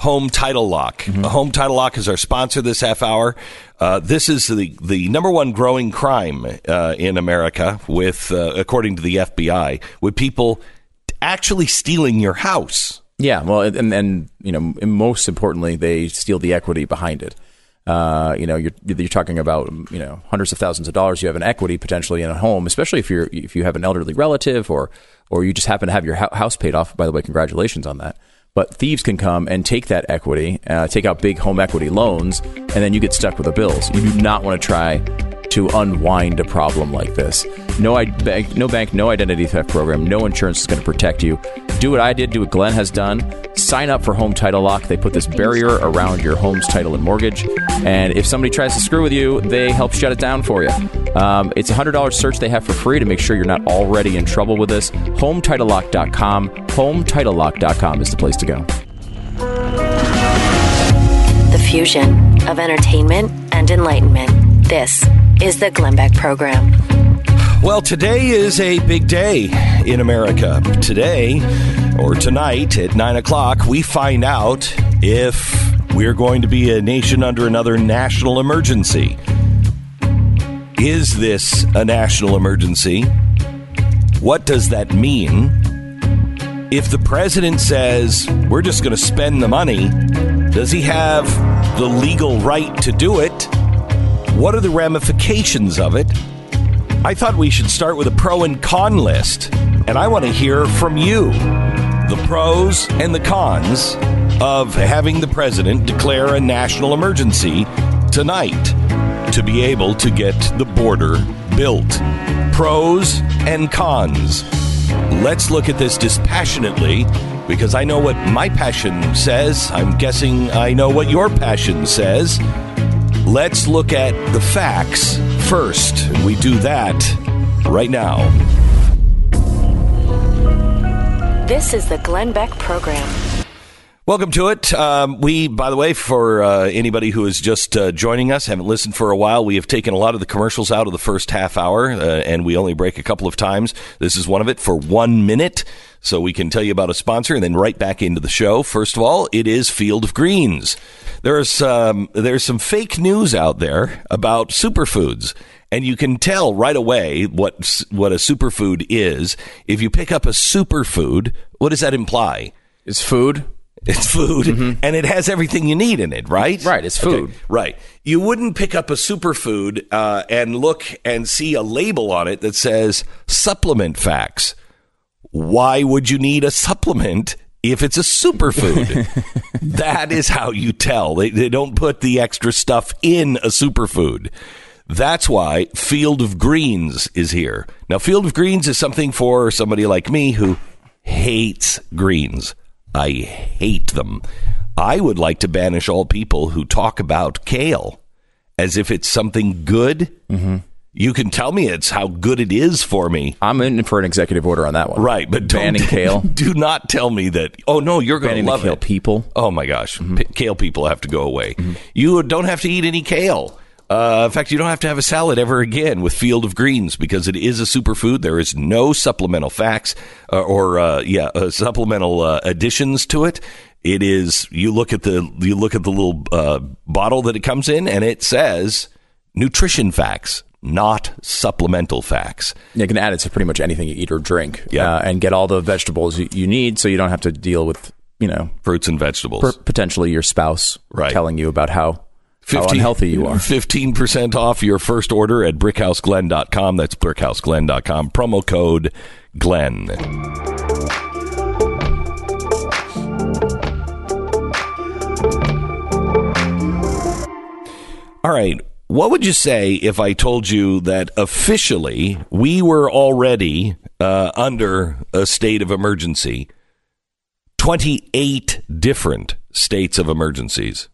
Home Title Lock. Home Title Lock is our sponsor this half hour. Uh, this is the, the number one growing crime uh, in America, with uh, according to the FBI, with people actually stealing your house. Yeah, well, and and you know, most importantly, they steal the equity behind it. Uh, you know, you're you're talking about you know hundreds of thousands of dollars. You have an equity potentially in a home, especially if you're if you have an elderly relative or or you just happen to have your house paid off. By the way, congratulations on that. But thieves can come and take that equity, uh, take out big home equity loans, and then you get stuck with the bills. You do not want to try to unwind a problem like this. No I- bank, no bank, no identity theft program, no insurance is going to protect you. Do what I did, do what Glenn has done. Sign up for Home Title Lock. They put this barrier around your home's title and mortgage. And if somebody tries to screw with you, they help shut it down for you. Um, it's a $100 search they have for free to make sure you're not already in trouble with this. HomeTitleLock.com. HomeTitleLock.com is the place to go. The fusion of entertainment and enlightenment. This is the Glenn Beck Program. Well, today is a big day in America. Today, or tonight at 9 o'clock, we find out if we're going to be a nation under another national emergency. Is this a national emergency? What does that mean? If the president says we're just going to spend the money, does he have the legal right to do it? What are the ramifications of it? I thought we should start with a pro and con list, and I want to hear from you the pros and the cons of having the president declare a national emergency tonight to be able to get the border built. Pros and cons. Let's look at this dispassionately because I know what my passion says. I'm guessing I know what your passion says. Let's look at the facts first. We do that right now. This is the Glenn Beck Program. Welcome to it. Um, we, by the way, for uh, anybody who is just uh, joining us, haven't listened for a while, we have taken a lot of the commercials out of the first half hour, uh, and we only break a couple of times. This is one of it for one minute, so we can tell you about a sponsor and then right back into the show. First of all, it is Field of Greens. There's um, there's some fake news out there about superfoods. And you can tell right away what what a superfood is. If you pick up a superfood, what does that imply? It's food. It's food, and it has everything you need in it, right? Right, it's food. right. You wouldn't pick up a superfood uh, and look and see a label on it that says supplement facts. Why would you need a supplement if it's a superfood? that is how you tell. They, they don't put the extra stuff in a superfood. That's why Field of Greens is here. Now, Field of Greens is something for somebody like me who hates greens. I hate them. I would like to banish all people who talk about kale as if it's something good. Mm-hmm. You can tell me it's how good it is for me. I'm in for an executive order on that one. Right, but don't- banning kale. Do not tell me that. Oh no, you're going to the love kale it. people. Oh my gosh, P- kale people have to go away. You don't have to eat any kale. Uh, in fact, you don't have to have a salad ever again with Field of Greens because it is a superfood. There is no supplemental facts uh, or uh, yeah, uh, supplemental uh, additions to it. It is you look at the you look at the little uh, bottle that it comes in, and it says nutrition facts, not supplemental facts. You can add it to pretty much anything you eat or drink, Yeah. and get all the vegetables you, you need, so you don't have to deal with you know Fruits and vegetables. per- potentially your spouse Right. telling you about how how unhealthy you are. 15% off your first order at brickhouseglen.com. That's brickhouseglen.com. Promo code Glenn. All right. What would you say if I told you that officially we were already uh, under a state of emergency? 28 different states of emergencies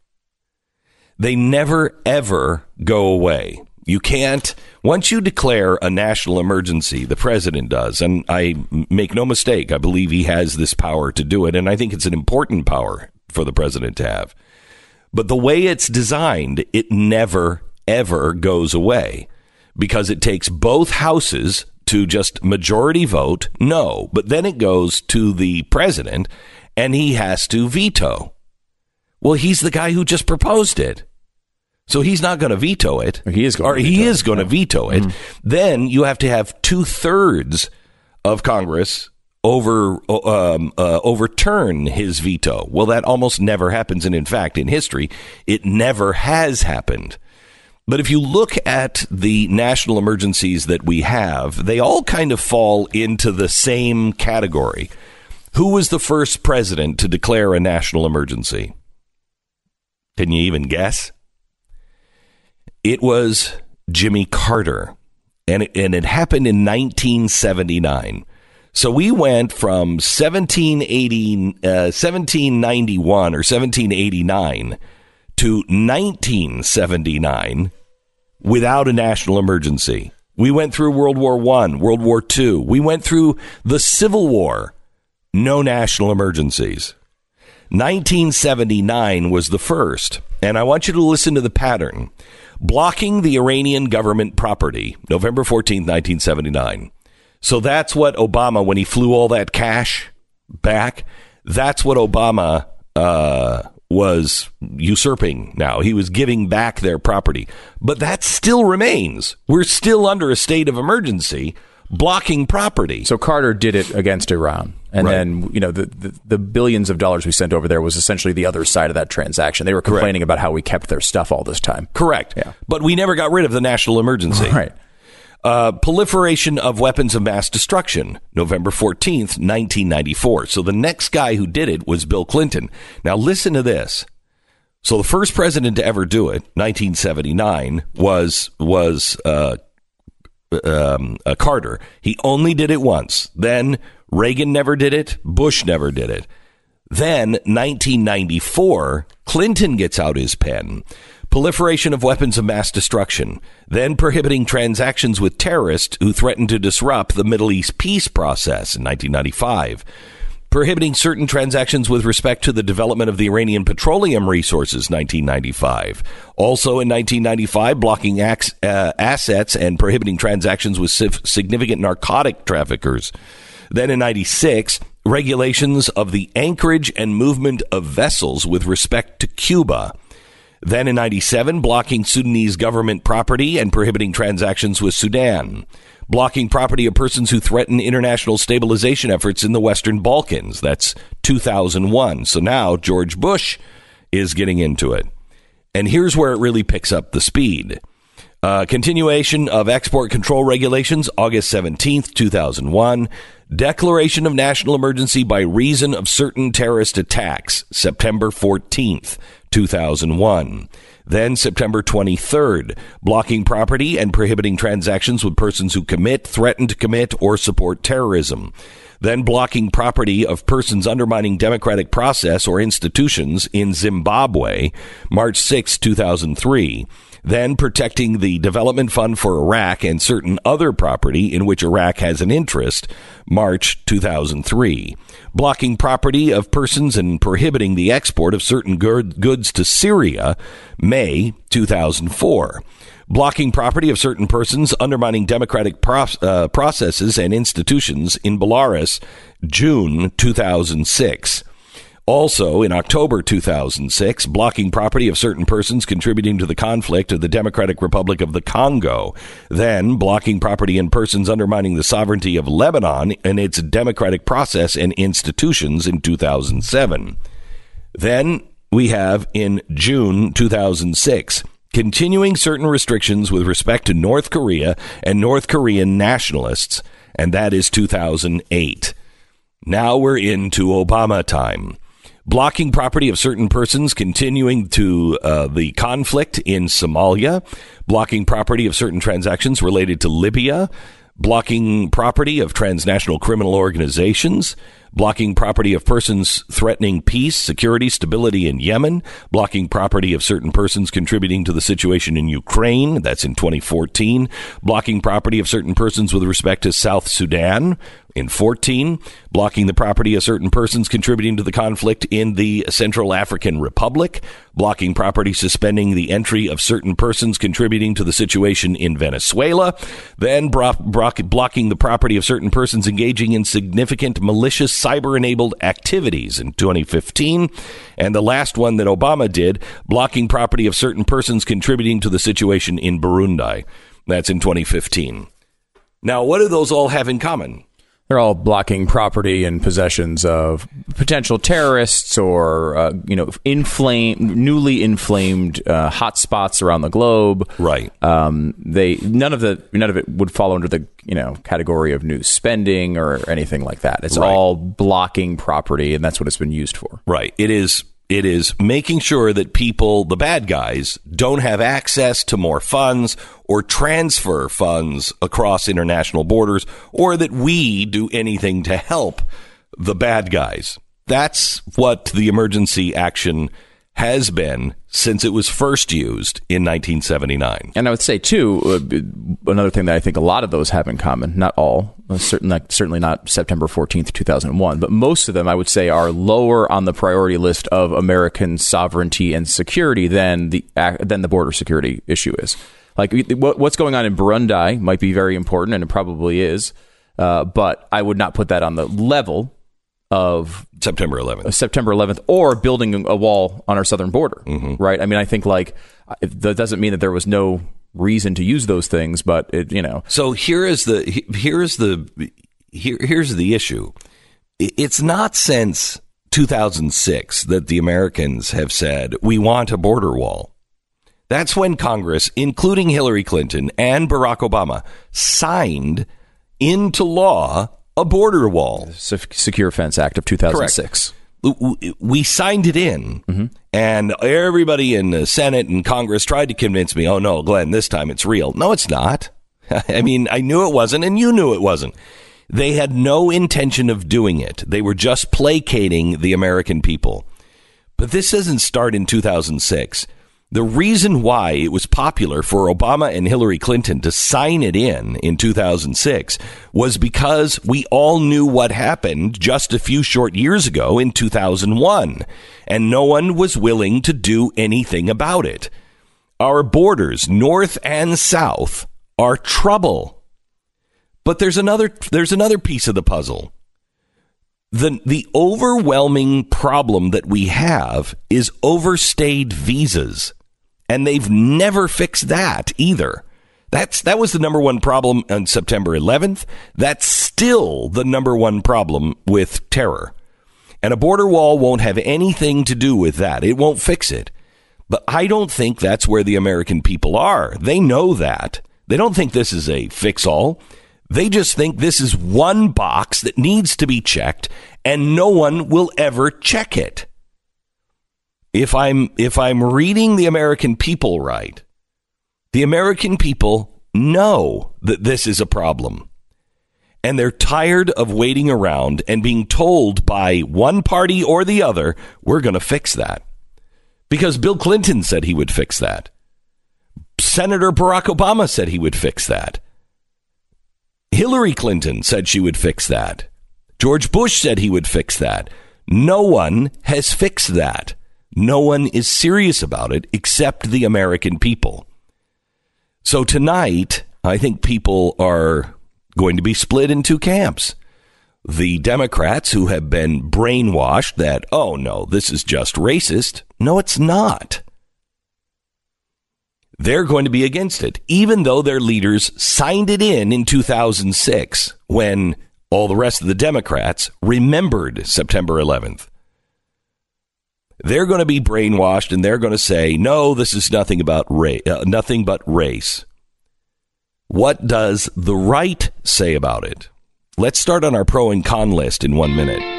they never ever go away. You can't, once you declare a national emergency, the president does, and I make no mistake, I believe he has this power to do it, and I think it's an important power for the president to have. But the way it's designed, it never, ever goes away because it takes both houses to just majority vote no, but then it goes to the president and he has to veto. Well, he's the guy who just proposed it. So he's not going to veto it. He is going or to he veto is going to veto it. Then you have to have two thirds of Congress over um, uh, overturn his veto. Well, that almost never happens, and in fact, in history, it never has happened. But if you look at the national emergencies that we have, they all kind of fall into the same category. Who was the first president to declare a national emergency? Can you even guess? It was Jimmy Carter, and it, and it happened in 1979. So we went from 1780, uh, 1791 or 1789 to 1979 without a national emergency. We went through World War One, World War Two. We went through the Civil War. No national emergencies. 1979 was the first, and I want you to listen to the pattern. Blocking the Iranian government property, November 14, 1979. So that's what Obama, when he flew all that cash back, that's what Obama uh, was usurping now. He was giving back their property. But that still remains. We're still under a state of emergency blocking property. So Carter did it against Iran. And Right. then, you know, the, the, the billions of dollars we sent over there was essentially the other side of that transaction. They were complaining about how we kept their stuff all this time. Correct. Yeah. But we never got rid of the national emergency. Right. Uh, proliferation of weapons of mass destruction, November 14th, 1994. So the next guy who did it was Bill Clinton. Now listen to this. So the first president to ever do it, 1979, was was uh, um, uh, Carter. He only did it once. Then Reagan never did it. Bush never did it. Then 1994, Clinton gets out his pen. Proliferation of weapons of mass destruction. Then prohibiting transactions with terrorists who threatened to disrupt the Middle East peace process in 1995 prohibiting certain transactions with respect to the development of the Iranian petroleum resources 1995 also in 1995 blocking ac- uh, assets and prohibiting transactions with significant narcotic traffickers. Then in 96 regulations of the anchorage and movement of vessels with respect to Cuba. Then in 97, blocking Sudanese government property and prohibiting transactions with Sudan. Blocking property of persons who threaten international stabilization efforts in the Western Balkans. That's 2001. So now George Bush is getting into it. And here's where it really picks up the speed. Uh, continuation of export control regulations, August 17th, 2001. Declaration of national emergency by reason of certain terrorist attacks, September 14th, 2001. Then September 23rd, blocking property and prohibiting transactions with persons who commit, threaten to commit, or support terrorism. Then blocking property of persons undermining democratic process or institutions in Zimbabwe, March 6, 2003 then protecting the development fund for Iraq and certain other property in which Iraq has an interest, March 2003. Blocking property of persons and prohibiting the export of certain goods to Syria, May 2004. Blocking property of certain persons, undermining democratic proc- uh, processes and institutions in Belarus, June 2006. Also, in October 2006, blocking property of certain persons contributing to the conflict of the Democratic Republic of the Congo. Then, blocking property and persons undermining the sovereignty of Lebanon and its democratic process and institutions in 2007. Then, we have in June 2006, continuing certain restrictions with respect to North Korea and North Korean nationalists, and that is 2008. Now we're into Obama time. Blocking property of certain persons continuing to uh, the conflict in Somalia, blocking property of certain transactions related to Libya, blocking property of transnational criminal organizations, blocking property of persons threatening peace, security, stability in Yemen, blocking property of certain persons contributing to the situation in Ukraine, that's in 2014, blocking property of certain persons with respect to South Sudan in 14, blocking the property of certain persons contributing to the conflict in the Central African Republic, blocking property suspending the entry of certain persons contributing to the situation in Venezuela, then bro- bro- blocking the property of certain persons engaging in significant malicious cyber enabled activities in 2015. And the last one that Obama did, blocking property of certain persons contributing to the situation in Burundi. That's in 2015. Now, what do those all have in common? They're all blocking property and possessions of potential terrorists or uh, you know inflamed, newly inflamed uh, hotspots around the globe. Right. Um, they none of the none of it would fall under the you know category of new spending or anything like that. It's Right. all blocking property, and that's what it's been used for. Right. It is it is making sure that people, the bad guys, don't have access to more funds or transfer funds across international borders or that we do anything to help the bad guys. That's what the emergency action has been since it was first used in 1979. And I would say too, uh, another thing that I think a lot of those have in common, not all, uh, certainly certainly not September 14th, 2001, but most of them I would say are lower on the priority list of American sovereignty and security than the than the border security issue is. Like what's going on in Burundi might be very important, and it probably is, uh, but I would not put that on the level of September 11th. September 11th or building a wall on our southern border, mm-hmm. right? I mean, I think like that doesn't mean that there was no reason to use those things, but it, you know, So here is the here is the here here's the issue. It's not since 2006 that the Americans have said we want a border wall. That's when Congress, including Hillary Clinton and Barack Obama, signed into law a border wall. Se- Secure Fence Act of 2006. we signed it in, mm-hmm. and everybody in the Senate and Congress tried to convince me, oh no, Glenn, this time it's real. No, it's not. I mean, I knew it wasn't, and you knew it wasn't. They had no intention of doing it. They were just placating the American people. But this doesn't start in 2006. The reason why it was popular for Obama and Hillary Clinton to sign it in in 2006 was because we all knew what happened just a few short years ago in 2001, and no one was willing to do anything about it. Our borders, north and south, are trouble. But there's another there's another piece of the puzzle the the overwhelming problem that we have is overstayed visas. And they've never fixed that either. That's that was the number one problem on September 11th that's still the number one problem with terror. And a border wall won't have anything to do with that. It won't fix it. But I don't think that's where the American people are. They know that. They don't think this is a fix all they just think this is one box that needs to be checked and no one will ever check it. If I'm if I'm reading the American people right, the American people know that this is a problem. And they're tired of waiting around and being told by one party or the other, we're going to fix that. Because Bill Clinton said he would fix that. Senator Barack Obama said he would fix that. Hillary Clinton said she would fix that. George Bush said he would fix that. No one has fixed that. No one is serious about it except the American people. So tonight, I think people are going to be split in two camps. The Democrats who have been brainwashed that, oh no, this is just racist. No, it's not they're going to be against it, even though their leaders signed it in in 2006 when all the rest of the Democrats remembered September 11th. They're going to be brainwashed and they're going to say, no, this is nothing about race, uh, nothing but race. What does the right say about it? Let's start on our pro and con list in one minute.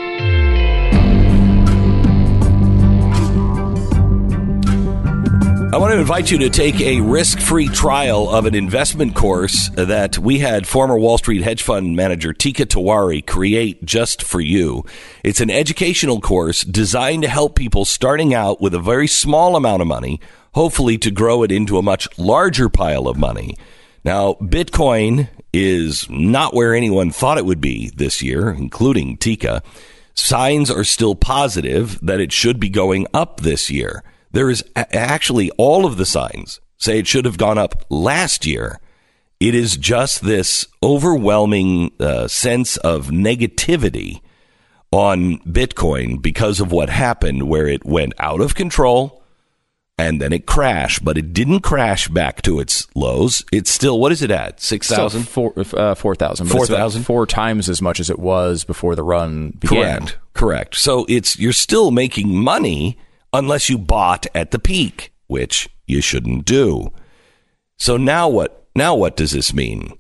I want to invite you to take a risk free trial of an investment course that we had former Wall Street hedge fund manager Teeka Tiwari create just for you. It's an educational course designed to help people starting out with a very small amount of money, hopefully to grow it into a much larger pile of money. Now, Bitcoin is not where anyone thought it would be this year, including Teeka. Signs are still positive that it should be going up this year. There is a- actually all of the signs say it should have gone up last year. It is just this overwhelming uh, sense of negativity on Bitcoin because of what happened, where it went out of control and then it crashed, but it didn't crash back to its lows. It's still, what is it at? 6,000? Four uh, four thousand. 4,000? Four times as much as it was before the run began. Correct. Correct. So it's you're still making money unless you bought at the peak, which you shouldn't do. So now what now what does this mean?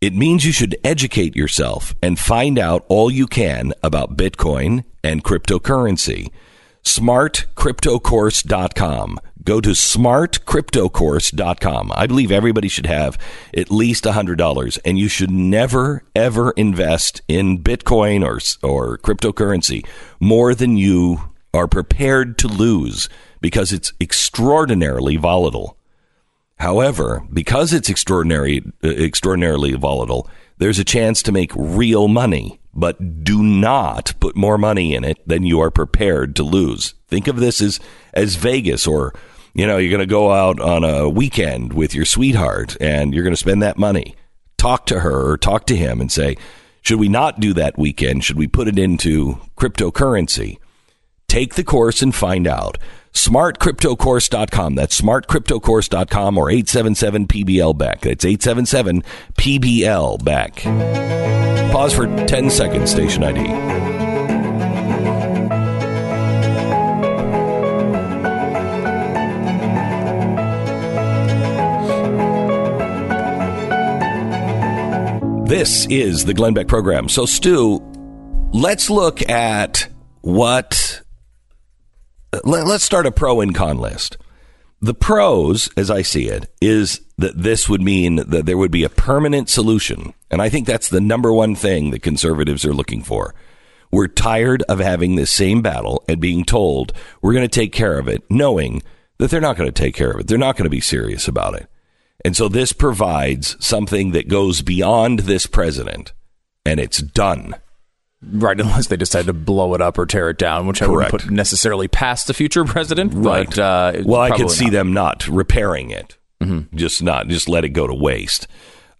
It means you should educate yourself and find out all you can about Bitcoin and cryptocurrency. smartcryptocourse.com. Go to smartcryptocourse.com. I believe everybody should have at least $100 and you should never ever invest in Bitcoin or or cryptocurrency more than you are prepared to lose because it's extraordinarily volatile. However, because it's extraordinary, uh, extraordinarily volatile, there's a chance to make real money, but do not put more money in it than you are prepared to lose. Think of this as, as Vegas or, you know, you're going to go out on a weekend with your sweetheart and you're going to spend that money. Talk to her or talk to him and say, should we not do that weekend? Should we put it into cryptocurrency? Take the course and find out smartcryptocourse.com. That's smartcryptocourse.com or 877 PBL back. That's 877 PBL back. Pause for 10 seconds, station ID. This is the Glenn Beck program. So, Stu, let's look at what. Let, us start a pro and con list. The pros, as I see it, is that this would mean that there would be a permanent solution. And I think that's the number one thing that conservatives are looking for. We're tired of having this same battle and being told we're going to take care of it, knowing that they're not going to take care of it. They're not going to be serious about it. And so this provides something that goes beyond this president, and it's done. Right, unless they decide to blow it up or tear it down, which I wouldn't put necessarily past the future president. Right. But, uh, well, I could see not. them not repairing it, just not just let it go to waste.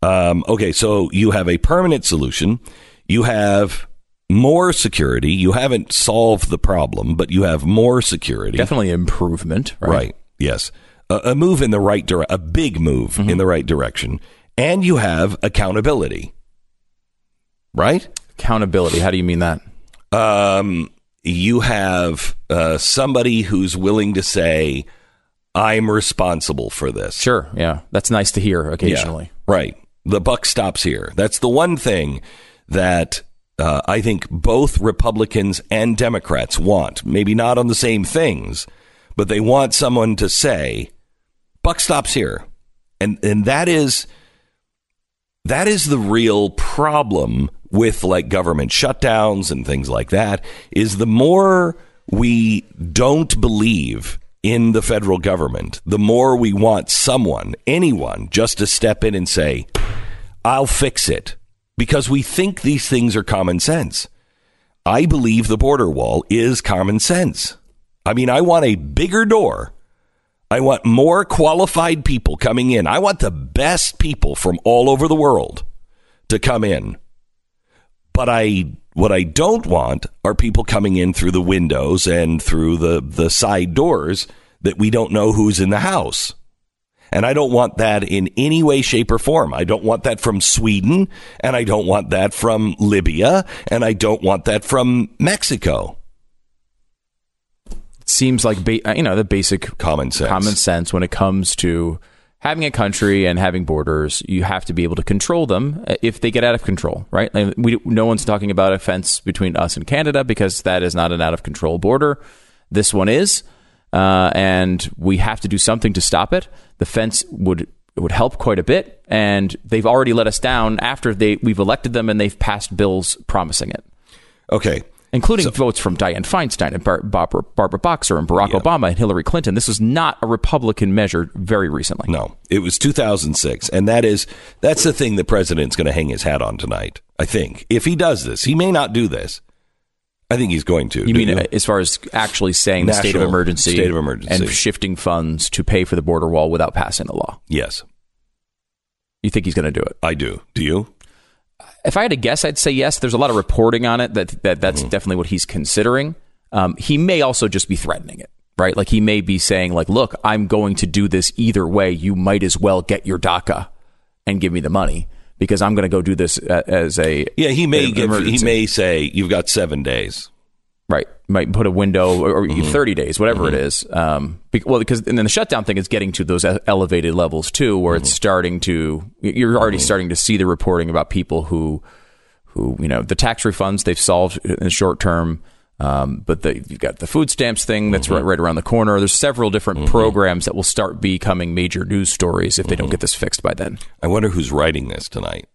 Um, okay, so you have a permanent solution. You have more security. You haven't solved the problem, but you have more security. Definitely improvement. Right. Right. Yes. A, a move in the right direction, a big move in the right direction. And you have accountability. Right? Accountability. How do you mean that? Um, you have uh, somebody who's willing to say, I'm responsible for this. Sure. Yeah. That's nice to hear occasionally. Yeah, right. The buck stops here. That's the one thing that uh, I think both Republicans and Democrats want. Maybe not on the same things, but they want someone to say, buck stops here. And, and that is, that is the real problem with like government shutdowns and things like that is the more we don't believe in the federal government, the more we want someone, anyone, just to step in and say, I'll fix it. Because we think these things are common sense. I believe the border wall is common sense. I mean, I want a bigger door. I want more qualified people coming in. I want the best people from all over the world to come in. But I what I don't want are people coming in through the windows and through the, the side doors that we don't know who's in the house. And I don't want that in any way, shape, or form. I don't want that from Sweden, and I don't want that from Libya, and I don't want that from Mexico. It seems like ba- you know the basic Common sense. common sense when it comes to having a country and having borders. You have to be able to control them uh, if they get out of control, right? Like we, no one's talking about a fence between us and Canada because that is not an out of control border. This one is, uh, and we have to do something to stop it. The fence would would help quite a bit, and they've already let us down after they we've elected them and they've passed bills promising it Okay. Including votes from Dianne Feinstein and Bar- Barbara, Barbara Boxer and Barack Obama and Hillary Clinton. This was not a Republican measure very recently. No, it was 2006, and that is that's the thing the president's going to hang his hat on tonight. I think if he does this, he may not do this. I think he's going to. You mean uh, as far as actually saying the state of emergency, state of emergency. and shifting funds to pay for the border wall without passing the law? Yes, You think he's going to do it? I do. Do you? If I had to guess, I'd say yes. There's a lot of reporting on it that, that that's Mm-hmm. definitely what he's considering. Um, he may also just be threatening it, right? Like he may be saying, like, look, I'm going to do this either way. You might as well get your DACA and give me the money because I'm going to go do this as a Yeah, he may give. He may say you've got seven days. Right might put a window or, or Mm-hmm. 30 days whatever it is um be, well because and then the shutdown thing is getting to those elevated levels too where Mm-hmm. it's starting to you're already starting to see the reporting about people who who you know the tax refunds they've solved in the short term um, but the, you've got the food stamps thing that's Mm-hmm. right, right around the corner. There's several different programs that will start becoming major news stories if they Mm-hmm. don't get this fixed by then. I wonder who's writing this tonight.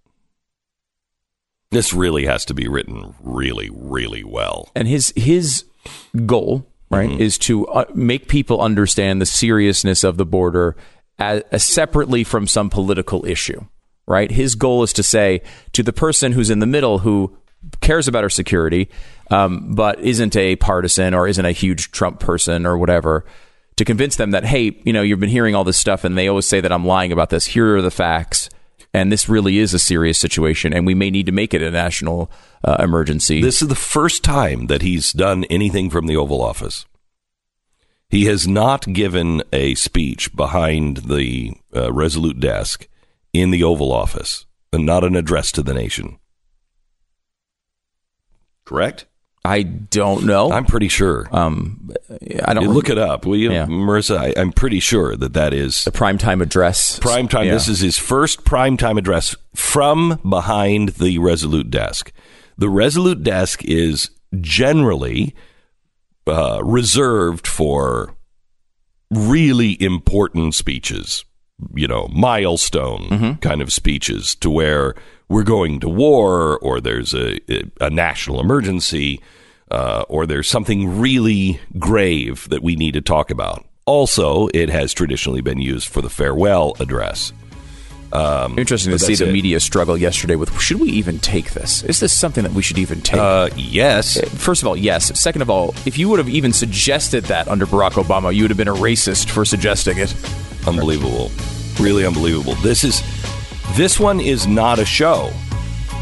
This really has to be written really, really well. and his his goal right is to uh, make people understand the seriousness of the border as, as separately from some political issue right? His goal is to say to the person who's in the middle who cares about our security um, but isn't a partisan or isn't a huge trump person or whatever to convince them that hey you know you've been hearing all this stuff and they always say that i'm lying about this. Here are the facts and this really is a serious situation and we may need to make it a national uh, emergency This is the first time that he's done anything from the Oval Office. He has not given a speech behind the uh, Resolute desk in the Oval Office, and not an address to the nation. Correct? I don't know. I'm pretty sure. um, I don't You look it up, will you, Yeah. Marissa? I, I'm pretty sure that that is the primetime address. prime time. Yeah. This is his first prime time address from behind the Resolute desk. The Resolute desk is generally uh, reserved for really important speeches, you know, milestone kind of speeches to where we're going to war or there's a, a national emergency uh, or there's something really grave that we need to talk about. Also, it has traditionally been used for the farewell address. Interesting to see the it. media struggle yesterday with should we even take this? Is this something that we should even take? Uh, yes. First of all, yes. Second of all, if you would have even suggested that under Barack Obama, you would have been a racist for suggesting it. unbelievable really unbelievable this is this one is not a show.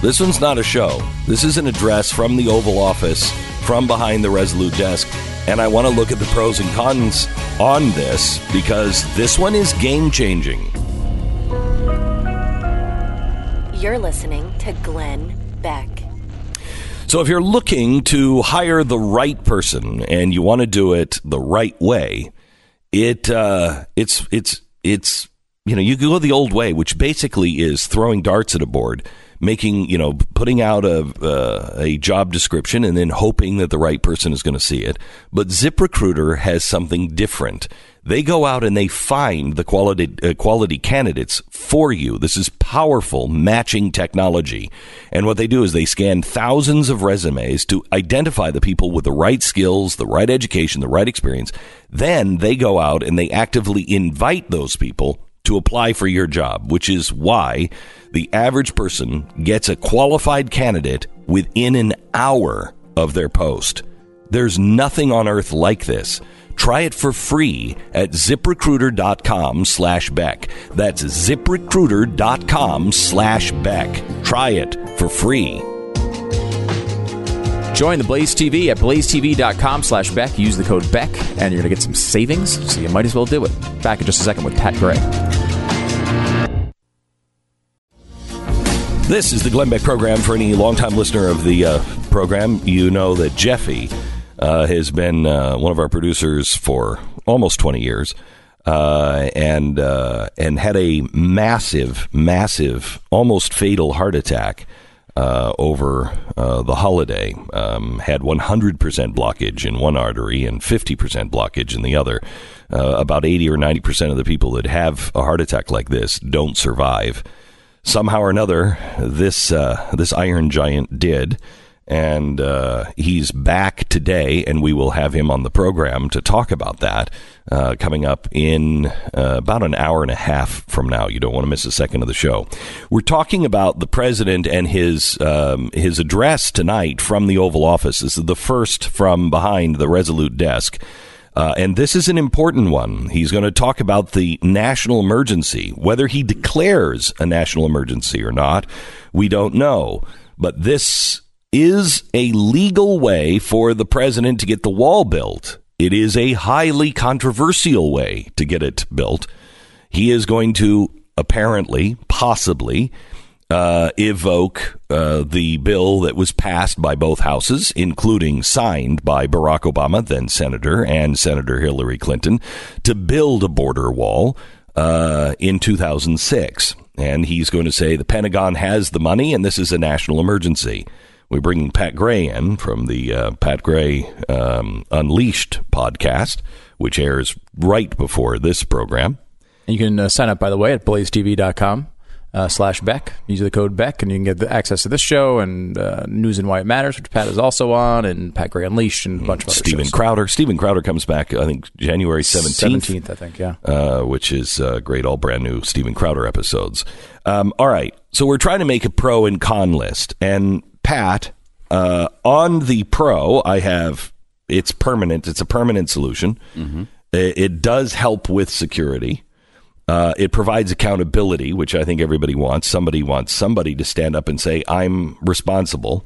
This one's not a show. This is an address from the oval office from behind the resolute desk and i want to look at the pros and cons on this because this one is game changing You're listening to Glenn Beck. So if you're looking to hire the right person and you want to do it the right way, it uh, it's it's it's you know you go the old way, which basically is throwing darts at a board, making you know putting out a uh, a job description and then hoping that the right person is going to see it. But ZipRecruiter has something different. They go out and they find the quality uh, quality candidates for you. This is powerful matching technology. And what they do is they scan thousands of resumes to identify the people with the right skills, the right education, the right experience. Then they go out and they actively invite those people to apply for your job, which is why the average person gets a qualified candidate within an hour of their post. There's nothing on earth like this. Try it for free at ziprecruiter.com slash Beck. That's ziprecruiter.com slash Beck. Try it for free. Join the Blaze TV at blazetv.com slash Beck. Use the code Beck, and you're going to get some savings, so you might as well do it. Back in just a second with Pat Gray. This is the Glenn Beck program. For any longtime listener of the uh, program, you know that Jeffy uh, has been uh, one of our producers for almost 20 years. Uh, and uh, and had a massive, massive, almost fatal heart attack uh, over uh, the holiday. Um, had 100% blockage in one artery and 50% blockage in the other. Uh, about 80 or 90% of the people that have a heart attack like this don't survive somehow or another, this uh, this Iron Giant did, and uh, he's back today, and we will have him on the program to talk about that uh, coming up in uh, about an hour and a half from now. You don't want to miss a second of the show. We're talking about the president and his um, his address tonight from the Oval Office. This is the first from behind the Resolute desk. Uh, and this is an important one. He's going to talk about the national emergency. Whether he declares a national emergency or not, we don't know. But this is a legal way for the president to get the wall built. It is a highly controversial way to get it built. He is going to apparently, possibly, uh, evoke uh, the bill that was passed by both houses, including signed by Barack Obama, then Senator, and Senator Hillary Clinton, to build a border wall uh, in 2006. And he's going to say the Pentagon has the money and this is a national emergency. We're bringing Pat Gray in from the uh, Pat Gray um, Unleashed podcast, which airs right before this program. And you can uh, sign up, by the way, at blazetv.com uh, slash Beck. Use the code Beck, and you can get the access to this show and uh, News and Why It Matters, which Pat is also on, and Pat Gray Unleashed, and a bunch of other Steven shows. Crowder. Steven Crowder comes back, I think, January 17th. 17th, I think, yeah. uh, which is uh, great, all brand new Steven Crowder episodes. Um, all right, so we're trying to make a pro and con list, and Pat, uh, on the pro, I have it's permanent. It's a permanent solution. It, it does help with security. Uh, it provides accountability, which I think everybody wants. Somebody wants somebody to stand up and say, "I'm responsible."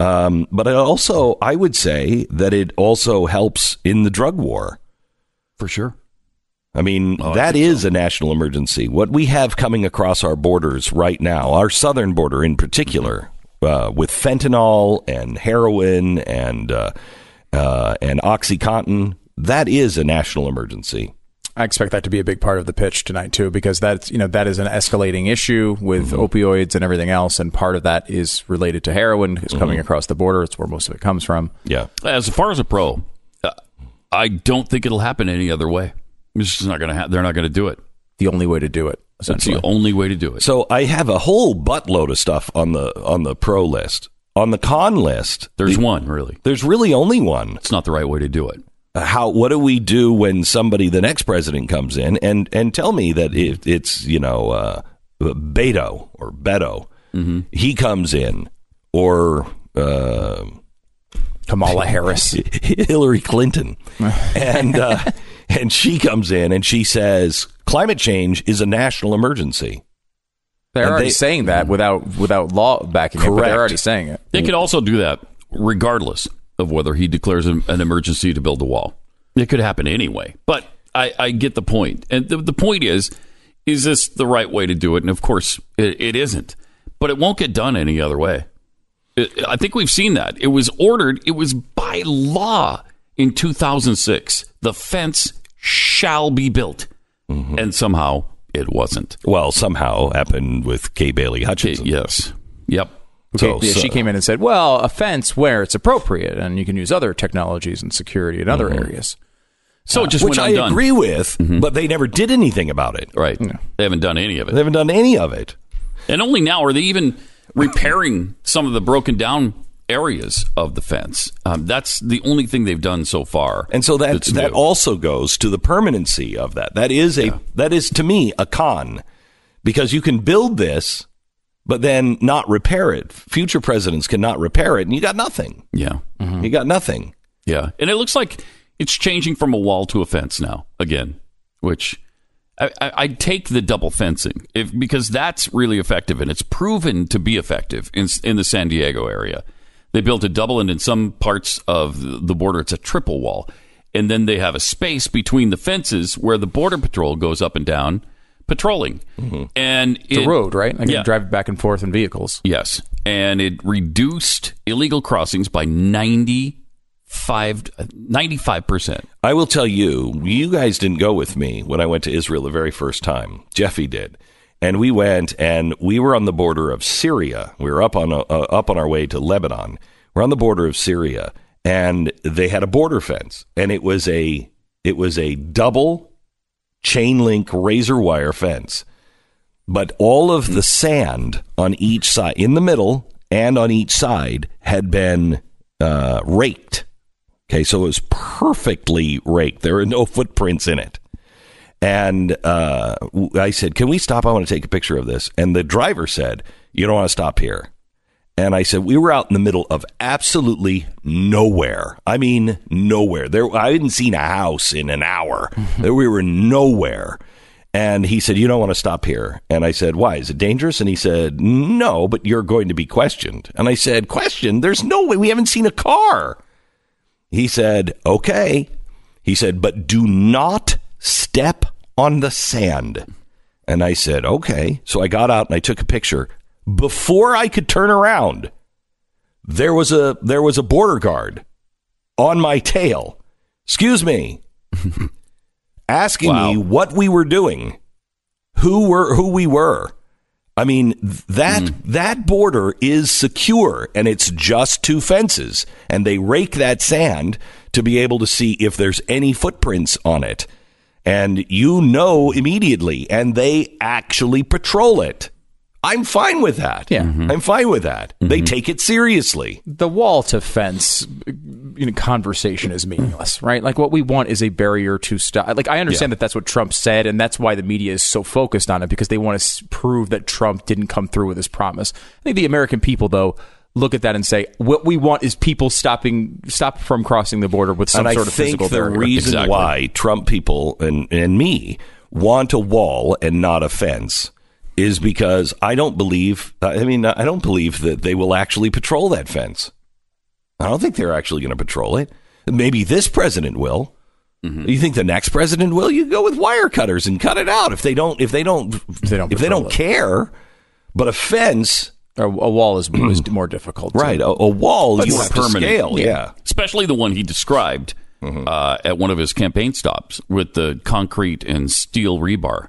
Um, but it also, I would say that it also helps in the drug war. For sure. I mean, Oh, that think is a national emergency. What we have coming across our borders right now, our southern border in particular, uh, with fentanyl and heroin and uh, uh, and OxyContin, that is a national emergency. I expect that to be a big part of the pitch tonight too, because that's you know that is an escalating issue with opioids and everything else, and part of that is related to heroin is coming across the border. It's where most of it comes from. Yeah. As far as a pro, uh, I don't think it'll happen any other way. It's just not going to happen. They're not going to do it. The only way to do it, That's the only way to do it. So I have a whole buttload of stuff on the on the pro list. On the con list, There's the- one really. there's really only one. It's not the right way to do it. how what do we do when somebody the next president comes in and and tell me that it, it's you know uh, Beto or Beto he comes in or uh, Kamala Harris. Hillary Clinton and uh, and she comes in and she says climate change is a national emergency They're And already they- saying that without without law backing it, but Correct. they're already saying it. They could also do that regardless of whether he declares an, an emergency to build the wall. It could happen anyway. But I, I get the point. And the, the point is, is this the right way to do it? And of course, it, it isn't. But it won't get done any other way. It, I think we've seen that. It was ordered, it was by law in 2006. The fence shall be built. Mm-hmm. And somehow it wasn't. well somehow happened with Kay Bailey Okay, Hutchison yes. Yep. So- yeah, so- she came in and said, "Well, a fence where it's appropriate, and you can use other technologies and security in other mm-hmm. areas." So it just which went I undone. agree with mm-hmm. but they never did anything about it Right. They haven't done any of it. they haven't done any of it And only now are they even repairing some of the broken down areas of the fence. Um, that's the only thing they've done so far. And so that that new. also goes to the permanency of that. That is a that is to me a con because you can build this but then not repair it. Future presidents cannot repair it and you got nothing. yeah, You got nothing. yeah, and it looks like it's changing from a wall to a fence now again, which. I, I, I'd take the double fencing if, because that's really effective and it's proven to be effective in, in the San Diego area. They built a double, and in some parts of the border, it's a triple wall. And then they have a space between the fences where the Border Patrol goes up and down patrolling. Mm-hmm. And The it- road, right? Like yeah. you drive it back and forth in vehicles. Yes. And it reduced illegal crossings by 95, uh, 95%. I will tell you, you guys didn't go with me when I went to Israel the very first time. Jeffy did. And we went and we were on the border of Syria. We were up on a, uh, up on our way to Lebanon. We're on the border of Syria and they had a border fence and it was a it was a double chain link razor wire fence. But all of the sand on each side in the middle and on each side had been uh, raked. Okay, so it was perfectly raked. There are no footprints in it. And uh, I said, Can we stop? I want to take a picture of this. And the driver said, You don't want to stop here. And I said, we were out in the middle of absolutely nowhere. I mean, nowhere. There, I hadn't seen a house in an hour. There, we were nowhere. And he said, You don't want to stop here. And I said, Why? Is it dangerous? And he said, No, but you're going to be questioned. And I said, Questioned? There's no way. We haven't seen a car. He said, Okay. He said, But do not step on the sand. And I said, Okay. So I got out and I took a picture. Before I could turn around, there was a there was a border guard on my tail. Excuse me. asking Wow. me what we were doing, who were who we were. I mean that hmm. that border is secure and it's just two fences and they rake that sand to be able to see if there's any footprints on it. And you know immediately and they actually patrol it. I'm fine with that. Yeah. Mm-hmm. I'm fine with that. They mm-hmm. take it seriously. the wall to fence you know, conversation is meaningless, right? Like what we want is a barrier to stop. Like I understand that that's what Trump said, and that's why the media is so focused on it because they want to prove that Trump didn't come through with his promise. I think the American people, though, look at that and say, what we want is people stopping, stop from crossing the border with some and sort I of think physical the barrier. reason Exactly. why Trump people and, and me want a wall and not a fence is because I don't believe. I mean, I don't believe that they will actually patrol that fence. I don't think they're actually going to patrol it. Maybe this president will. Mm-hmm. You think the next president will? You go with wire cutters and cut it out if they don't. If they don't. If they don't If they don't it. care. But a fence, a, a wall is, is more difficult, to- right? A, a wall, you more have to permanent. scale. yeah. especially the one he described mm-hmm. uh, at one of his campaign stops with the concrete and steel rebar.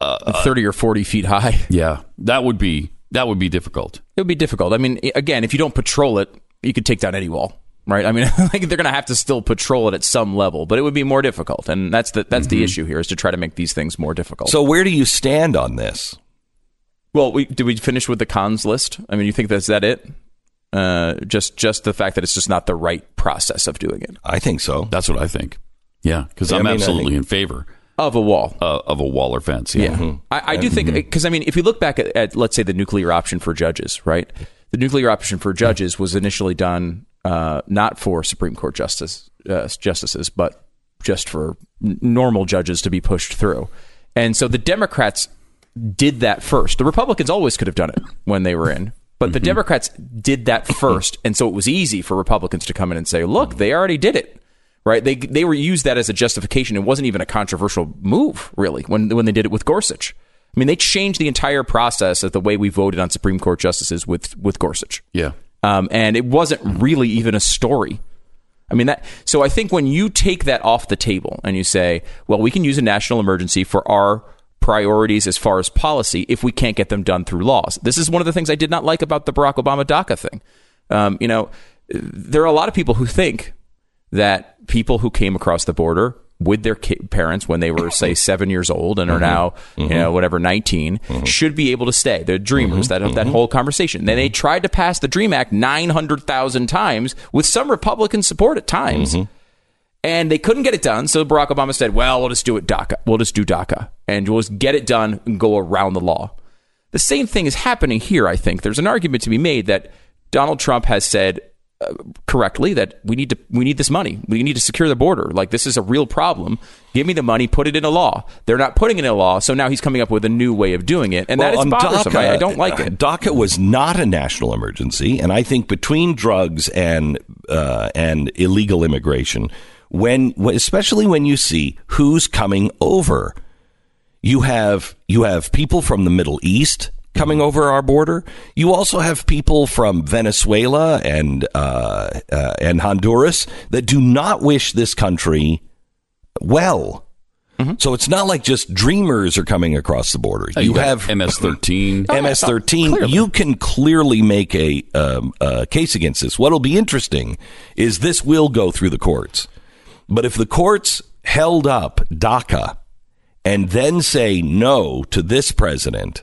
Uh, uh, thirty or forty feet high. Yeah, that would be that would be difficult. It would be difficult. I mean, again, if you don't patrol it, you could take down any wall, right? I mean, like they're going to have to still patrol it at some level, but it would be more difficult, and that's the that's the mm-hmm. issue here is to try to make these things more difficult. So where do you stand on this? Well, we, did we finish with the cons list? I mean, you think that's that it? Uh, just just the fact that it's just not the right process of doing it I think so. That's what I think. Yeah, because Yeah, I I'm mean, absolutely think- in favor of a wall. uh, of a wall or fence. Yeah. Yeah, I, I do think because I mean, if you look back at, at let's say the nuclear option for judges, right? The nuclear option for judges was initially done uh, not for Supreme Court justice uh, justices, but just for n- normal judges to be pushed through. And so the Democrats did that first. The Republicans always could have done it when they were in. But the Democrats did that first, and so it was easy for Republicans to come in and say, "Look, they already did it." right? They they were used that as a justification. It wasn't even a controversial move, really, when when they did it with Gorsuch. I mean, they changed the entire process of the way we voted on Supreme Court justices with with Gorsuch. Yeah. Um, and it wasn't really even a story. I mean that. So I think when you take that off the table and you say, "Well, we can use a national emergency for our priorities as far as policy if we can't get them done through laws," this is one of the things I did not like about the Barack Obama DACA thing. Um, you know, there are a lot of people who think that people who came across the border with their ki- parents when they were say seven years old and are mm-hmm. now you mm-hmm. know whatever 19 mm-hmm. should be able to stay. They're dreamers. That that whole conversation. Then they tried to pass the dream act 900000 times with some republican support at times and they couldn't get it done so barack obama said well we'll just do it daca we'll just do daca and we'll just get it done and go around the law the same thing is happening here i think there's an argument to be made that donald trump has said uh, correctly that we need to we need this money. We need to secure the border. Like this is a real problem. Give me the money, put it in a law. They're not putting it in a law, so now he's coming up with a new way of doing it, and that is on bothersome. I, I don't like it. DACA was not a national emergency, and I think between drugs and uh, and illegal immigration, when especially when you see who's coming over, you have you have people from the Middle East coming over our border. You also have people from Venezuela and uh, uh, and Honduras that do not wish this country well. So it's not like just dreamers are coming across the border. Uh, you got have MS-13. MS-13. You can clearly make a, um, a case against this. What'll be interesting is this will go through the courts, but if the courts held up DACA and then say no to this president,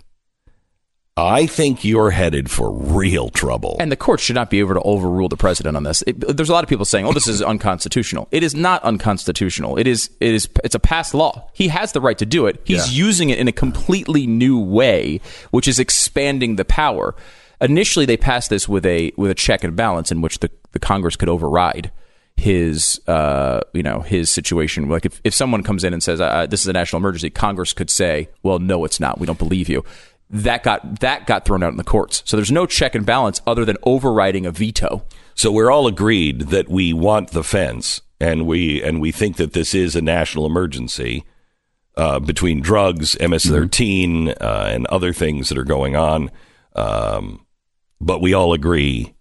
I think you're headed for real trouble. And the court should not be able to overrule the president on this. It, there's a lot of people saying, "Oh, this is unconstitutional." It is not unconstitutional. It is. It is. It's a passed law. He has the right to do it. He's using it in a completely new way, which is expanding the power. initially they passed this with a with a check and balance in which the, the Congress could override his uh, you know his situation. Like if, if someone comes in and says uh, this is a national emergency, Congress could say, well, no, it's not. We don't believe you. That got that got thrown out in the courts. So there's no check and balance other than overriding a veto. So we're all agreed that we want the fence, and we and we think that this is a national emergency uh, between drugs, MS-13, uh, and other things that are going on. Um, but we all agree,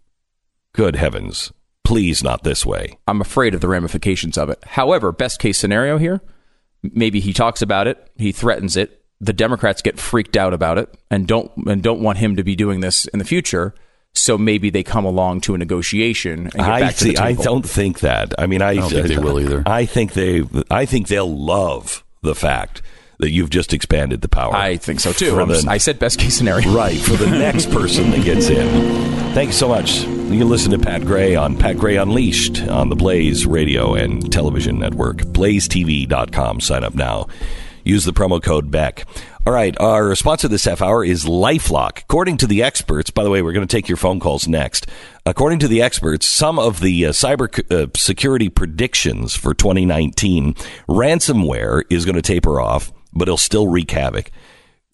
good heavens, please not this way. I'm afraid of the ramifications of it. However, best case scenario here, maybe he talks about it, he threatens it, the Democrats get freaked out about it and don't and don't want him to be doing this in the future. So maybe they come along to a negotiation and get I back to the see. I don't think that. I mean, I, don't think they will either. I think they. I think they'll love the fact that you've just expanded the power. I think so too. The- I said best case scenario. right for the next person that gets in. Thanks so much. You can listen to Pat Gray on Pat Gray Unleashed on the Blaze Radio and Television Network. BlazeTV.com. Sign up now. Use the promo code Beck. All right, our sponsor this half hour is LifeLock. According to the experts, by the way, we're going to take your phone calls next. According to the experts, some of the uh, cyber uh, security predictions for 2019, ransomware is going to taper off, but it'll still wreak havoc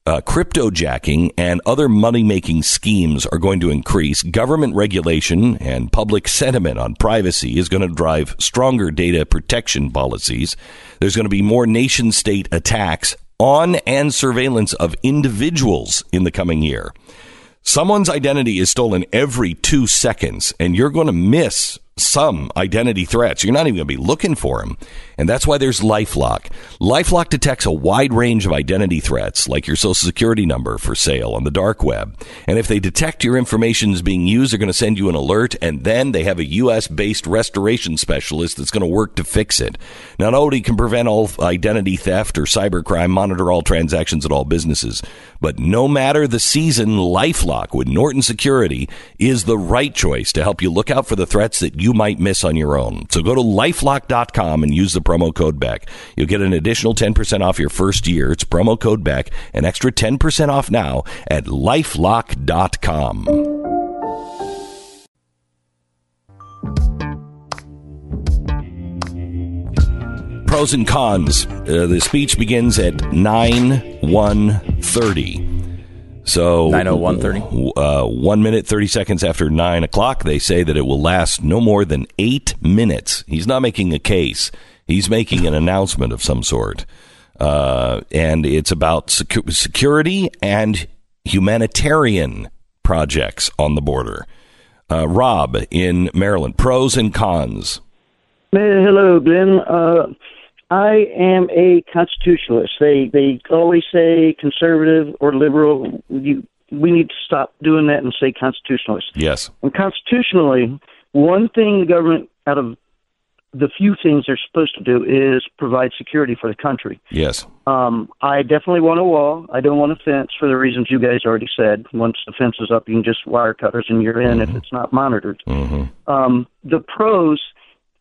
uh, cryptojacking and other money making schemes are going to increase. Government regulation and public sentiment on privacy is going to drive stronger data protection policies. There's going to be more nation state attacks on and surveillance of individuals in the coming year. Someone's identity is stolen every two seconds, and you're going to miss some identity threats. You're not even going to be looking for them. And that's why there's Lifelock. Lifelock detects a wide range of identity threats, like your social security number for sale on the dark web. And if they detect your information is being used, they're going to send you an alert, and then they have a U.S. based restoration specialist that's going to work to fix it. Not only can prevent all identity theft or cybercrime, monitor all transactions at all businesses, but no matter the season, Lifelock with Norton Security is the right choice to help you look out for the threats that you might miss on your own. So go to lifelock.com and use the promo code Beck. You'll get an additional 10% off your first year. It's promo code Beck, an extra 10% off now at lifelock.com. Pros and cons. Uh, the speech begins at 9 130. So 9:01:30? Uh, one minute thirty seconds after nine o'clock, they say that it will last no more than eight minutes. He's not making a case; he's making an announcement of some sort, uh, and it's about secu- security and humanitarian projects on the border. Uh, Rob in Maryland, pros and cons. Hello, Glenn. Uh, I am a constitutionalist. They they always say conservative or liberal. You, we need to stop doing that and say constitutionalist. Yes, And constitutionally, one thing the government, out of the few things they're supposed to do, is provide security for the country. yes, Um, I definitely want a wall. I don't want a fence for the reasons you guys already said. Once the fence is up, you can just wire cutters and you're in if it's not monitored. Um, the pros,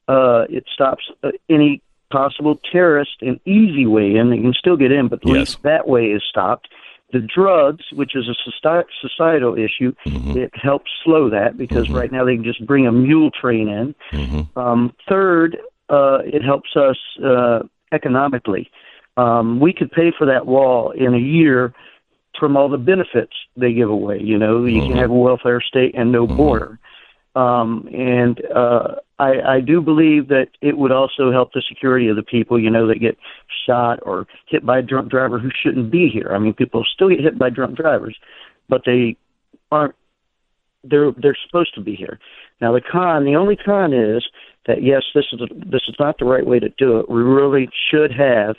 uh, it stops uh, any possible terrorist an easy way in. They can still get in, but at Yes. least that way is stopped. The drugs, which is a soci- societal issue, it helps slow that because right now they can just bring a mule train in. Um, third, uh, it helps us uh, economically. Um, we could pay for that wall in a year from all the benefits they give away. You know, you can have a welfare state and no border. Um, and uh, I, I do believe that it would also help the security of the people, you know, that get shot or hit by a drunk driver who shouldn't be here. I mean, people still get hit by drunk drivers, but they aren't. They're they're supposed to be here. Now the con, the only con is that yes, this is this is not the right way to do it. We really should have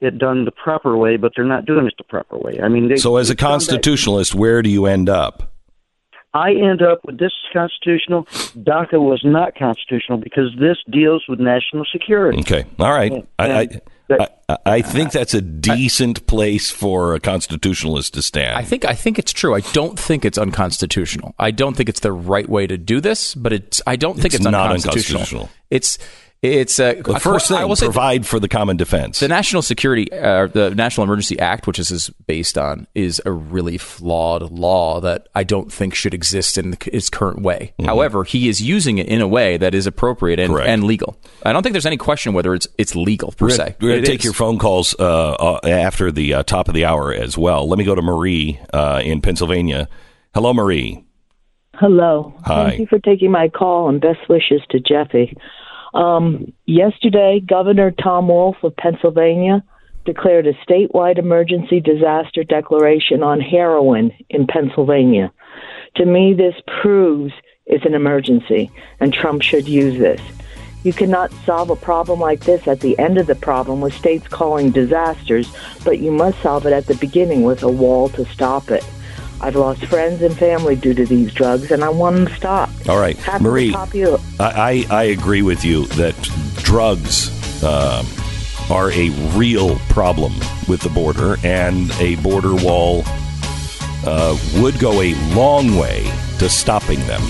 it done the proper way, but they're not doing it the proper way. I mean, they, So, as a they've done that- constitutionalist, where do you end up? I end up with this is constitutional. DACA was not constitutional because this deals with national security. Okay, all right. I, I, I, I think that's a decent place for a constitutionalist to stand. I think I think it's true. I don't think it's unconstitutional. I don't think it's the right way to do this, but it's I don't think It's it's, not unconstitutional. unconstitutional. It's it's uh, the first I thing, will say provide for the common defense. the National Security, uh, the National Emergency Act, which this is based on, is a really flawed law that I don't think should exist in its current way. However, he is using it in a way that is appropriate and, Mm-hmm. And legal. I don't think there's any question whether it's it's legal per We're se. gonna It take is. your phone calls uh, uh, after the uh, top of the hour as well. Let me go to Marie uh, in Pennsylvania. Hello, Marie. Hello. Hi. Thank you for taking my call and best wishes to Jeffy. Um, yesterday, Governor Tom Wolf of Pennsylvania declared a statewide emergency disaster declaration on heroin in Pennsylvania. To me, this proves it's an emergency, and Trump should use this. You cannot solve a problem like this at the end of the problem with states calling disasters, but you must solve it at the beginning with a wall to stop it. I've lost friends and family due to these drugs, and I want them stopped. All right, Marie. I, I, I agree with you that drugs um, are a real problem with the border, and a border wall uh, would go a long way to stopping them.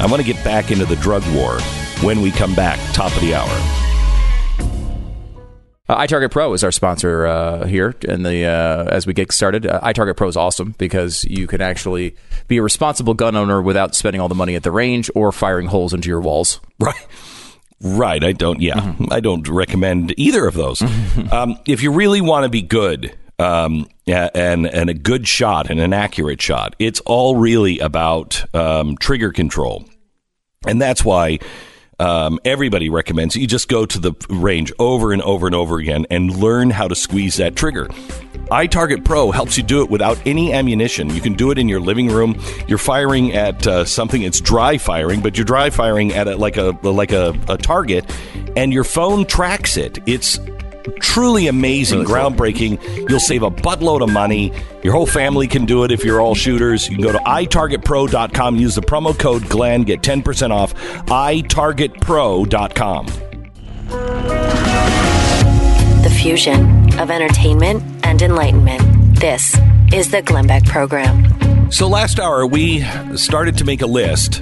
I want to get back into the drug war when we come back, top of the hour. Uh, iTarget Pro is our sponsor uh, here, and the uh, as we get started, uh, iTarget Pro is awesome because you can actually be a responsible gun owner without spending all the money at the range or firing holes into your walls. Right. Right. I don't, yeah, I don't recommend either of those. um, if you really want to be good, um, and, and a good shot and an accurate shot, it's all really about um, trigger control. And that's why um, everybody recommends you just go to the range over and over and over again and learn how to squeeze that trigger. iTarget Pro helps you do it without any ammunition. You can do it in your living room. You're firing at uh, something; it's dry firing, but you're dry firing at a, like a like a, a target, and your phone tracks it. It's truly amazing, groundbreaking. You'll save a buttload of money. Your whole family can do it if you're all shooters. You can go to itargetpro.com, use the promo code GLEN, get 10% off. itargetpro.com. The fusion of entertainment and enlightenment. This is the Glenn Beck Program. So last hour, we started to make a list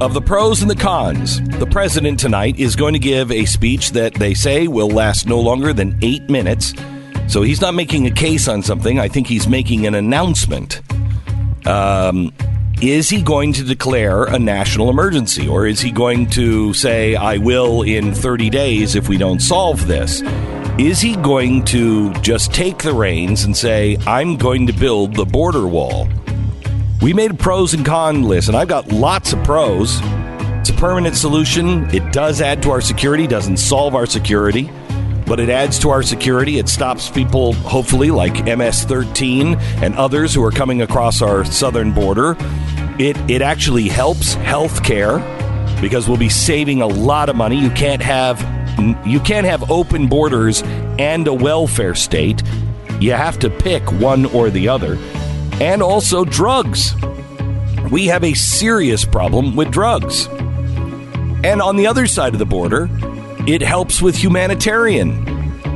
of the pros and the cons. The president tonight is going to give a speech that they say will last no longer than eight minutes. So he's not making a case on something. I think he's making an announcement. Um, is he going to declare a national emergency or is he going to say, I will in 30 days if we don't solve this? Is he going to just take the reins and say, I'm going to build the border wall? We made a pros and con list, and I've got lots of pros. It's a permanent solution. It does add to our security, doesn't solve our security, but it adds to our security. It stops people, hopefully, like MS 13 and others who are coming across our southern border. It, it actually helps healthcare because we'll be saving a lot of money. You can't have you can't have open borders and a welfare state. You have to pick one or the other. And also drugs. We have a serious problem with drugs. And on the other side of the border, it helps with humanitarian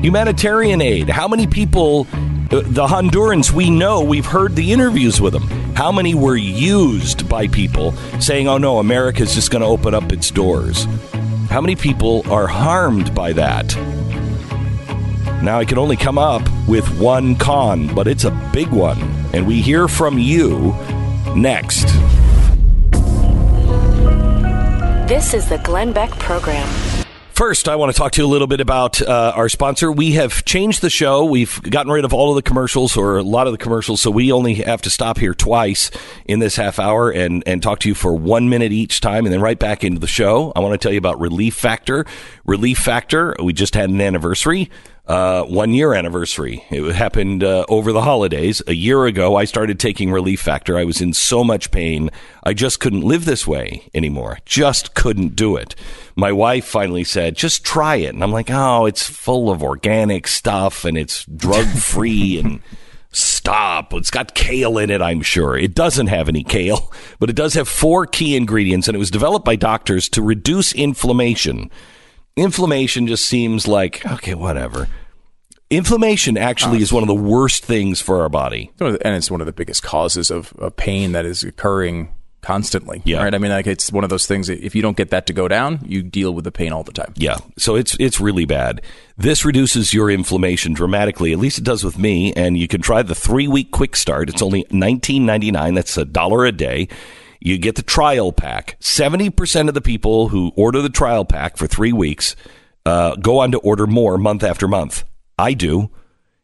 humanitarian aid. How many people uh, the Hondurans we know, we've heard the interviews with them. How many were used by people saying, "Oh no, America's just going to open up its doors." How many people are harmed by that? Now I can only come up with one con, but it's a big one. And we hear from you next. This is the Glenn Beck Program. First, I want to talk to you a little bit about uh, our sponsor. We have changed the show. We've gotten rid of all of the commercials or a lot of the commercials, so we only have to stop here twice in this half hour and, and talk to you for one minute each time and then right back into the show. I want to tell you about Relief Factor. Relief Factor, we just had an anniversary. Uh, one year anniversary. It happened uh, over the holidays. A year ago, I started taking Relief Factor. I was in so much pain. I just couldn't live this way anymore. Just couldn't do it. My wife finally said, just try it. And I'm like, oh, it's full of organic stuff and it's drug free and stop. It's got kale in it, I'm sure. It doesn't have any kale, but it does have four key ingredients and it was developed by doctors to reduce inflammation inflammation just seems like okay whatever Inflammation actually is one of the worst things for our body. It's one of the- and it's one of the biggest causes of, of pain that is occurring constantly. Yeah. Right. I mean, like it's one of those things. that If you don't get that to go down, you deal with the pain all the time. Yeah, so it's it's really bad. This reduces your inflammation dramatically. At least it does with me. And you can try the three week quick start. It's only nineteen ninety nine. That's a dollar a day. You get the trial pack. Seventy percent of the people who order the trial pack for three weeks uh, go on to order more month after month. I do.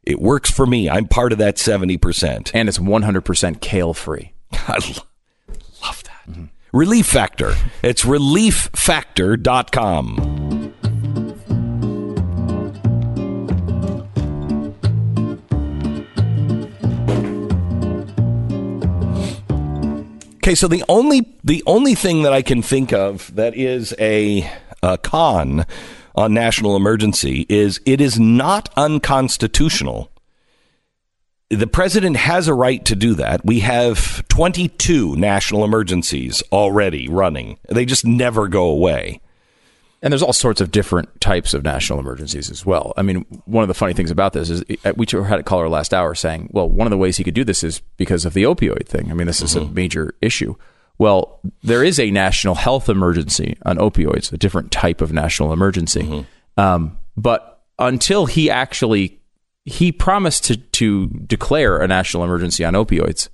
It works for me. I'm part of that seventy percent. And it's 100% kale free. I lo- love that. Relief Factor. It's relieffactor.com. Okay, so the only the only thing that I can think of that is a, a con on national emergency is it is not unconstitutional the president has a right to do that. We have 22 national emergencies already running. They just never go away. And there's all sorts of different types of national emergencies as well. I mean, one of the funny things about this is uh, we had a caller last hour saying, well, one of the ways he could do this is because of the opioid thing. I mean, this is a major issue. Well, there is a national health emergency on opioids, a different type of national emergency. Um, but until he actually he promised to to declare a national emergency on opioids,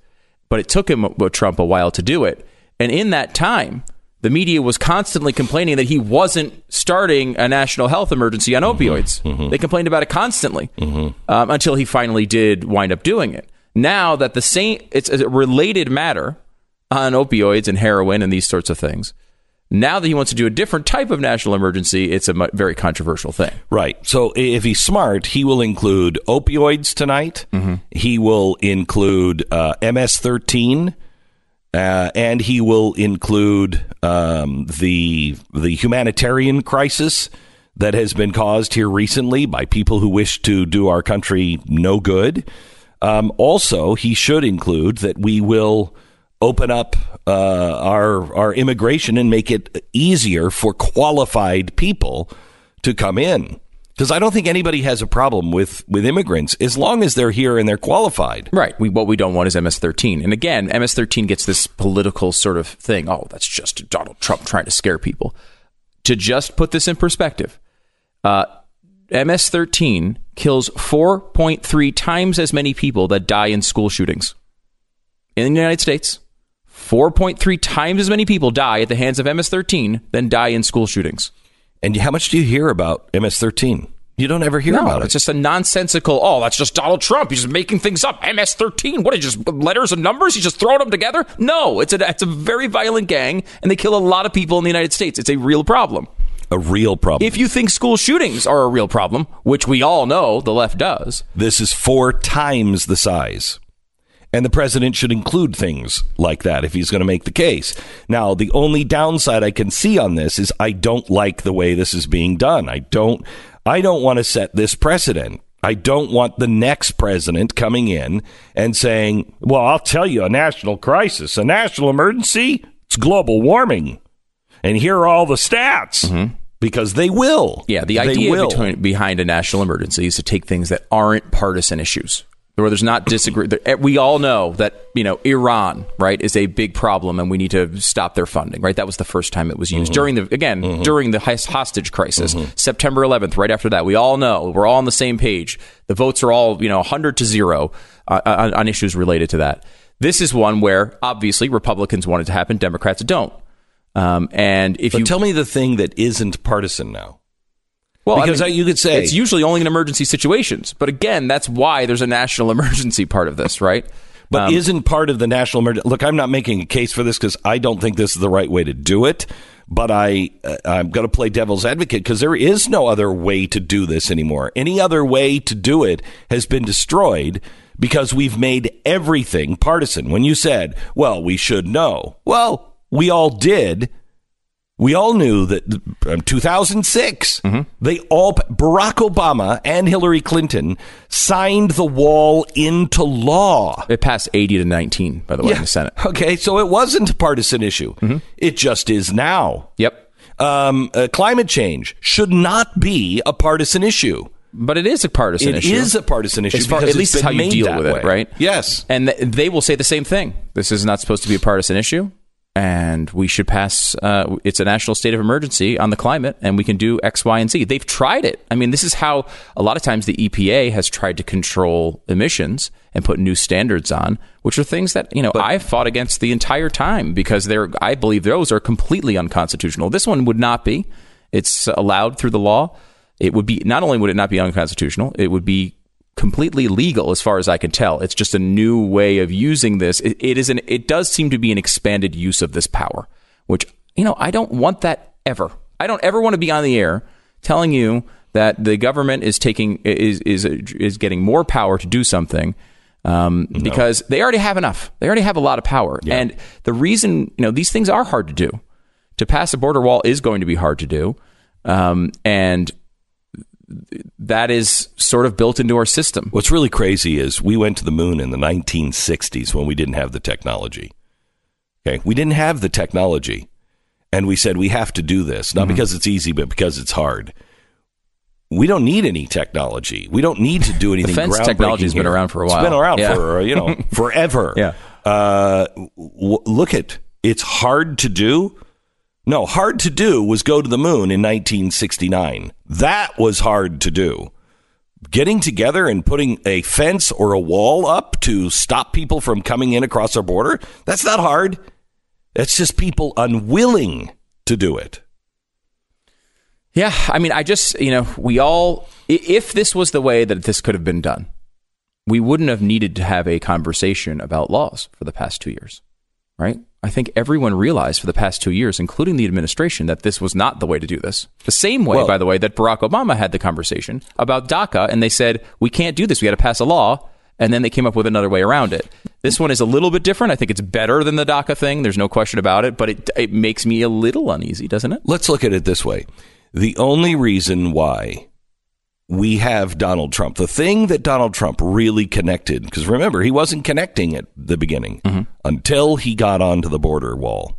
but it took him Trump a while to do it. And in that time, the media was constantly complaining that he wasn't starting a national health emergency on opioids. They complained about it constantly um, until he finally did wind up doing it. Now that the same, it's a related matter on opioids and heroin and these sorts of things. Now that he wants to do a different type of national emergency, it's a mu- very controversial thing. Right. So if he's smart, he will include opioids tonight. He will include uh, MS-13, uh, and he will include um, the the humanitarian crisis that has been caused here recently by people who wish to do our country no good. Um, also, he should include that we will open up uh, our our immigration and make it easier for qualified people to come in. Because I don't think anybody has a problem with, with immigrants as long as they're here and they're qualified. Right. We, what we don't want is MS-13. And again, MS-13 gets this political sort of thing. Oh, that's just Donald Trump trying to scare people. To just put this in perspective, uh, MS-13 kills 4.3 times as many people that die in school shootings in the United States. 4.3 times as many people die at the hands of MS-13 than die in school shootings. And how much do you hear about MS-13? You don't ever hear No, about it. it's just a nonsensical. Oh, that's just Donald Trump. He's just making things up. MS-13. What? He just uh, letters and numbers? He's just throwing them together? No, it's a it's a very violent gang, and they kill a lot of people in the United States. It's a real problem. a real problem. If you think school shootings are a real problem, which we all know the left does, this is four times the size. And the president should include things like that if he's going to make the case. Now, the only downside I can see on this is I don't like the way this is being done. I don't I don't want to set this precedent. I don't want the next president coming in and saying, "Well, I'll tell you a national crisis, a national emergency, it's global warming." And here are all the stats. Because they will. Mm-hmm. yeah, the idea between, behind a national emergency is to take things that aren't partisan issues. Where there's not disagree, eh, we all know that you know Iran, right, is a big problem, and we need to stop their funding. Right, that was the first time it was used mm-hmm. during the again mm-hmm. during the hostage crisis, mm-hmm. September 11th. Right after that, we all know we're all on the same page. The votes are all you know 100 to zero uh, uh, on, on issues related to that. This is one where obviously Republicans want it to happen, Democrats don't. Um, and if But you tell me the thing that isn't partisan now. Well, I because mean, you could say- it's usually only in emergency situations. But again, that's why there's a national emergency part of this, right? But Um, isn't part of the national emergency? Look, I'm not making a case for this because I don't think this is the right way to do it. But I, uh, I'm going to play devil's advocate because there is no other way to do this anymore. Any other way to do it has been destroyed because we've made everything partisan. When you said, "Well, we should know," well, we all did. We all knew that um, 2006, they all, Barack Obama and Hillary Clinton signed the wall into law. it passed 80 to 19, by the way, in the Senate. Okay, so it wasn't a partisan issue. It just is now. Yep. Um, uh, climate change should not be a partisan issue. but it is a partisan It issue. is a partisan issue far, because at least it's how you deal with it, way. right? Yes. and th- they will say the same thing. This is not supposed to be a partisan issue, and we should pass. Uh, it's a national state of emergency on the climate, and we can do X, Y, and Z. They've tried it. I mean, this is how a lot of times the EPA has tried to control emissions and put new standards on, which are things that you know I've fought against the entire time because they're. I believe those are completely unconstitutional. This one would not be. It's allowed through the law. It would be not only would it not be unconstitutional, it would be completely legal as far as I can tell. It's just a new way of using this. It, it is an it does seem to be an expanded use of this power, which you know, I don't want that ever. I don't ever want to be on the air telling you that the government is taking is is is getting more power to do something um, because they already have enough. They already have a lot of power, and the reason you know these things are hard to do. To pass a border wall is going to be hard to do, um, and that is sort of built into our system. What's really crazy is we went to the moon in the 1960s when we didn't have the technology. Okay, we didn't have the technology, and we said we have to do this not because it's easy, but because it's hard. We don't need any technology. We don't need to do anything. Groundbreaking technology has been around for a It's while. been around Yeah. for you know forever. Yeah. Uh, w- look at it's hard to do. No, hard to do was go to the moon in 1969. That was hard to do. Getting together and putting a fence or a wall up to stop people from coming in across our border, that's not hard. That's just people unwilling to do it. Yeah, I mean, I just, you know, we all, if this was the way that this could have been done, we wouldn't have needed to have a conversation about laws for the past two years, right? I think everyone realized for the past two years, including the administration, that this was not the way to do this. The same way, Well- by the way, that Barack Obama had the conversation about DACA, and they said, we can't do this. We got to pass a law. And then they came up with another way around it. This one is a little bit different. I think it's better than the DACA thing. There's no question about it, but it, it makes me a little uneasy, doesn't it? Let's look at it this way. The only reason why we have Donald Trump, the thing that Donald Trump really connected, because remember, he wasn't connecting at the beginning mm-hmm. until he got onto the border wall.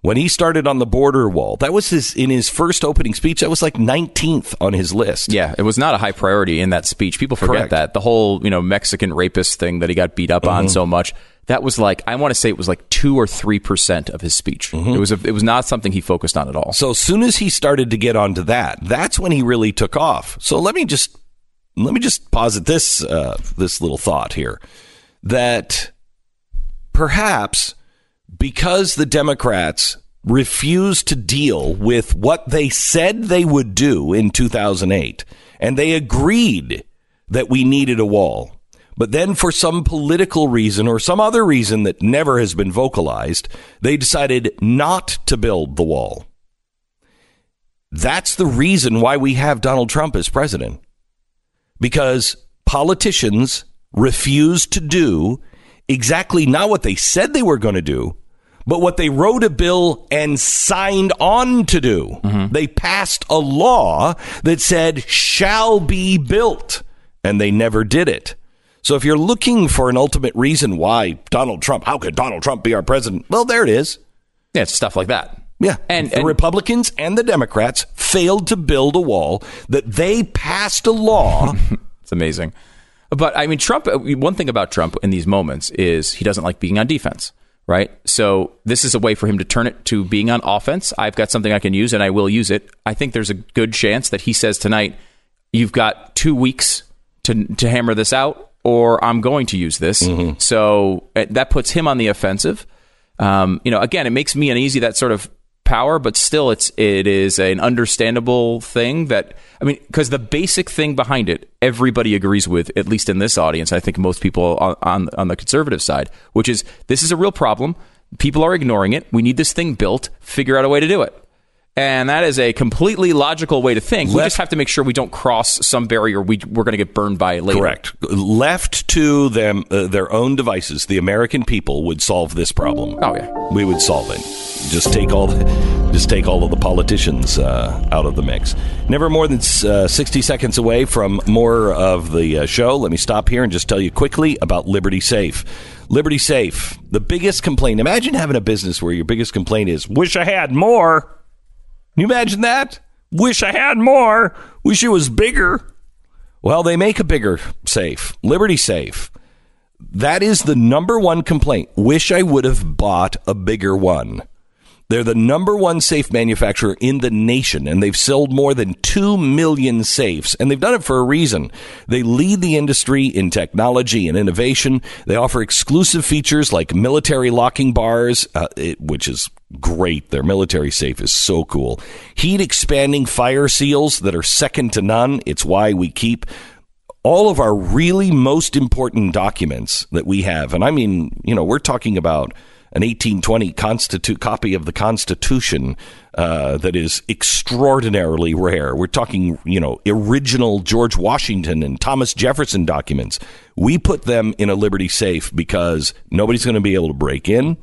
When he started on the border wall, that was his in his first opening speech. That was like 19th on his list. Yeah, it was not a high priority in that speech. People forget Correct. that. The whole, you know, Mexican rapist thing that he got beat up on mm-hmm. so much. That was like I want to say it was like 2 or 3% of his speech. It was a, it was not something he focused on at all. So as soon as he started to get onto that, that's when he really took off. So let me just let me just posit this uh, this little thought here that perhaps because the Democrats refused to deal with what they said they would do in 2008, and they agreed that we needed a wall. But then, for some political reason or some other reason that never has been vocalized, they decided not to build the wall. That's the reason why we have Donald Trump as president. Because politicians refused to do exactly not what they said they were going to do, but what they wrote a bill and signed on to do. Mm-hmm. They passed a law that said shall be built, and they never did it. So if you're looking for an ultimate reason why Donald Trump, how could Donald Trump be our president? Well, there it is. Yeah, it's stuff like that. Yeah. And- the and- Republicans and the Democrats failed to build a wall that they passed a law. It's amazing. But I mean, Trump, uh, one thing about Trump in these moments is he doesn't like being on defense, right? So this is a way for him to turn it to being on offense. I've got something I can use and I will use it. I think there's a good chance that he says tonight, you've got two weeks to, to hammer this out or I'm going to use this. So uh, that puts him on the offensive. Um, you know, again, it makes me uneasy that sort of power, but still, it's it is an understandable thing that I mean, because the basic thing behind it, everybody agrees with, at least in this audience. I think most people on, on on the conservative side, which is this is a real problem. People are ignoring it. We need this thing built. Figure out a way to do it. And that is a completely logical way to think. we just have to make sure we don't cross some barrier we, we're going to get burned by later. Correct. Left to them uh, their own devices, the American people would solve this problem. Oh, yeah. we would solve it. Just take all, the, just take all of the politicians uh, out of the mix. Never more than uh, sixty seconds away from more of the uh, show. Let me stop here and just tell you quickly about Liberty Safe. Liberty Safe, the biggest complaint. Imagine having a business where your biggest complaint is, "Wish I had more." Can you imagine that? Wish I had more. Wish it was bigger. Well, they make a bigger safe, Liberty Safe. That is the number one complaint. Wish I would have bought a bigger one. They're the number one safe manufacturer in the nation, and they've sold more than 2 million safes. And they've done it for a reason. They lead the industry in technology and innovation. They offer exclusive features like military locking bars, uh, it, which is great. Their military safe is so cool. Heat expanding fire seals that are second to none. It's why we keep all of our really most important documents that we have. And I mean, you know, we're talking about an 1820 constitu- copy of the Constitution uh, that is extraordinarily rare. We're talking, you know, original George Washington and Thomas Jefferson documents. We put them in a Liberty safe because nobody's going to be able to break in.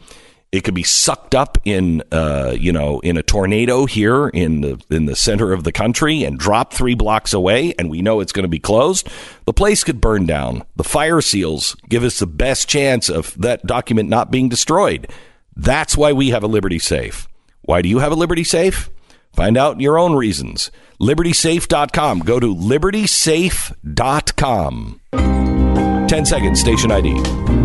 It could be sucked up in, uh, you know, in a tornado here in the in the center of the country and dropped three blocks away, and we know it's going to be closed. The place could burn down. The fire seals give us the best chance of that document not being destroyed. That's why we have a Liberty Safe. Why do you have a Liberty Safe? Find out your own reasons. LibertySafe.com. Go to LibertySafe.com. 10 seconds, station ID.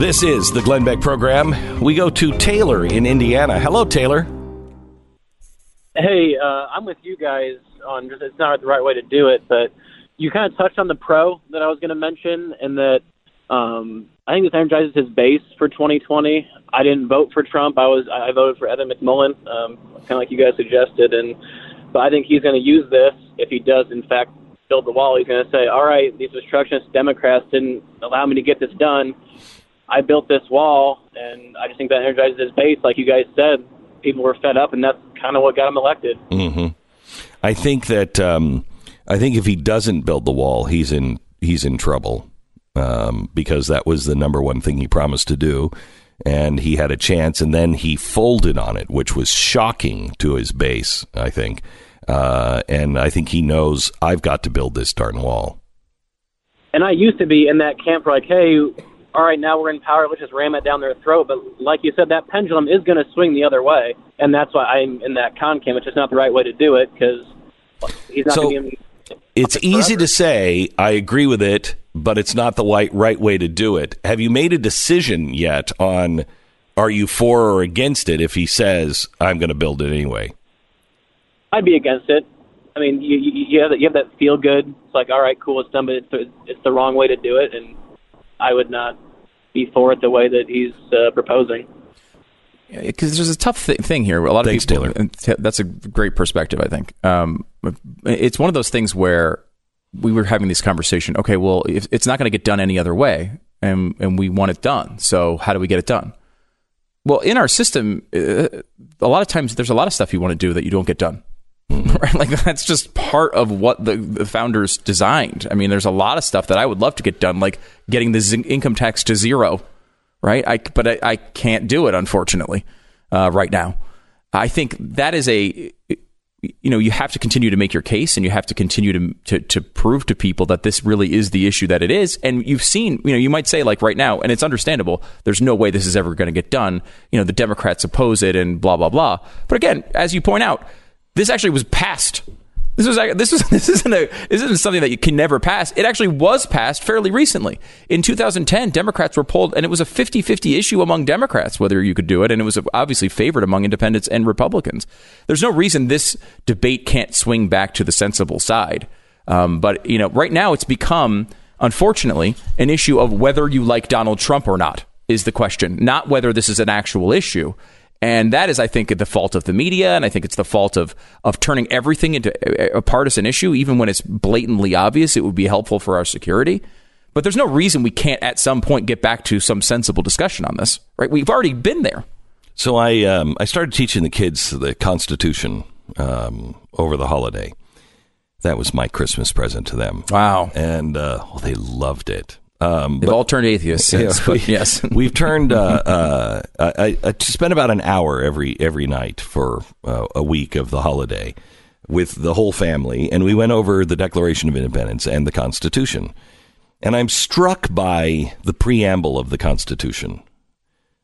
This is the Glenn Beck program. We go to Taylor in Indiana. Hello, Taylor. Hey, uh, I'm with you guys on it's not the right way to do it, but you kind of touched on the pro that I was going to mention, and that um, I think this energizes his base for 2020. I didn't vote for Trump. I was I voted for Evan McMullin, um, kind of like you guys suggested, and but I think he's going to use this if he does in fact build the wall. He's going to say, "All right, these obstructionist Democrats didn't allow me to get this done." I built this wall, and I just think that energizes his base. Like you guys said, people were fed up, and that's kind of what got him elected. Mm-hmm. I think that um, I think if he doesn't build the wall, he's in he's in trouble um, because that was the number one thing he promised to do, and he had a chance, and then he folded on it, which was shocking to his base. I think, uh, and I think he knows I've got to build this darn wall. And I used to be in that camp, like, hey, all right, now we're in power, let's just ram it down their throat. But like you said, that pendulum is going to swing the other way, and that's why I'm in that con camp. It's just not the right way to do it because he's not So- going to be. It's easy to say I agree with it, but it's not the right right way to do it. Have you made a decision yet on are you for or against it? If he says I'm going to build it anyway, I'd be against it. I mean, you you, you have that, you have that feel good. It's like, all right, cool, it's done, but it's the, it's the wrong way to do it, and I would not be for it the way that he's uh, proposing. because there's a tough th- thing here. A lot Thanks, of people, Taylor. and t- that's a great perspective. I think um, it's one of those things where we were having this conversation. Okay, well, if it's not going to get done any other way, and and we want it done. So how do we get it done? Well, in our system, uh, a lot of times there's a lot of stuff you want to do that you don't get done. Right? Like that's just part of what the, the founders designed. I mean, there's a lot of stuff that I would love to get done, like getting the z- income tax to zero, right? I, but I, I can't do it, unfortunately, uh, right now. I think that is a, you know, you have to continue to make your case and you have to continue to, to, to prove to people that this really is the issue that it is. And you've seen, you know, you might say like right now, and it's understandable, there's no way this is ever going to get done. You know, the Democrats oppose it and blah, blah, blah. But again, as you point out, this actually was passed. This was this was this isn't a this isn't something that you can never pass. It actually was passed fairly recently. In 2010, Democrats were polled, and it was a 50-50 issue among Democrats whether you could do it, and it was obviously favored among independents and Republicans. There's no reason this debate can't swing back to the sensible side. Um, but you know, right now it's become, unfortunately, an issue of whether you like Donald Trump or not is the question, not whether this is an actual issue. And that is, I think, the fault of the media, and I think it's the fault of of turning everything into a, a partisan issue, even when it's blatantly obvious it would be helpful for our security. But there's no reason we can't, at some point, get back to some sensible discussion on this. Right? We've already been there. so I um, I started teaching the kids the Constitution um, over the holiday. That was my Christmas present to them. Wow. and uh, well, they loved it. Um, They've all turned atheists since, Yeah, but we- yes. we've turned. Uh, uh, I, I spent about an hour every every night for uh, a week of the holiday with the whole family, and we went over the Declaration of Independence and the Constitution. And I'm struck by the preamble of the Constitution.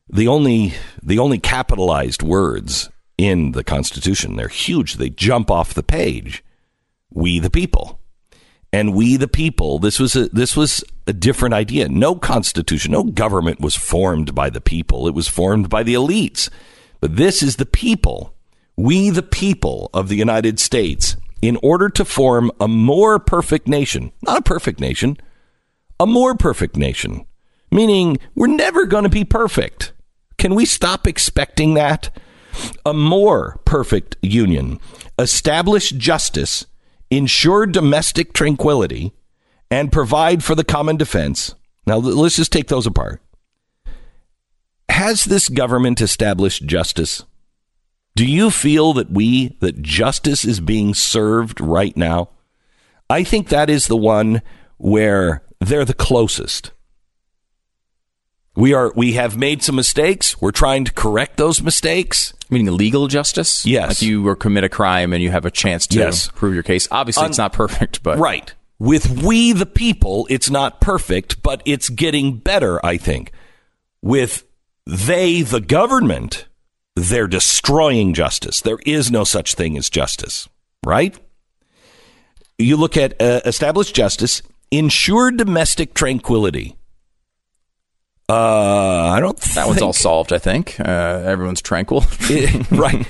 The only the only capitalized words in the Constitution, they're huge. They jump off the page. We the people. And we the people, this was a this was a different idea. No constitution, no government was formed by the people. It was formed by the elites. But this is the people. We the people of the United States in order to form a more perfect nation. Not a perfect nation, a more perfect nation. Meaning we're never going to be perfect. Can we stop expecting that? A more perfect union. Establish justice ensure domestic tranquility, and provide for the common defense. Now, let's just take those apart. Has this government established justice? Do you feel that we, that justice is being served right now? I think that is the one where they're the closest. We are we have made some mistakes. We're trying to correct those mistakes. Meaning legal justice? Yes. Like you commit a crime and you have a chance to Yes. prove your case. Obviously, Un- it's not perfect, but Right. With we the people, it's not perfect, but it's getting better, I think. With they the government, they're destroying justice. There is no such thing as justice, right? You look at uh, established justice, ensure domestic tranquility. Uh, I don't. that one's all solved. I think uh, everyone's tranquil. it- right.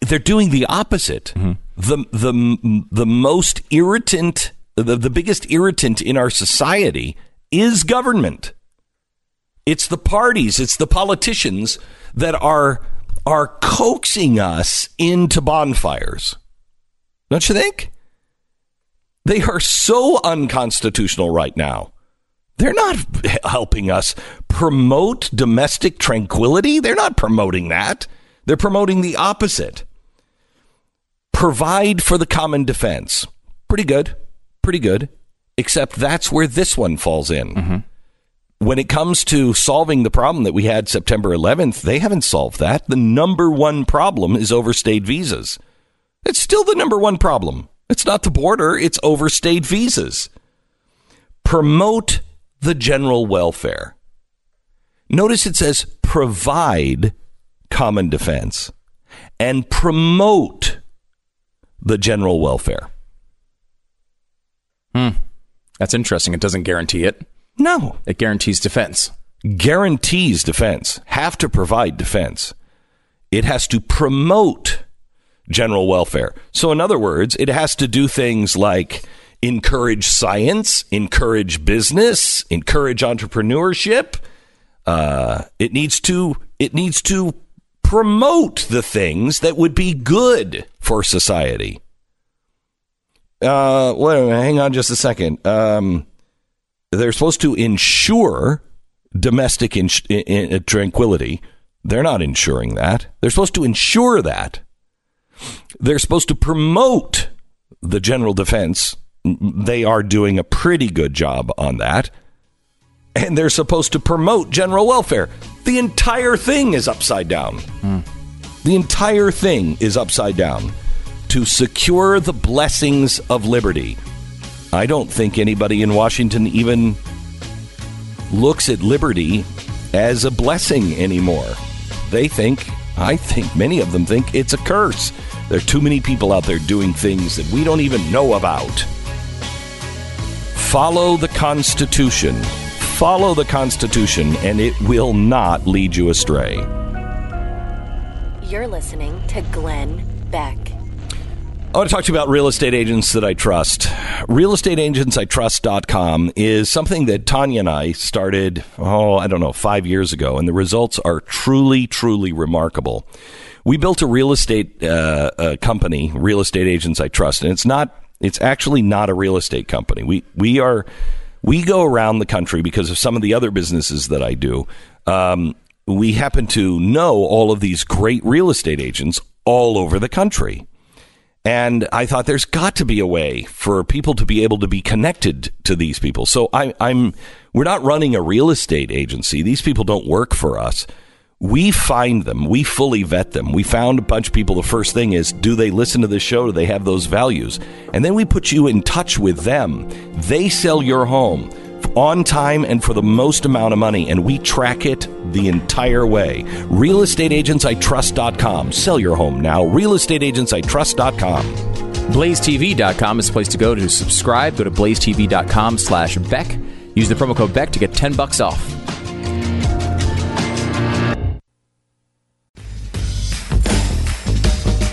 They're doing the opposite. The the the most irritant, the, the biggest irritant in our society is government. It's the parties, it's the politicians that are are coaxing us into bonfires. Don't you think? They are so unconstitutional right now. They're not helping us promote domestic tranquility. They're not promoting that. They're promoting the opposite. Provide for the common defense. Pretty good. Pretty good. Except that's where this one falls in. Mm-hmm. When it comes to solving the problem that we had September 11th, they haven't solved that. The number one problem is overstayed visas. It's still the number one problem. It's not the border, it's overstayed visas. Promote the general welfare. Notice it says provide common defense and promote the general welfare. Hmm. That's interesting. It doesn't guarantee it. No, It guarantees defense. guarantees defense, have to provide defense. It has to promote general welfare. So, in other words, it has to do things like encourage science, encourage business, encourage entrepreneurship. Uh, it needs to it needs to promote the things that would be good for society. Uh, wait hang on just a second. Um, they're supposed to ensure domestic in, in, in tranquility. They're not ensuring that. They're supposed to ensure that. They're supposed to promote the general defense. They are doing a pretty good job on that. And they're supposed to promote general welfare. The entire thing is upside down. Hmm. The entire thing is upside down to secure the blessings of liberty. I don't think anybody in Washington even looks at liberty as a blessing anymore. They think, I think many of them think it's a curse. There are too many people out there doing things that we don't even know about. Follow the Constitution. Follow the Constitution, and it will not lead you astray. You're listening to Glenn Beck. I want to talk to you about real estate agents that I trust. Realestateagentsitrust.com is something that Tanya and I started, oh, I don't know, five years ago, and the results are truly, truly remarkable. We built a real estate uh, uh, company, Real Estate Agents I Trust, and it's not, it's actually not a real estate company. We, we are, we go around the country because of some of the other businesses that I do. Um, we happen to know all of these great real estate agents all over the country. And I thought there's got to be a way for people to be able to be connected to these people. So I, I'm, we're not running a real estate agency. These people don't work for us. We find them. We fully vet them. We found a bunch of people. The first thing is, do they listen to the show? Do they have those values? And then we put you in touch with them. They sell your home on time and for the most amount of money, and we track it the entire way. RealestateAgentsITrust.com. Sell your home now. RealestateAgentsITrust.com. BlazeTV.com is the place to go to subscribe. Go to blazetv.com slash Beck. Use the promo code Beck to get 10 bucks off.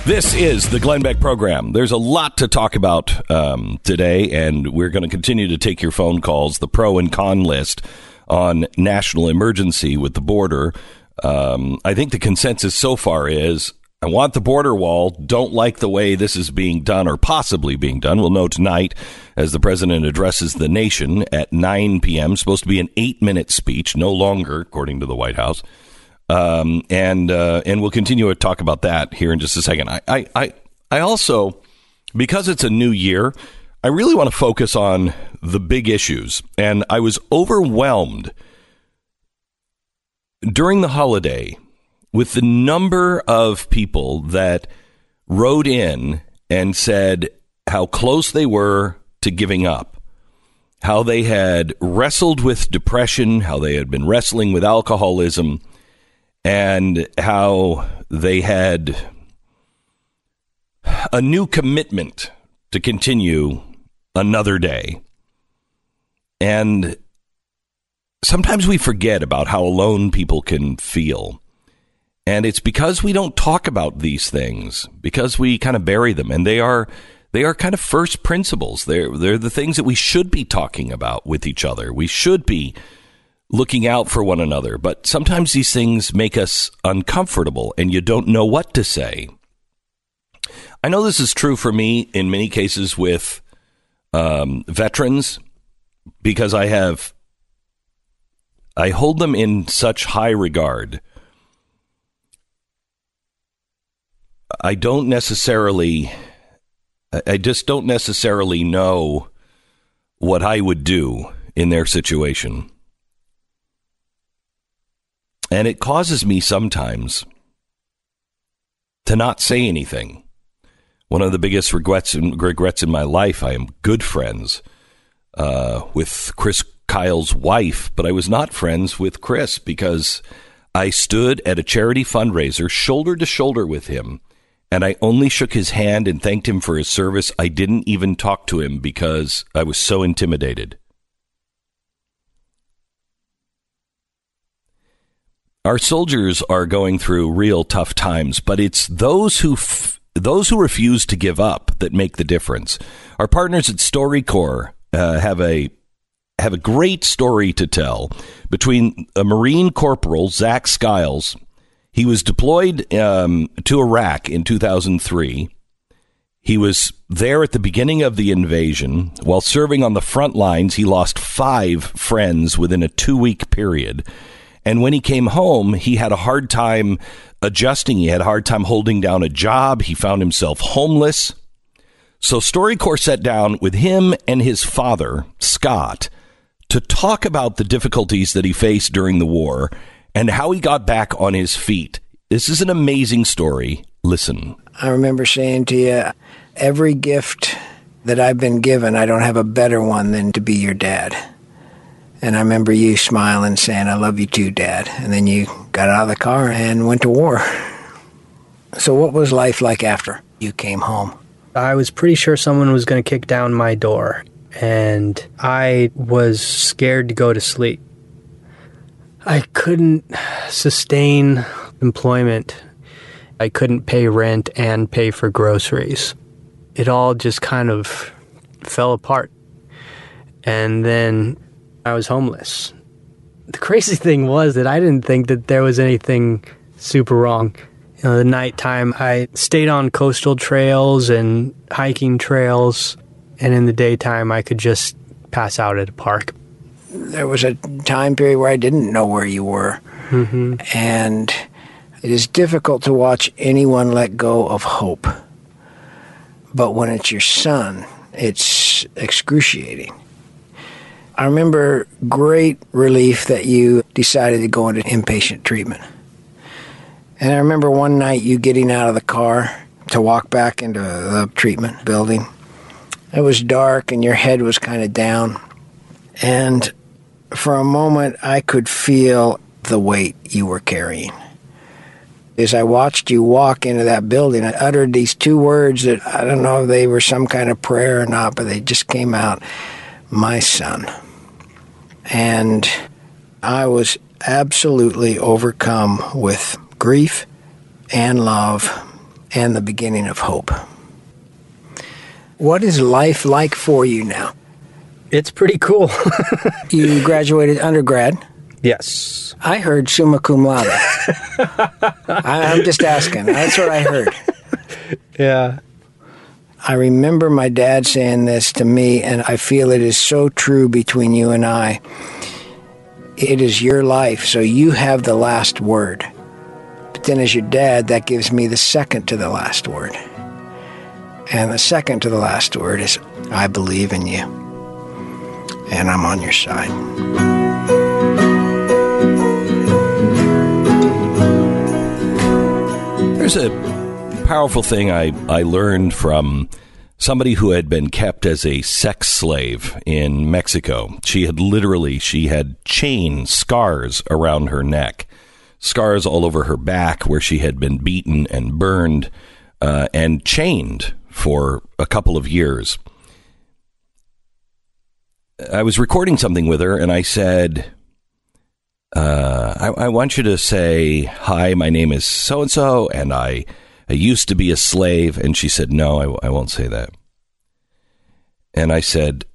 This is the Glenn Beck program. There's a lot to talk about um, today, and we're going to continue to take your phone calls, the pro and con list on national emergency with the border. Um, I think the consensus so far is I want the border wall, don't like the way this is being done or possibly being done. We'll know tonight as the president addresses the nation at 9 p.m. Supposed to be an eight minute speech, no longer, according to the White House. Um, and uh, and we'll continue to talk about that here in just a second. I, I, I, I also, because it's a new year, I really want to focus on the big issues. And I was overwhelmed during the holiday with the number of people that wrote in and said how close they were to giving up, how they had wrestled with depression, how they had been wrestling with alcoholism and how they had a new commitment to continue another day. And sometimes we forget about how alone people can feel. And it's because we don't talk about these things, because we kind of bury them. And they are they are kind of first principles. They're they're the things that we should be talking about with each other. We should be looking out for one another. But sometimes these things make us uncomfortable and you don't know what to say. I know this is true for me in many cases with um, veterans because I have, I hold them in such high regard. I don't necessarily, I just don't necessarily know what I would do in their situation. And it causes me sometimes to not say anything. One of the biggest regrets in, regrets in my life, I am good friends uh, with Chris Kyle's wife, but I was not friends with Chris because I stood at a charity fundraiser shoulder to shoulder with him and I only shook his hand and thanked him for his service. I didn't even talk to him because I was so intimidated. Our soldiers are going through real tough times, but it's those who f- those who refuse to give up that make the difference. Our partners at StoryCorps uh, have a have a great story to tell between a Marine Corporal Zach Skiles. He was deployed um, to Iraq in 2003. He was there at the beginning of the invasion. While serving on the front lines, he lost five friends within a two week period. And when he came home, he had a hard time adjusting. He had a hard time holding down a job. He found himself homeless. So StoryCorps sat down with him and his father, Scott, to talk about the difficulties that he faced during the war and how he got back on his feet. This is an amazing story. Listen. I remember saying to you, every gift that I've been given, I don't have a better one than to be your dad. And I remember you smiling, saying, I love you too, Dad. And then you got out of the car and went to war. So, what was life like after you came home? I was pretty sure someone was going to kick down my door, and I was scared to go to sleep. I couldn't sustain employment. I couldn't pay rent and pay for groceries. It all just kind of fell apart. And then I was homeless. The crazy thing was that I didn't think that there was anything super wrong. You know, the nighttime, I stayed on coastal trails and hiking trails, and in the daytime, I could just pass out at a park. There was a time period where I didn't know where you were. Mm-hmm. And it is difficult to watch anyone let go of hope. But when it's your son, it's excruciating. I remember great relief that you decided to go into inpatient treatment. And I remember one night you getting out of the car to walk back into the treatment building. It was dark and your head was kind of down. And for a moment, I could feel the weight you were carrying. As I watched you walk into that building, I uttered these two words that I don't know if they were some kind of prayer or not, but they just came out my son. And I was absolutely overcome with grief and love and the beginning of hope. What is life like for you now? It's pretty cool. you graduated undergrad. Yes. I heard summa cum laude. I, I'm just asking. That's what I heard. Yeah. I remember my dad saying this to me, and I feel it is so true between you and I. It is your life, so you have the last word. But then, as your dad, that gives me the second to the last word. And the second to the last word is I believe in you, and I'm on your side. There's a powerful thing I, I learned from somebody who had been kept as a sex slave in Mexico. She had literally she had chain scars around her neck, scars all over her back where she had been beaten and burned uh, and chained for a couple of years. I was recording something with her, and I said, uh, I, I, want you to say, Hi, my name is so and so, and I, I used to be a slave. And she said, No, I, I won't say that. And I said,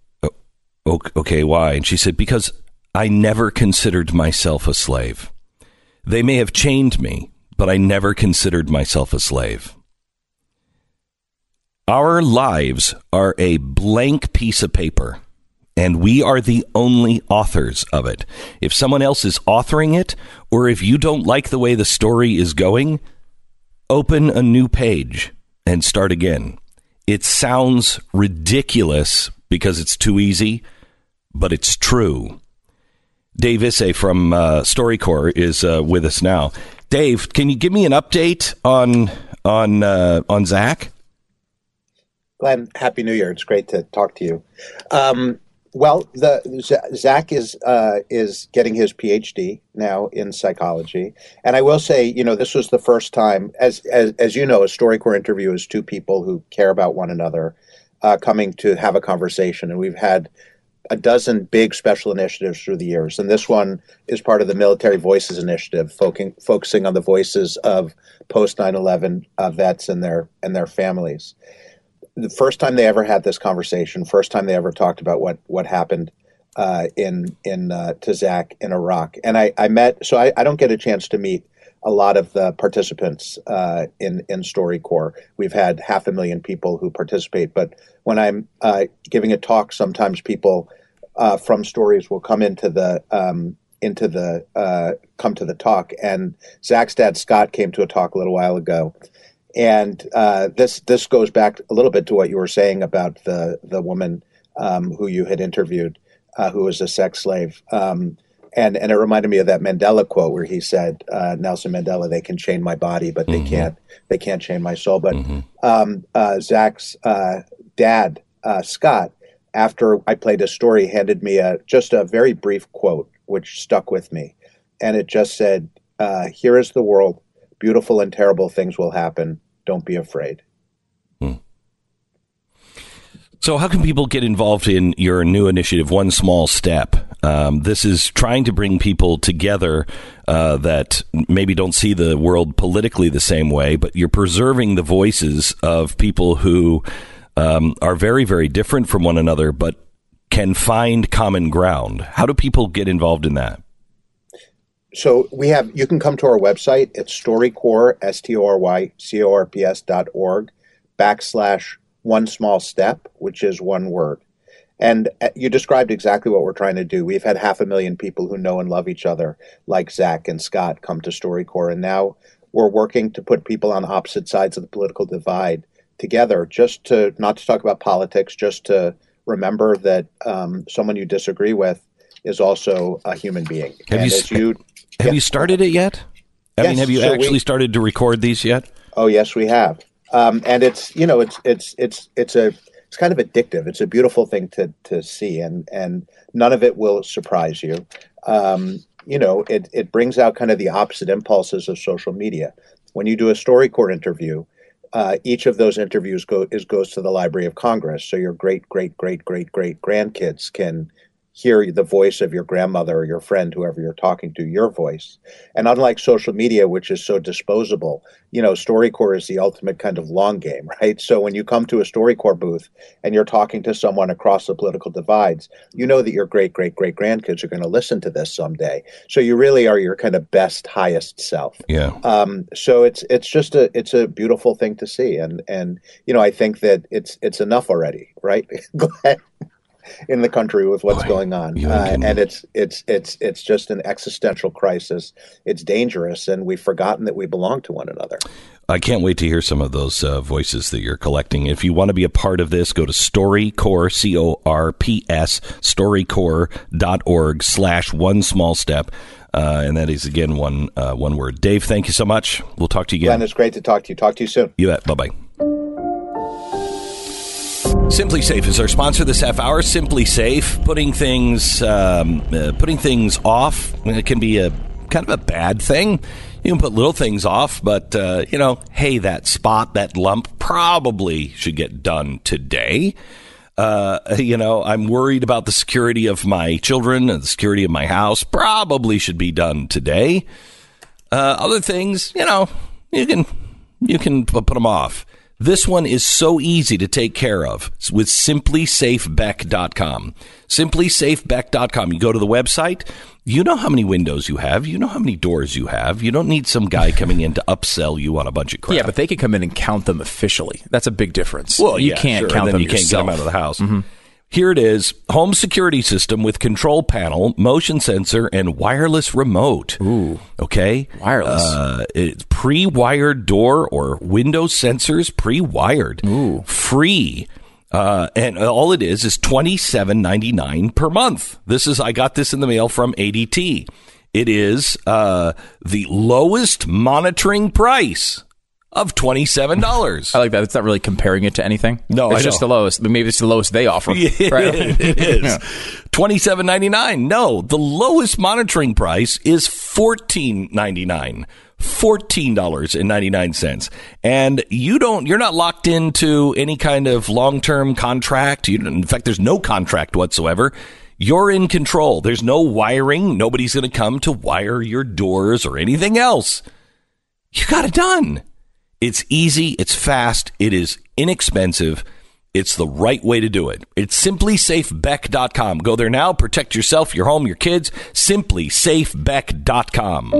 Okay, why? And she said, Because I never considered myself a slave. They may have chained me, but I never considered myself a slave. Our lives are a blank piece of paper and we are the only authors of it. If someone else is authoring it, or if you don't like the way the story is going, open a new page and start again. It sounds ridiculous because it's too easy, but it's true. Dave Isay from uh, StoryCorps is uh, with us now. Dave, can you give me an update on on uh, on Zach? Glenn, happy New Year! It's great to talk to you. Um, well, the Zach is uh, is getting his PhD now in psychology, and I will say, you know, this was the first time, as as, as you know, a StoryCorps interview is two people who care about one another uh, coming to have a conversation, and we've had a dozen big special initiatives through the years, and this one is part of the Military Voices Initiative, focusing focusing on the voices of post 9/11 uh, vets and their and their families the first time they ever had this conversation, first time they ever talked about what what happened uh, in in uh, to Zach in Iraq, and I, I met. So I, I, don't get a chance to meet a lot of the participants uh, in in StoryCorps. We've had half a million people who participate, but when I'm uh, giving a talk, sometimes people uh, from stories will come into the um, into the uh, come to the talk. And Zach's dad Scott came to a talk a little while ago and uh, this this goes back a little bit to what you were saying about the the woman um, who you had interviewed, uh, who was a sex slave. Um, and and it reminded me of that Mandela quote where he said, uh, "Nelson Mandela, they can chain my body, but they mm-hmm. can't they can't chain my soul." But mm-hmm. um, uh, Zach's uh, dad, uh, Scott, after I played a story, handed me a just a very brief quote which stuck with me, and it just said, "Here is the world." Beautiful and terrible things will happen don't be afraid. Hmm. So, how can people get involved in your new initiative, One Small Step? Um, this is trying to bring people together uh, that maybe don't see the world politically the same way, but you're preserving the voices of people who um, are very, very different from one another, but can find common ground. How do people get involved in that? So we have you can come to our website. It's storycorps s-t-o-r-y-c-o-r-p-s dot org backslash one small step which is one word. And uh, you described exactly what we're trying to do. We've had half a million people who know and love each other like zach and scott come to storycorps. And now we're working to put people on opposite sides of the political divide together just to not to talk about politics just to remember that um, someone you disagree with is also a human being. Have and you, you have yeah. you started it yet? I yes, mean, have you so actually we, started to record these yet? Oh yes, we have. Um, and it's you know it's it's it's it's a it's kind of addictive. It's a beautiful thing to to see, and and none of it will surprise you. Um, you know, it it brings out kind of the opposite impulses of social media. When you do a StoryCorps interview, uh, each of those interviews go is goes to the Library of Congress, so your great great great great great grandkids can hear the voice of your grandmother or your friend, whoever you're talking to, your voice. And unlike social media, which is so disposable, you know, StoryCorps is the ultimate kind of long game, right? So when you come to a StoryCorps booth and you're talking to someone across the political divides, you know that your great great great grandkids are going to listen to this someday. So you really are your kind of best, highest self. Yeah. Um, so it's it's just a it's a beautiful thing to see, and and you know I think that it's it's enough already, right? Go ahead in the country with what's Boy, going on, uh, and it's it's it's it's just an existential crisis. It's dangerous, and we've forgotten that we belong to one another. I can't wait to hear some of those uh, voices that you're collecting. If you want to be a part of this, go to StoryCorps, C O R P S, storycorps.org slash one small step. Uh, and that is, again, one uh, one word. Dave, thank you so much. We'll talk to you again. Glenn, it's great to talk to you. Talk to you soon. You bet. Bye bye. SimpliSafe is our sponsor this half hour. SimpliSafe, putting things um, uh, putting things off. It can be a kind of a bad thing. You can put little things off, but uh, you know, hey, that spot, that lump, probably should get done today. Uh, you know, I'm worried about the security of my children and the security of my house. Probably should be done today. Uh, other things, you know, you can you can put them off. This one is so easy to take care of with simplisafebeck.com. Simplisafebeck.com. You go to the website, you know how many windows you have, you know how many doors you have. You don't need some guy coming in to upsell you on a bunch of crap. Yeah, but they can come in and count them officially. That's a big difference. Well, you yeah, can't sure, count them you can't yourself. get them out of the house. Mm-hmm. Here it is: home security system with control panel, motion sensor, and wireless remote. Ooh, okay, Wireless. Uh, it's pre-wired door or window sensors, pre-wired. Ooh, free. Uh, and all it is is twenty seven ninety nine per month. This is I got this in the mail from ADT. It is uh, the lowest monitoring price of twenty seven dollars. I like that. It's not really comparing it to anything. No, it's I just know. the lowest. Maybe it's the lowest they offer. Right? it is. Yeah. Twenty seven ninety nine. No, the lowest monitoring price is fourteen ninety nine. Fourteen dollars and ninety nine cents, and you don't. You're not locked into any kind of long term contract. You, in fact, there's no contract whatsoever. You're in control. There's no wiring. Nobody's going to come to wire your doors or anything else. You got it done. It's easy, it's fast, it is inexpensive. It's the right way to do it. It's simplisafebeck.com. Go there now, protect yourself, your home, your kids. Simplisafebeck.com.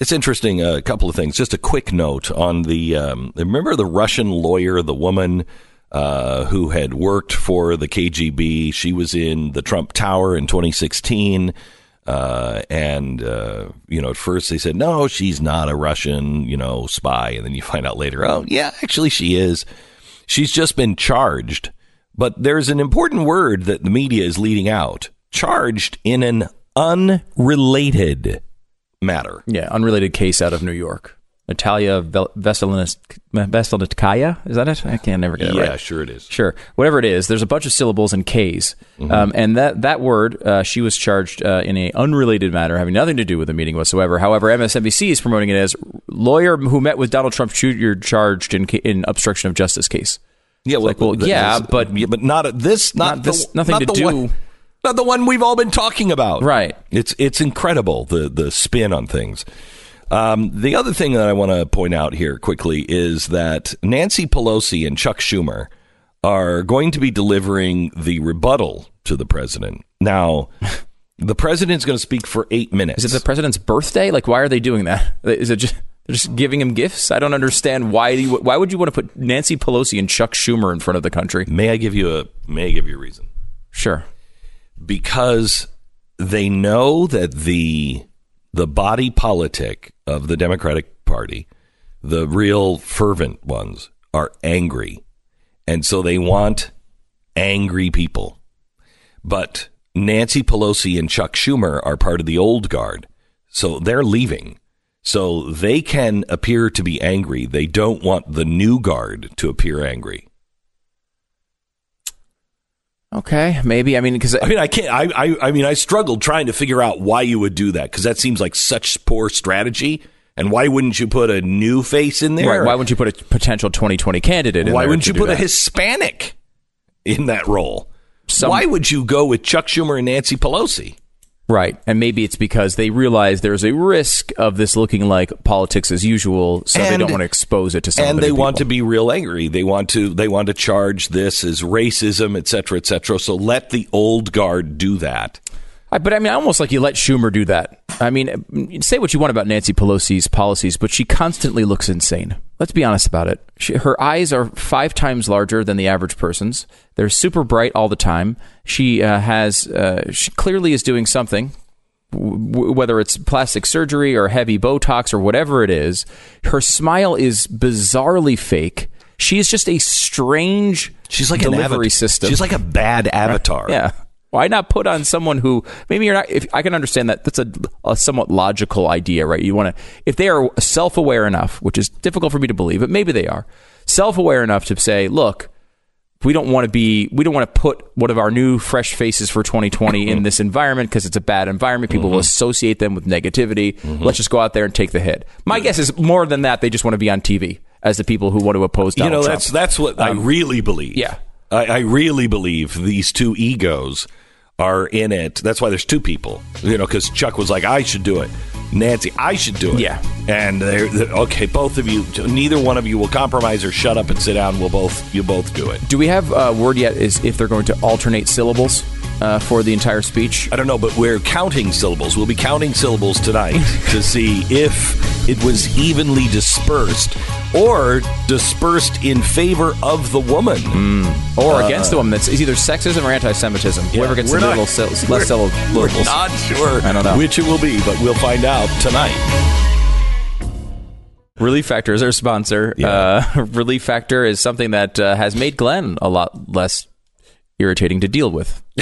It's interesting. A couple of things. Just a quick note on the. Um, remember the Russian lawyer, the woman uh, who had worked for the KGB. She was in the Trump Tower in 2016. Uh, and, uh, you know, at first they said, no, she's not a Russian, you know, spy. And then you find out later, oh, yeah, actually she is. She's just been charged. But there's an important word that the media is leading out charged in an unrelated matter. Yeah, unrelated case out of New York. Natalia Veselnitskaya, is that it? I can't never get it Yeah, right. sure it is. Sure, whatever it is, there's a bunch of syllables and K's, Mm-hmm. um, and that that word uh, she was charged uh, in a unrelated matter, having nothing to do with the meeting whatsoever. However, MSNBC is promoting it as lawyer who met with Donald Trump Jr. charged in in obstruction of justice case. Yeah, well, like, well, th- yeah, this- but- yeah, but not this, not, Not the- this- nothing not to do- One, not the one we've all been talking about. Right. It's it's incredible the the spin on things. Um, the other thing that I want to point out here quickly is that Nancy Pelosi and Chuck Schumer are going to be delivering the rebuttal to the president. Now, the president's going to speak for eight minutes. Is it the president's birthday? Like, why are they doing that? Is it just they're just giving him gifts? I don't understand why. Do you, why would you want to put Nancy Pelosi and Chuck Schumer in front of the country? May I give you a May I give you a reason? Sure. because they know that the the body politic of the Democratic Party, the real fervent ones, are angry, and so they want angry people. But Nancy Pelosi and Chuck Schumer are part of the old guard, so they're leaving. So they can appear to be angry. They don't want the new guard to appear angry. Okay, maybe. I mean, because I mean, I can't. I, I, I mean, I struggled trying to figure out why you would do that because that seems like such poor strategy. And why wouldn't you put a new face in there? right, why wouldn't you put a potential 2020 candidate in Why there wouldn't you put a? Hispanic in that role? Some- why would you go with Chuck Schumer and Nancy Pelosi? Right. And maybe it's because they realize there's a risk of this looking like politics as usual, so they don't want to expose it to some and they want to be real angry. They want to they want to charge this as racism, et cetera, et cetera. So let the old guard do that. I, but I mean, I almost like you let Schumer do that. I mean, say what you want about Nancy Pelosi's policies, but she constantly looks insane. Let's be honest about it. She, her eyes are five times larger than the average person's. They're super bright all the time. She uh, has, uh, she clearly is doing something, w- whether it's plastic surgery or heavy Botox or whatever it is. Her smile is bizarrely fake. She is just a strange She's like an delivery avatar. system. She's like a bad avatar. Yeah. Why not put on someone who maybe you're not? If I can understand that, that's a, a somewhat logical idea, right? You want to, if they are self-aware enough, which is difficult for me to believe, but maybe they are self-aware enough to say, look, we don't want to be, we don't want to put one of our new fresh faces for 2020 in this environment because it's a bad environment. People will associate them with negativity. Let's just go out there and take the hit. My guess is more than that, they just want to be on TV as the people who want to oppose you Donald know Trump. that's that's what I um, really believe. yeah. I, I really believe these two egos are in it. That's why there's two people. You know, because Chuck was like, I should do it. Nancy, I should do it. Yeah. And they're, they're- okay. Both of you, neither one of you will compromise or shut up and sit down. We'll both you both do it. Do we have uh, word yet? Is if they're going to alternate syllables uh, for the entire speech? I don't know, but we're counting syllables. We'll be counting syllables tonight to see if it was evenly dispersed or dispersed in favor of the woman. or against the woman. That's it's either sexism or anti-Semitism. Whoever gets the not- little we're- less syllable- We're not sure I don't know. which it will be, but we'll find out tonight. Relief Factor is our sponsor. Yeah. Uh, Relief Factor is something that uh, has made Glenn a lot less irritating to deal with.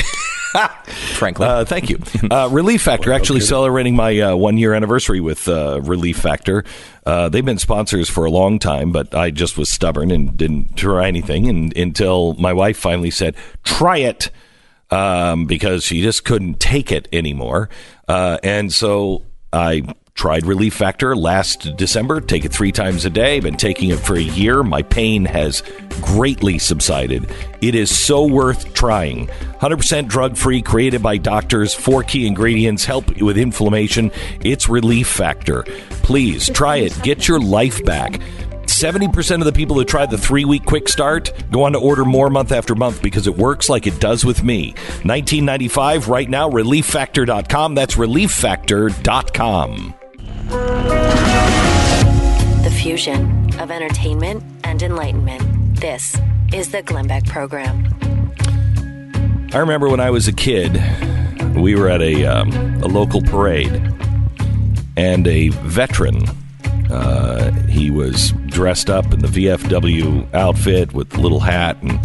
frankly, Uh, thank you. Uh, Relief Factor, actually celebrating my uh, one year anniversary with uh, Relief Factor. Uh, they've been sponsors for a long time, but I just was stubborn and didn't try anything and, until my wife finally said, try it. Um, because she just couldn't take it anymore. Uh, and so I tried Relief Factor last December, take it three times a day, been taking it for a year. My pain has greatly subsided. It is so worth trying. 100% drug free, created by doctors, four key ingredients, help with inflammation. It's Relief Factor. Please try it. Get your life back. 70% of the people who tried the three week quick start go on to order more month after month because it works like it does with me. 1995 right now, relieffactor.com. That's relieffactor.com. The fusion of entertainment and enlightenment. This is the Glenn Beck Program. I remember when I was a kid, we were at a, um, a local parade, and a veteran, uh, he was dressed up in the VFW outfit with the little hat, and,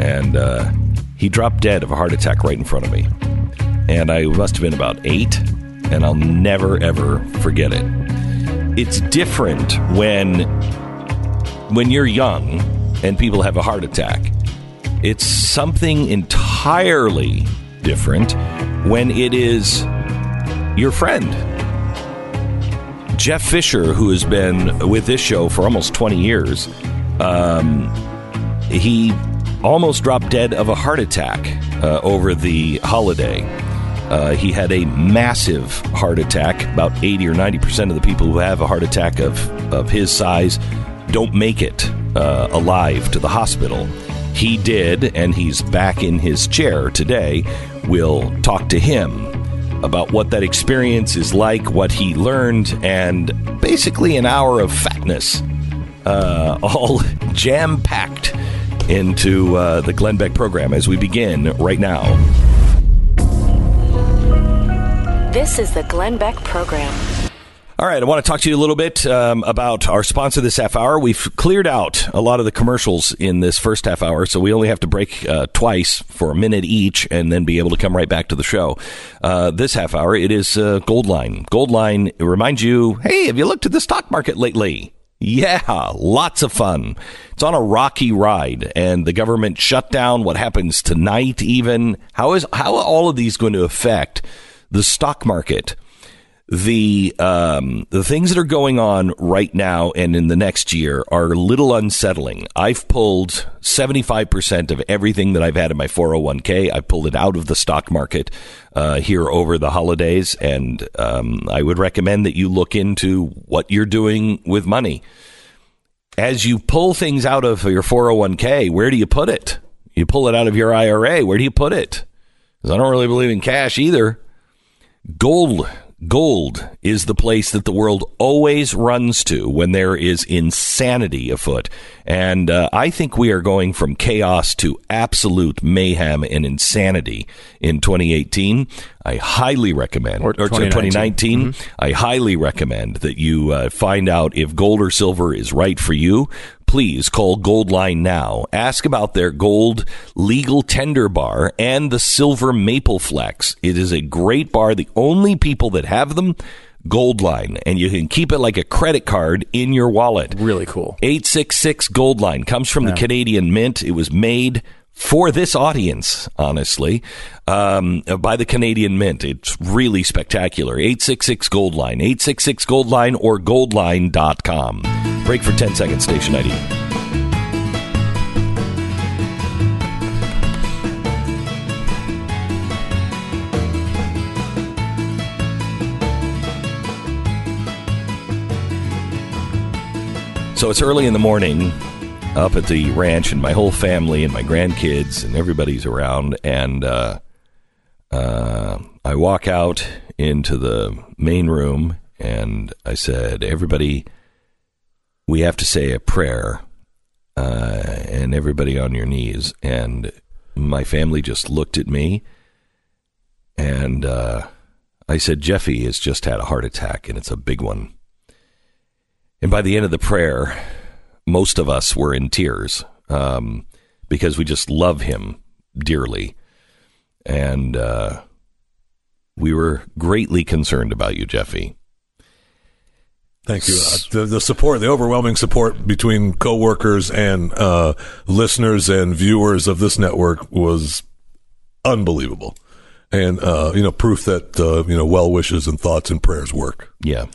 and uh, he dropped dead of a heart attack right in front of me. And I must have been about eight, and I'll never, ever forget it. It's different when when you're young and people have a heart attack. It's something entirely different when it is your friend. Jeff Fisher, who has been with this show for almost 20 years, um, he almost dropped dead of a heart attack uh, over the holiday. Uh, he had a massive heart attack. About 80 or 90 percent of the people who have a heart attack of, of his size don't make it uh, alive to the hospital. He did, and he's back in his chair today. We'll talk to him about what that experience is like, what he learned, and basically an hour of fatness, uh, all jam packed into uh, the Glenn Beck program as we begin right now. This is the Glenn Beck Program. All right, I want to talk to you a little bit um, about our sponsor this half hour. We've cleared out a lot of the commercials in this first half hour, so we only have to break uh, twice for a minute each and then be able to come right back to the show. Uh, this half hour, it is uh, Goldline. Goldline reminds you hey, have you looked at the stock market lately? Yeah, lots of fun. It's on a rocky ride, and the government shutdown. What happens tonight? Even how is how are all of these going to affect the stock market? the um, the things that are going on right now and in the next year are a little unsettling. I've pulled seventy five percent of everything that I've had in my four hundred one k. I pulled it out of the stock market uh, here over the holidays, and um, I would recommend that you look into what you're doing with money. As you pull things out of your four hundred one k, where do you put it? You pull it out of your IRA. Where do you put it? Because I don't really believe in cash either. Gold Gold is the place that the world always runs to when there is insanity afoot. And uh, I think we are going from chaos to absolute mayhem and insanity in 2018. I highly recommend, Or 2019. 2019, I highly recommend that you uh, find out if gold or silver is right for you. Please call Goldline now. Ask about their gold legal tender bar and the silver maple flex. It is a great bar. The only people that have them, Goldline, and you can keep it like a credit card in your wallet. Really cool. 866 Goldline comes from the Canadian Mint. It was made for this audience, honestly, um, by the Canadian Mint. It's really spectacular. 866 Goldline, 866 Gold Goldline or goldline.com. Break for 10 seconds, station ID. So it's early in the morning up at the ranch, and my whole family and my grandkids and everybody's around. And uh, uh, I walk out into the main room and I said, Everybody, we have to say a prayer. Uh, and everybody on your knees. And my family just looked at me. And uh, I said, Jeffy has just had a heart attack, and it's a big one. And by the end of the prayer, most of us were in tears um, because we just love him dearly. And uh, we were greatly concerned about you, Jeffy. Thank you. Uh, the, the support, the overwhelming support between coworkers and uh, listeners and viewers of this network was unbelievable, and uh, you know, proof that uh, you know, well wishes and thoughts and prayers work. Yeah.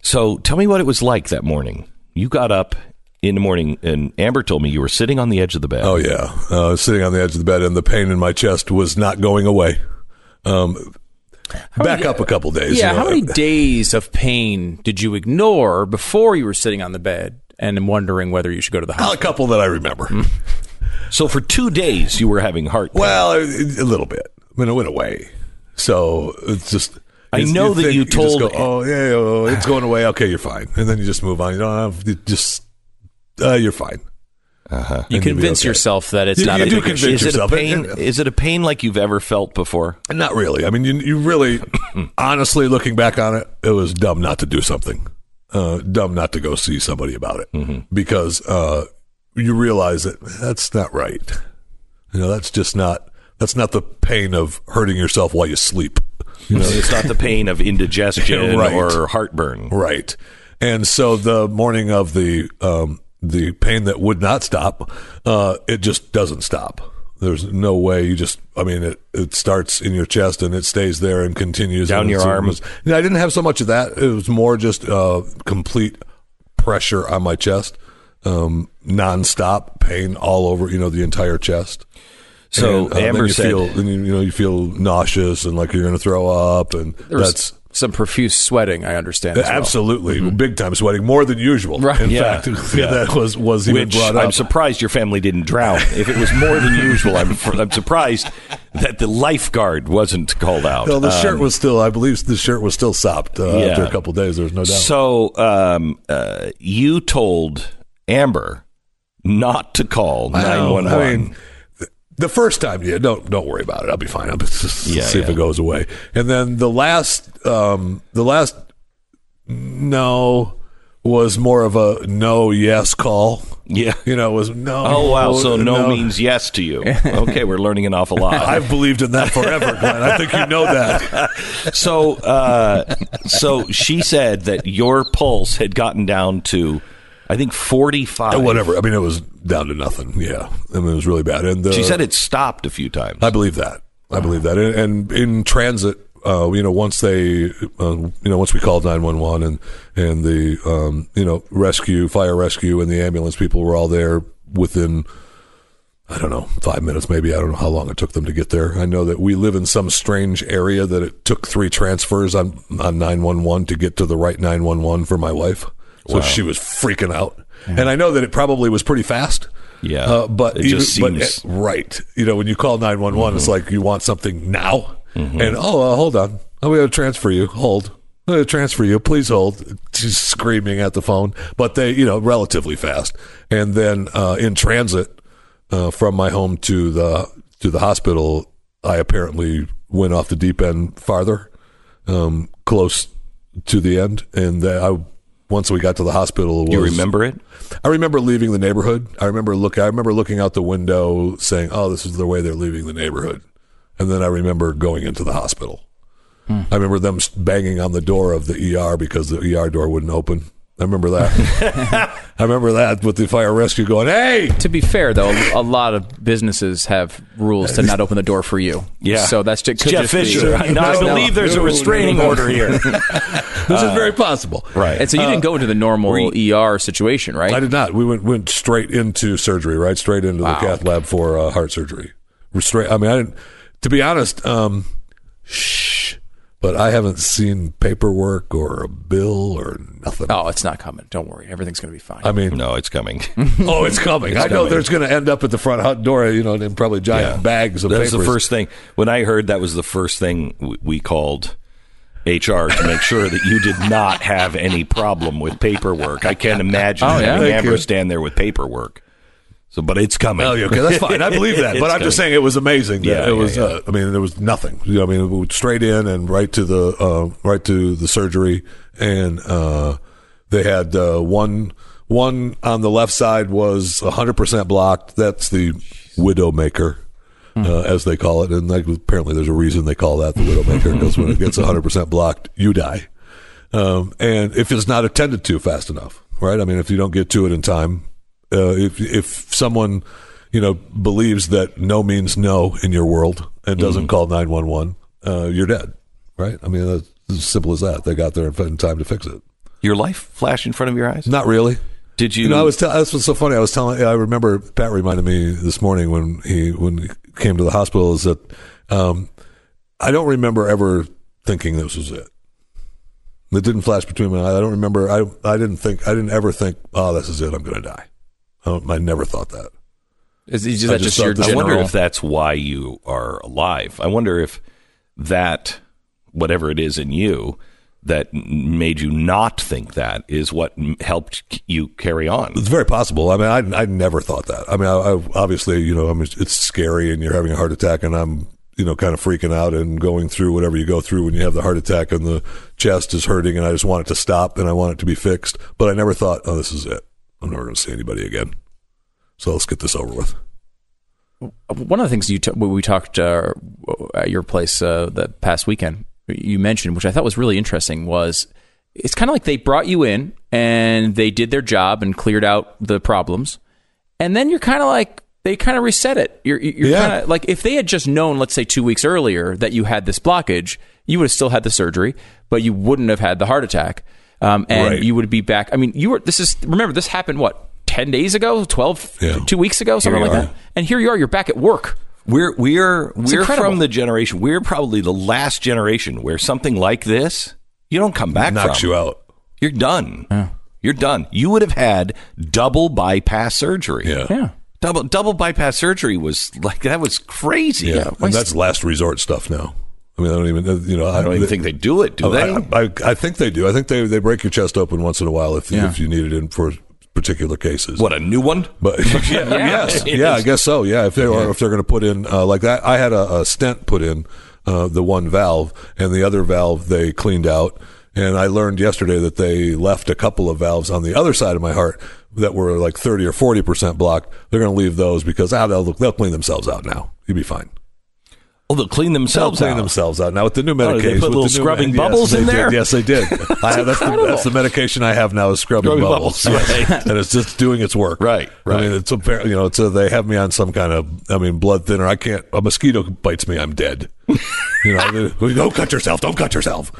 So tell me what it was like that morning. You got up in the morning, and Amber told me you were sitting on the edge of the bed. Oh yeah, uh, sitting on the edge of the bed, and the pain in my chest was not going away. Um, back many- up a couple days. Yeah, you know. how many days of pain did you ignore before you were sitting on the bed and wondering whether you should go to the hospital? A couple that I remember. So for two days you were having heart. pain. Well, a, a little bit. I mean, it went away. So it's just. I it's- know that think- you just told- go, oh yeah, yeah, oh, it's going away. Okay, you're fine, and then you just move on. You don't have you just. Uh, you're fine. You And you'll be convince okay. yourself that it's You- not you a do big issue. convince is it a pain? And- Is it a pain like you've ever felt before? Not really. I mean, you, you really, honestly, looking back on it, it was dumb not to do something. Uh, dumb not to go see somebody about it Mm-hmm. because uh, you realize that that's not right. You know, that's just not. That's not the pain of hurting yourself while you sleep. You know, It's not the pain of indigestion Right. or heartburn. Right. And so the morning of the um, the pain that would not stop, uh, it just doesn't stop. There's no way you just. I mean, it it starts in your chest and it stays there and continues Down and your it's- arm. it was- I didn't have so much of that. It was more just uh, complete pressure on my chest, um, nonstop pain all over. You know, the entire chest. So And, uh, Amber you said, feel, you, know, you feel nauseous and like you're going to throw up, and that's some profuse sweating, I understand. as well. Absolutely, big time sweating, more than usual. Right. In Yeah. fact, Yeah. that was was even which brought up. I'm surprised your family didn't drown. If it was more than usual, I'm, I'm surprised that the lifeguard wasn't called out. Well, the shirt Um, was still, I believe, the shirt was still sopped uh, Yeah. after a couple of days. There's no doubt. So um, uh, you told Amber not to call nine one one. The first time, yeah, don't don't worry about it. I'll be fine. I'll just Yeah, see if it goes away. And then the last, um, the last no was more of a no yes call. Yeah. You know, it was no. Oh wow! So no, means yes to you. Okay, we're learning an awful lot. I've believed in that forever, Glenn. I think you know that. so, uh, so she said that your pulse had gotten down to, I think, forty-five. Uh, Whatever. I mean, it was down to nothing. Yeah, I mean, it was really bad. And uh, She said it stopped a few times. I believe that. I believe that. And, and in transit, uh, you know, once they, uh, you know, once we called nine one one and and the, um, you know, rescue, fire rescue, and the ambulance people were all there within. I don't know, five minutes maybe. I don't know how long it took them to get there. I know that we live in some strange area that it took three transfers on on nine one one to get to the right nine one one for my wife. So Wow. she was freaking out, and I know that it probably was pretty fast. Yeah. uh, but It just even- but, seems- uh, right. You know, when you call nine one one, it's like you want something now, and oh, uh, hold on, oh, we got to transfer you. Hold. I'm going to transfer you. Please hold. She's screaming at the phone, but they, you know, relatively fast. And then uh, in transit uh, from my home to the to the hospital, I apparently went off the deep end farther, um, close to the end. And then I, once we got to the hospital, you remember it? I remember leaving the neighborhood. I remember look. I remember looking out the window, saying, "Oh, this is the way they're leaving the neighborhood." And then I remember going into the hospital. I remember them banging on the door of the ER because the ER door wouldn't open. I remember that. I remember that with the fire rescue going, "Hey, To be fair, though, a lot of businesses have rules to not open the door for you. Yeah. So that's just It's Jeff Fisher. I, I believe there's a restraining order here. this is very possible." right. And so you didn't go into the normal were ER situation, right? I did not. We went went straight into surgery, right? Straight into Wow. the cath lab for uh, heart surgery. We're straight. I mean, I didn't. To be honest, um, shh. But I haven't seen paperwork or a bill or nothing. oh, it's not coming. Don't worry. Everything's going to be fine. I mean, no, it's coming. oh, it's coming. I know coming. there's going to end up at the front hut door, you know, in probably giant Yeah. bags of That was papers. the first thing. When I heard that was the first thing we called HR to make sure that you did not have any problem with paperwork. I can't imagine Oh, yeah? having Thank Amber stand there with paperwork. So, but it's coming. Oh, yeah, okay, that's fine. I believe that, but I'm just saying it was amazing. That Yeah, it was. yeah. Uh, I mean, there was nothing. You know, I mean, it went straight in and right to the uh, right to the surgery, and uh, they had uh, one one on the left side was 100 percent blocked. That's the widowmaker. Uh, as they call it, and like, apparently there's a reason they call that the widowmaker because when it gets 100% blocked, you die. Um, and if it's not attended to fast enough, right? I mean, if you don't get to it in time, uh, if if someone you know believes that no means no in your world and doesn't call nine one one, you're dead, right? I mean, that's as simple as that. They got there in time to fix it. Your life flashed in front of your eyes? Not really. Did you? You know, I was tell- that's what's so funny. I was telling. I remember Pat reminded me this morning when he when he came to the hospital is that um, I don't remember ever thinking this was it. It didn't flash between my eyes. I don't remember. I I didn't think. I didn't ever think. Oh, this is it. I'm going to die. I, I never thought that. is, is I that just just, your thought that- I wonder if that's why you are alive. I wonder if that, whatever it is in you, that made you not think that is what helped you carry on. It's very possible. I mean, I I never thought that. I mean, I, I obviously, you know, I mean, it's scary, and you're having a heart attack, and I'm, you know, kind of freaking out and going through whatever you go through when you have the heart attack, and the chest is hurting, and I just want it to stop, and I want it to be fixed. But I never thought, oh, this is it. I'm never going to see anybody again. So let's get this over with. One of the things you t- we talked uh, at your place uh, the past weekend, you mentioned, which I thought was really interesting, was it's kind of like they brought you in and they did their job and cleared out the problems, and then you're kind of like they kind of reset it. You're, you're Yeah. kind of like if they had just known, let's say two weeks earlier, that you had this blockage, you would have still had the surgery, but you wouldn't have had the heart attack, um, and Right. you would be back. I mean, you were. This is remember this happened what. 10 days ago 12 Yeah. two weeks ago something like are. that and here you are you're back at work We're we're we're incredible. from the generation. We're probably the last generation where something like this you don't come back Knocks from. you out. You're done. You're done. You would have had double bypass surgery. Yeah. yeah Double double bypass surgery was like that was crazy. Yeah. And that's last resort stuff now. I mean, I don't even, you know, I don't even think they do it, do Oh, they? I, I, I think they do. I think they, they break your chest open once in a while if, Yeah. if you need it in for particular cases. what a new one? But yeah, yes, It yeah, I guess so. Yeah, if they or if they're going to put in uh, like that, I had a, a stent put in uh, the one valve, and the other valve they cleaned out, And I learned yesterday that they left a couple of valves on the other side of my heart that were like 30 or 40% blocked. They're going to leave those because ah, they'll, they'll clean themselves out now. You'll be fine. Oh, they'll clean themselves They'll clean out. themselves out now with the new Oh, medication. they put little the scrubbing yes, bubbles they in did. there? Yes, they did. I have, that's, the, that's the medication I have now is scrubbing, Scrubbing bubbles, bubbles, right. and it's just doing its work. Right, I mean, it's a ver- you know, it's a, they have me on some kind of I mean blood thinner. I can't. A mosquito bites me, I'm dead. you know, don't cut yourself. Don't cut yourself.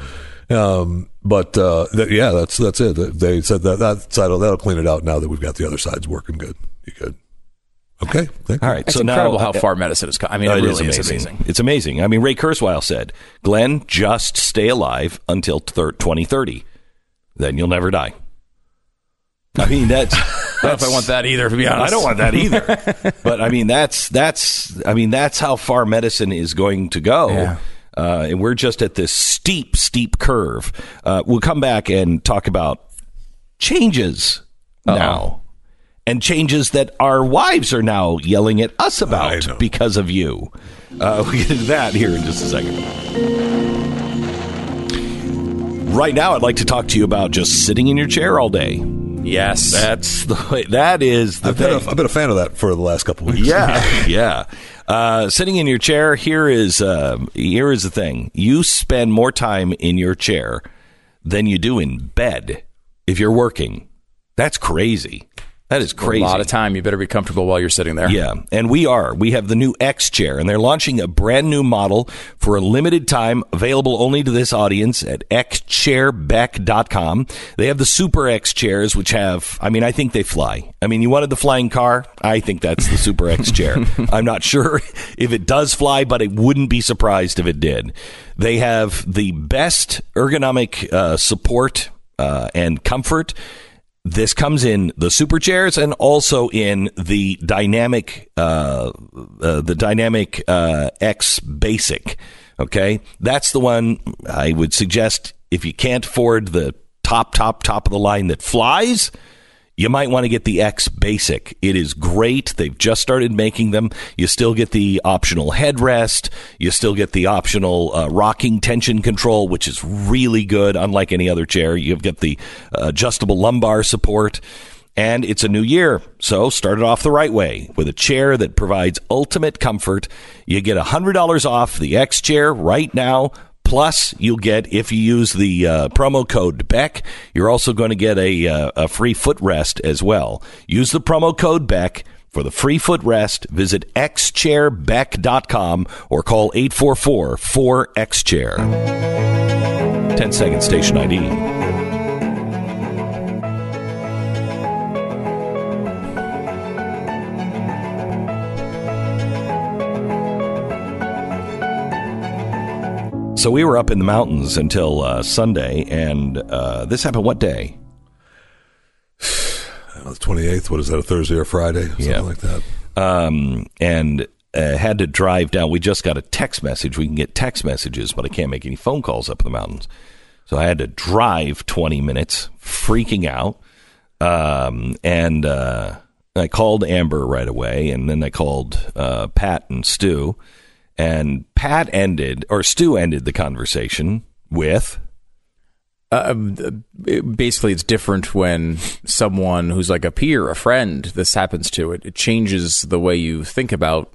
Um, but uh, that, yeah, that's that's it. They said that that side will that'll clean it out now that we've got the other sides working good. You good? Okay. Thank you. All right. It's so incredible now, how far medicine has come. I mean, Oh, it it really is is amazing. amazing. It's amazing. I mean, Ray Kurzweil said, "Glenn, just stay alive until thir- 2030, then you'll never die." I mean, that's. I don't know if I want that either, to be honest. I don't want that either. but I mean, that's that's. I mean, that's how far medicine is going to go. Yeah. Uh, and we're just at this steep, steep curve. Uh, we'll come back and talk about changes now. And changes that our wives are now yelling at us about because of you. Uh, we'll get into that here in just a second. Right now, I'd like to talk to you about just sitting in your chair all day. Yes. That's the way, that is the I've been, a, I've been a fan of that for the last couple of weeks. Yeah, yeah. Uh, sitting in your chair. Here is uh, here is the thing. You spend more time in your chair than you do in bed if you're working. That's crazy. That is crazy. A lot of time. You better be comfortable while you're sitting there. Yeah, and we are. We have the new X chair, and they're launching a brand new model for a limited time, available only to this audience at xchairbeck.com. They have the Super X chairs, which have, I mean, I think they fly. I mean, you wanted the flying car? I think that's the Super X chair. I'm not sure if it does fly, but I wouldn't be surprised if it did. They have the best ergonomic uh, support uh, and comfort. This comes in the super chairs and also in the dynamic, uh, uh, the dynamic uh, X Basic. Okay, that's the one I would suggest if you can't afford the top, top, top of the line that flies. You might want to get the X Basic. It is great. They've just started making them. You still get the optional headrest. You still get the optional uh, rocking tension control, which is really good, unlike any other chair. You've got the uh, adjustable lumbar support. And it's a new year, so start it off the right way with a chair that provides ultimate comfort. You get $100 off the X chair right now. Plus, you'll get if you use the uh, promo code Beck, you're also going to get a uh, a free footrest as well. Use the promo code Beck for the free footrest. Visit xchairbeck.com or call 844 4xchair. 10 second station ID. So we were up in the mountains until uh, Sunday, and uh, this happened what day? The 28th, what is that, a Thursday or Friday? Something Yeah. like that. um, and uh, had to drive down. We just got a text message. We can get text messages, but I can't make any phone calls up in the mountains. So I had to drive 20 minutes, freaking out. Um, and uh, I called Amber right away, and then I called uh, Pat and Stu. And Pat ended, or Stu ended the conversation with. Uh, basically, it's different when someone who's like a peer, a friend, this happens to. It, it changes the way you think about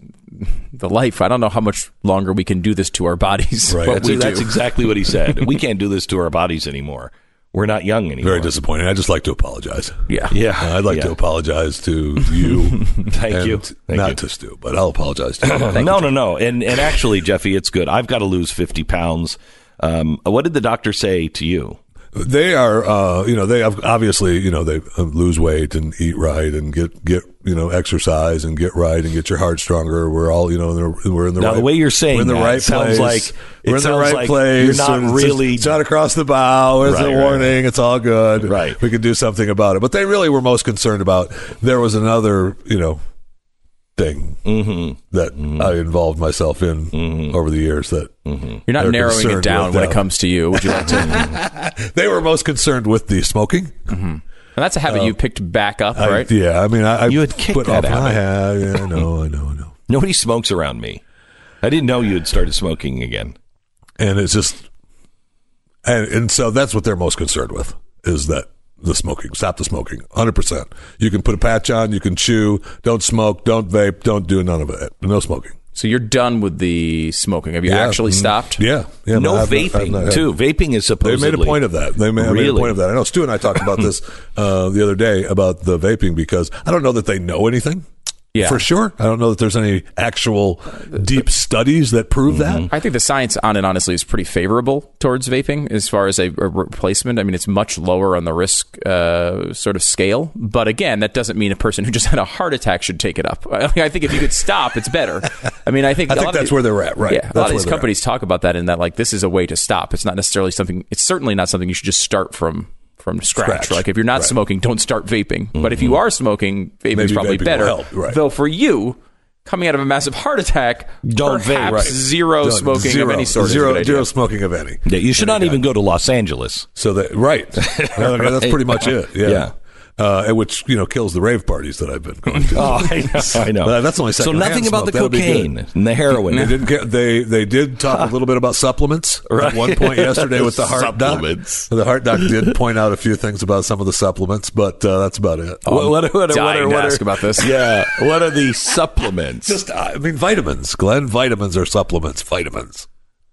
the life. I don't know how much longer we can do this to our bodies. Right. That's, we that's exactly what he said. we can't do this to our bodies anymore. We're not young anymore. Very disappointing. I just like to apologize. yeah. Yeah, Uh, I'd like yeah. to apologize to you. Thank and you. Thank not you. to Stu, but I'll apologize to you. no, no, no. And and actually, Jeffy, it's good. I've got to lose fifty pounds. Um, what did the doctor say to you? They are, uh, you know, they obviously, you know, they uh, lose weight and eat right and get, get, you know, exercise and get right and get your heart stronger. We're all, you know, we're in the Now, right. the way you're saying we're in the that right sounds place. like- we're in the right like place. you're not it's really- just shot across the bow. It's Right, a right, warning. It's all good. Right. We could do something about it. But they really were most concerned about. There was another, you know, thing Mm-hmm. that I involved myself in over the years that You're not narrowing it down when it comes to you. Would you like to? they were most concerned with the smoking. And that's a habit you picked back up, I- right? yeah, I mean, I, I You had kicked put that off- I habit. have. Yeah, I know, I know, I know. Nobody smokes around me. I didn't know you had started smoking again. And it's just, and and so that's what they're most concerned with is that the smoking. Stop the smoking. Hundred percent. You can put a patch on. You can chew. Don't smoke. Don't vape. Don't do none of it. No smoking. So you're done with the smoking. Have you Yeah. actually Mm. stopped? Yeah. yeah no I've- I've vaping not had- too. Vaping is supposed. They made a point of that. They made, made a point of that. I know Stu and I talked about this uh, the other day about the vaping because I don't know that they know anything. Yeah. For sure. I don't know that there's any actual deep studies that prove that. I think the science on it honestly is pretty favorable towards vaping as far as a, a replacement. I mean, it's much lower on the risk uh, sort of scale. But again, that doesn't mean a person who just had a heart attack should take it up. I think if you could stop, it's better. I mean, I think I a think lot of that's the- where they're at, right. Yeah, That's a lot of these they're at. companies talk about that in that like this is a way to stop. It's not necessarily something. It's certainly not something you should just start from. From scratch. Scratch. Like if you're not Right. smoking, don't start vaping. But if you mm-hmm. are smoking, vaping's Maybe probably vaping better. help, right. Though for you, coming out of a massive heart attack, Don't vape, right. zero Done. smoking Zero. of any sort. is a Zero- good zero smoking of any. Yeah, you should not even go to Los Angeles. So that right, that's pretty much it. Yeah, Yeah. Uh, which you know kills the rave parties that I've been going to. Oh, I know. I know. Uh, that's only so nothing about the. That'll cocaine and the heroin. They didn't get, they they did talk a little bit about supplements at one point yesterday with the heart Supplements. doc. The heart doc did point out a few things about some of the supplements, but uh, that's about it. what, what, what, what, dying are- to ask about this. Yeah. What are the supplements? Just I mean vitamins, Glenn. Vitamins are supplements. Vitamins.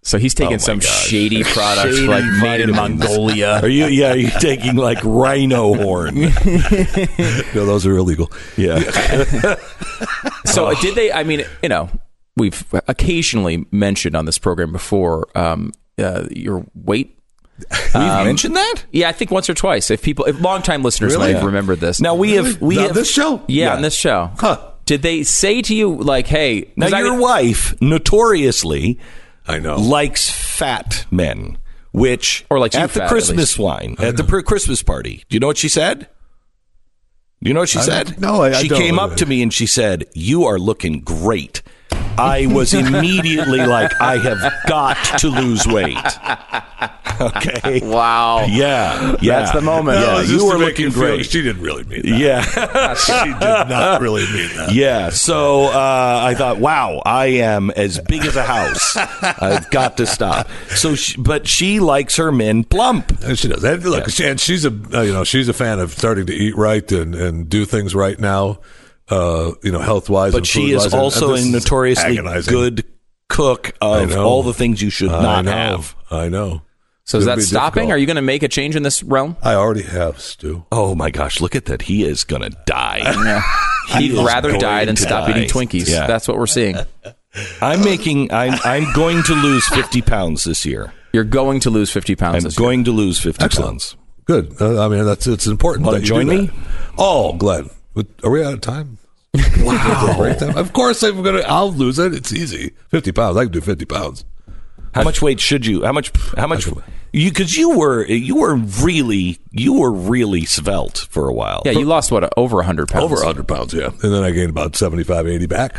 So he's taking Oh some gosh. shady products Shady like made in. Mongolia. Are you? Yeah, are you taking like rhino horn? No, those are illegal. Yeah. So did they? I mean, you know, we've occasionally mentioned on this program before um, uh, your weight. We've mentioned that. Yeah, I think once or twice. If people, if longtime listeners Really? might have remembered this. Now we have we Now, have this show. yeah, on this show. Huh. Did they say to you like, "Hey"? Now your mean- wife notoriously I know. likes fat men, which Or like at the fat, Christmas least. wine at the pre- Christmas party. Do you know what she said? Do you know what she I said? no, I- I she don't. came up to me and she said, "You are looking great." I was immediately like, "I have got to lose weight." Okay. Wow. Yeah, yeah. That's the moment. That Yeah, you were looking you feel- great. She didn't really mean that. Yeah. she did not really mean that. Yeah, so uh, I thought, wow, I am as big as a house. I've got to stop. So, she, but she likes her men plump. And she does. And look, she, and she's a uh, you know she's a fan of starting to eat right and, and do things right now. Uh, you know, health wise. But she is also a notoriously good cook of all the things you should I not know. have. I know. So is It'll that stopping? difficult. Are you going to make a change in this realm? I already have, Stu. Oh my gosh, look at that. He is going to die. He'd rather die than stop die. eating Twinkies. Yeah. That's what we're seeing. I'm making, I'm, I'm going to lose 50 pounds this year. You're going to lose 50 pounds I'm this year. going to lose 50 Excellent. pounds. Good. Uh, I mean, that's it's important. Wanna that you do join that. me? Oh, Glenn. Are we out of time? wow. Of course, I'm gonna. I'll lose it. It's easy. Fifty pounds. I can do fifty pounds. How much weight should you? How much? How much? You because you were you were really you were really svelte for a while. Yeah, you lost what over 100 pounds. Over hundred pounds. Yeah, and then I gained about 75, 80 back.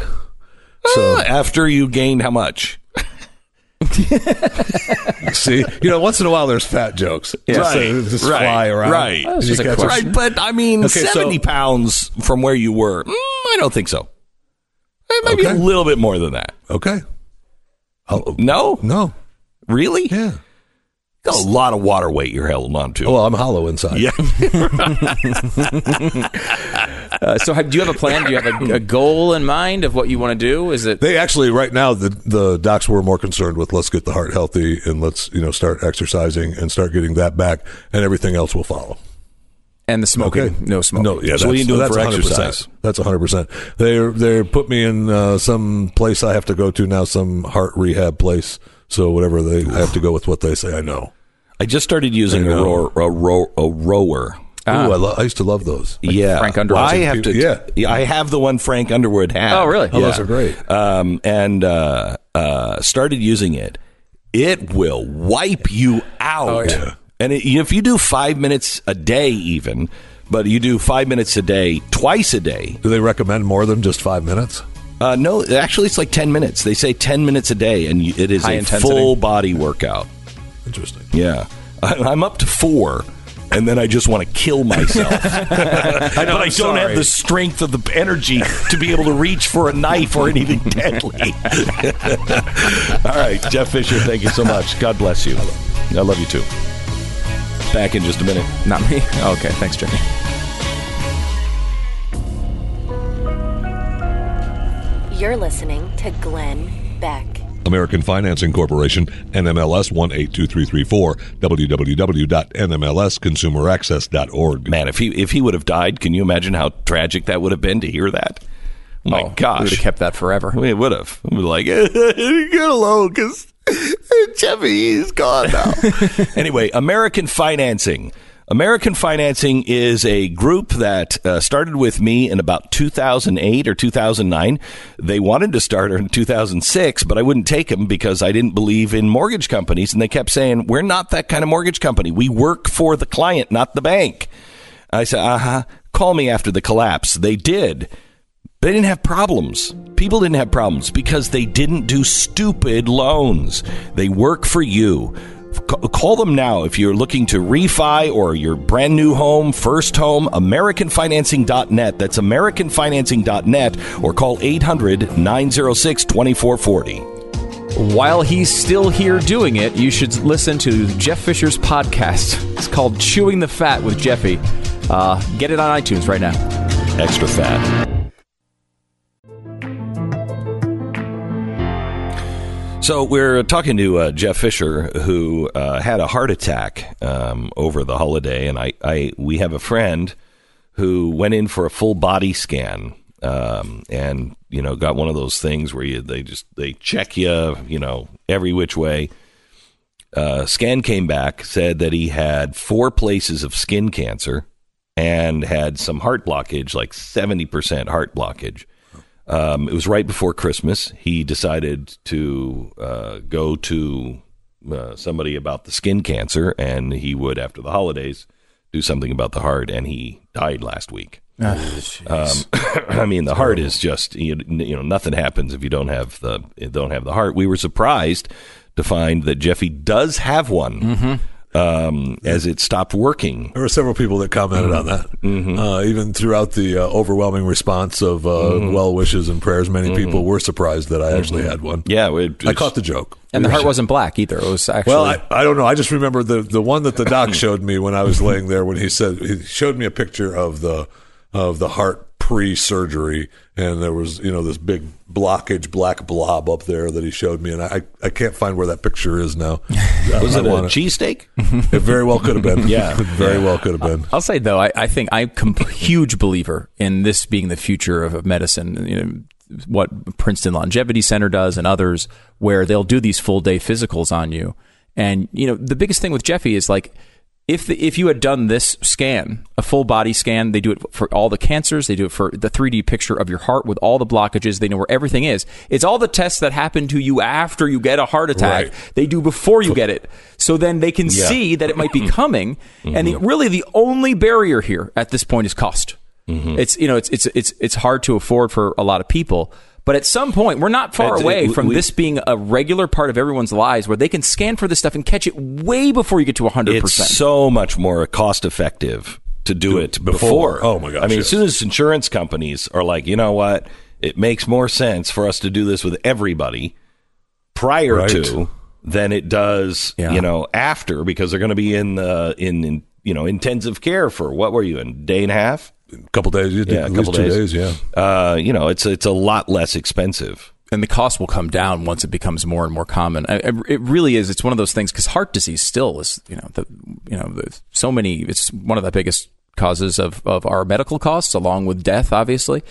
So Uh, after you gained how much? see, you know, once in a while there's fat jokes. Just, Right. just Right. fly around. Right. Well, it's You just a. Right, but I mean, Okay, so- seventy pounds from where you were. Mm, I don't think so. Eh, Maybe a little bit more than that. Okay. I'll- No, no. really? Yeah. Got a lot of water weight you're held on to. Oh, well, I'm hollow inside. yeah. Uh, so have, do you have a plan? Do you have a, a goal in mind of what you want to do? Is it They actually right now the the docs were more concerned with let's get the heart healthy and let's you know start exercising and start getting that back and everything else will follow. and the smoking? Okay. No smoking. No, yeah. So what are you that's- doing that's for 100%. exercise? That's 100. percent They they put me in uh, some place I have to go to now, some heart rehab place. So whatever they, I have to go with what they say. I know. I just started using I a, know. row, a, row, a rower. Ooh, I, lo- I used to love those. yeah, Frank Underwood. Well, I have to. Yeah. I have the one Frank Underwood had. Oh, really? Oh, those are great. Um, and uh, uh, started using it. It will wipe you out. Oh, yeah. And it, if you do five minutes a day, even, but you do five minutes a day, twice a day. Do they recommend more than just five minutes? Uh, no, actually, it's like ten minutes. They say ten minutes a day, and it is High a intensity. full body workout. Interesting. Yeah, I'm up to four. And then I just want to kill myself. I but I don't sorry. have the strength of the energy to be able to reach for a knife or anything deadly. All right, Jeff Fisher, thank you so much. God bless you. I love you too. Back in just a minute. Not me. Okay, thanks, Jimmy. You're listening to Glenn Beck. American Financing Corporation, NMLS 182334, www.nmlsconsumeraccess.org. Man, if he if he would have died, can you imagine how tragic that would have been to hear that? Oh my Oh, gosh, we would have kept that forever. We would have. We would like get alone because Jeffy is gone now. anyway, American Financing. American Financing is a group that uh, started with me in about 2008 or 2009. They wanted to start in 2006, but I wouldn't take them because I didn't believe in mortgage companies. And they kept saying, We're not that kind of mortgage company. We work for the client, not the bank. I said, Uh huh. Call me after the collapse. They did. They didn't have problems. People didn't have problems because they didn't do stupid loans. They work for you. Call them now if you're looking to refi or your brand new home, first home, AmericanFinancing.net. That's AmericanFinancing.net or call 800 906 2440. While he's still here doing it, you should listen to Jeff Fisher's podcast. It's called Chewing the Fat with Jeffy. Uh, get it on iTunes right now. Extra fat. So we're talking to uh, Jeff Fisher, who uh, had a heart attack um, over the holiday, and I, I, we have a friend who went in for a full body scan, um, and you know, got one of those things where you they just they check you, you know, every which way. Uh, scan came back, said that he had four places of skin cancer and had some heart blockage, like seventy percent heart blockage. Um, it was right before Christmas. He decided to uh, go to uh, somebody about the skin cancer, and he would, after the holidays, do something about the heart. And he died last week. um, I mean, the heart is just you, you know nothing happens if you don't have the don't have the heart. We were surprised to find that Jeffy does have one. Um, as it stopped working, There were several people that commented on that. Mm-hmm. Uh, even throughout the uh, overwhelming response of uh, Mm-hmm. well wishes and prayers, many people were surprised that I actually had one. yeah, it, I caught the joke. And the heart wasn't black either. It was actually. Well, I, I don't know. I just remember the the one that the doc showed me when I was laying there when he said he showed me a picture of the of the heart pre surgery and there was you know this big blockage black blob up there that he showed me and I I can't find where that picture is now. was I it a wanna- cheesesteak? It very well could have been. Yeah. It very well could have been. I'll say though, I, I think I'm a huge believer in this being the future of, of medicine. You know, what Princeton Longevity Center does and others, where they'll do these full day physicals on you. And you know, the biggest thing with Jeffy is like. If the, if you had done this scan, a full body scan, they do it for all the cancers. They do it for the 3D picture of your heart with all the blockages. They know where everything is. It's all the tests that happen to you after you get a heart attack. Right. They do before you get it, so then they can Yeah. see that it might be coming. And the, really, the only barrier here at this point is cost. Mm-hmm. It's you know it's it's it's it's hard to afford for a lot of people. But at some point, we're not far It's- away it- from we- this being a regular part of everyone's lives, where they can scan for this stuff and catch it way before you get to 100. It's percent. so much more cost effective to do it before. before. Oh, my gosh, I mean, yes. as soon as insurance companies are like, you know what, it makes more sense for us to do this with everybody prior Right. to than it does, Yeah. you know, after because they're going to be in the in, in you know intensive care for what were you in day and a half? A couple days, you did Yeah, a couple least two days. days. Yeah. Uh, you know, it's it's a lot less expensive. and the cost will come down once it becomes more and more common. I- I- It really is. It's one of those things because heart disease still is, you know, the, you know, the, so many. It's one of the biggest causes of of our medical costs, along with death, obviously.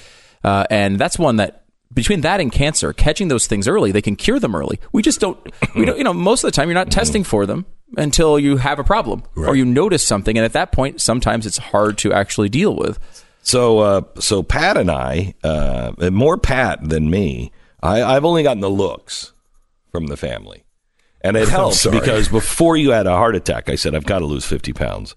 Uh, and that's one that between that and cancer, catching those things early, they can cure them early. We just don't. We don't. You know, most of the time, you're not testing for them until you have a problem or you notice something, and at that point, sometimes it's hard to actually deal with. So, uh, so Pat and I, uh, and more Pat than me, I, I've only gotten the looks from the family, and it helps because before you had a heart attack, I said I've got to lose fifty pounds,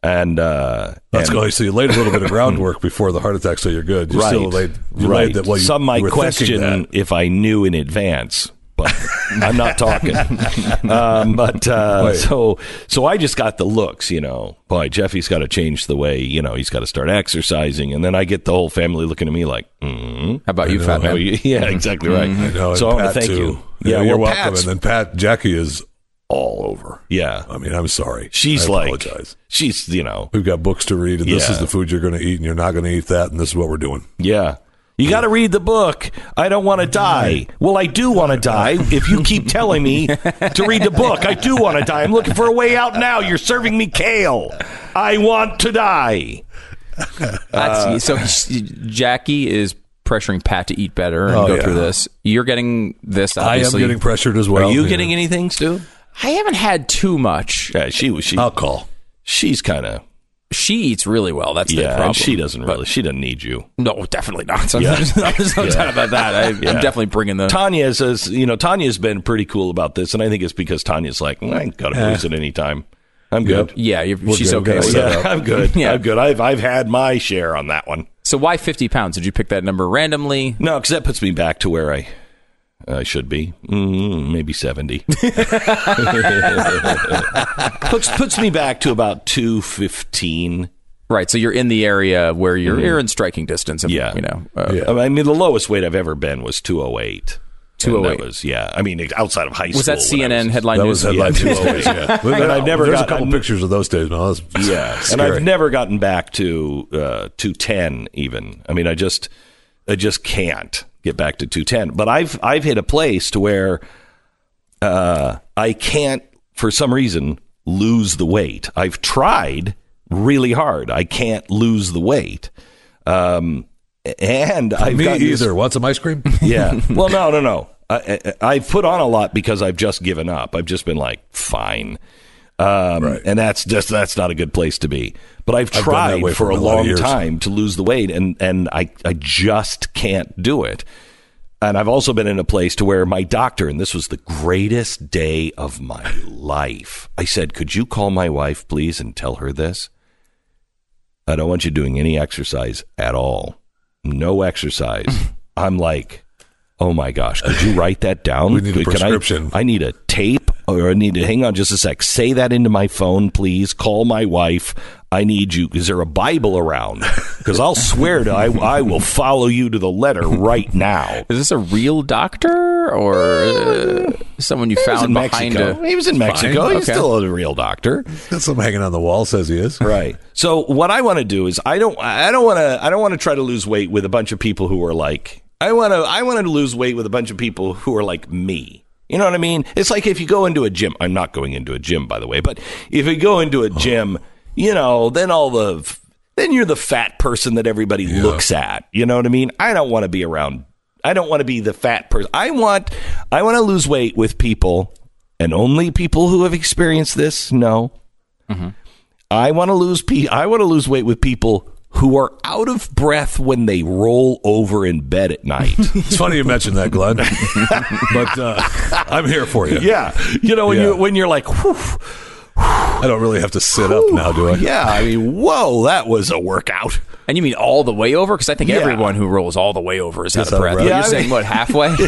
and uh, That's and- good. So you laid a little bit of groundwork before the heart attack, so you're good. You right, still laid, you right. laid that. Well, you, Some might you were thinking question if I knew in advance, but I'm not talking. um, but uh, so so I just got the looks, you know. Boy, Jeffy's got to change the way, you know, he's got to start exercising, and then I get the whole family looking at me like, mm How about you, know. fat man? yeah, exactly right. I know, so I want to thank too. you. Yeah, well, you're welcome. Pat's- And then Pat, Jackie is all over. Yeah. I mean, I'm sorry. She's I like, apologize. she's, you know, We've got books to read, and this is the food you're going to eat, and you're not going to eat that, and this is what we're doing. yeah. You got to read the book. I don't want to die. Well, I do want to die if you keep telling me to read the book. I do want to die. I'm looking for a way out now. You're serving me kale. I want to die. That's, so Jackie is pressuring Pat to eat better and Oh, go yeah. through this. You're getting this. I am getting pressured as well. Are you Yeah. getting anything, Stu? I haven't had too much. Yeah, she was. She, call. she's kind of. She eats really well. That's the problem. she doesn't But- really. She doesn't need you. No, definitely not. So Yeah. There's no, there's no Yeah. doubt about that. I, Yeah. I'm definitely bringing the. Tania says, you know, Tania's been pretty cool about this, and I think it's because Tania's like, "Mm, I ain't got to Eh. booze at any time. I'm good. yeah, you're, she's good. okay We're with set that. up. Yeah, I'm good. Yeah. I'm good. I've I've had my share on that one. So why 50 pounds? Did you pick that number randomly? No, because that puts me back to where I I should be. Mm, maybe seventy. puts puts me back to about two fifteen. Right. So you're in the area where you're, you're in striking distance. Of, Mm-hmm. Yeah. You know. Uh, Yeah. I mean, the lowest weight I've ever been was two oh eight. 208. That was yeah. I mean, outside of high school. Was that CNN was- headline That news? was headline Yeah. news always, yeah. And I've never There's got- a couple I'm- pictures of those days, man. That's Yeah, and. I've never gotten back to uh, 210 even. I mean, I just I just can't get back to 210. But I've I've hit a place to where uh, I can't for some reason lose the weight. I've tried really hard. I can't lose the weight. Um, and I've Me gotten this- either. Want some ice cream? yeah. Well, no, no, no. I, I, I've put on a lot because I've just given up. I've just been like, fine. Um, Right. And that's just that's not a good place to be. But I've I've tried for for a a long time to lose the weight, and and I I just can't do it. And I've also been in a place to where my doctor, and this was the greatest day of my life. I said, "Could you call my wife, please, and tell her this? I don't want you doing any exercise at all. No exercise." I'm like, "Oh my gosh, could you write that down? We need a can I- prescription. I need a tape or I need to hang on just a sec. Say that into my phone, please. Call my wife. I need you. Is there a Bible around? Because I'll swear to I, I will follow you to the letter right now. Is this a real doctor or uh, someone you He was found in behind Mexico. a? He was in Mexico. He's Okay. still a real doctor. Got something hanging on the wall. Says he is. Right. So what I want to do is I don't I don't want to I don't want to try to lose weight with a bunch of people who are like I want to I want to lose weight with a bunch of people who are like me. You know what I mean? It's like if you go into a gym. I'm not going into a gym by the way, but if you go into a oh. gym, you know, then all the then you're the fat person that everybody looks at. You know what I mean? I don't want to be around I don't want to be the fat person. I want I want to lose weight with people and only people who have experienced this know mm-hmm. I want to lose pe- I want to lose weight with people who are out of breath when they roll over in bed at night. It's funny you mentioned that, Glenn. but uh, I'm here for you. yeah, you know when Yeah. you when you're like, Whew, I don't really have to sit up now, do I? yeah, I mean, whoa, that was a workout. And you mean all the way over? Because I think Yeah. everyone who rolls all the way over is out Is of breath. breath. Yeah, you're I saying what halfway? like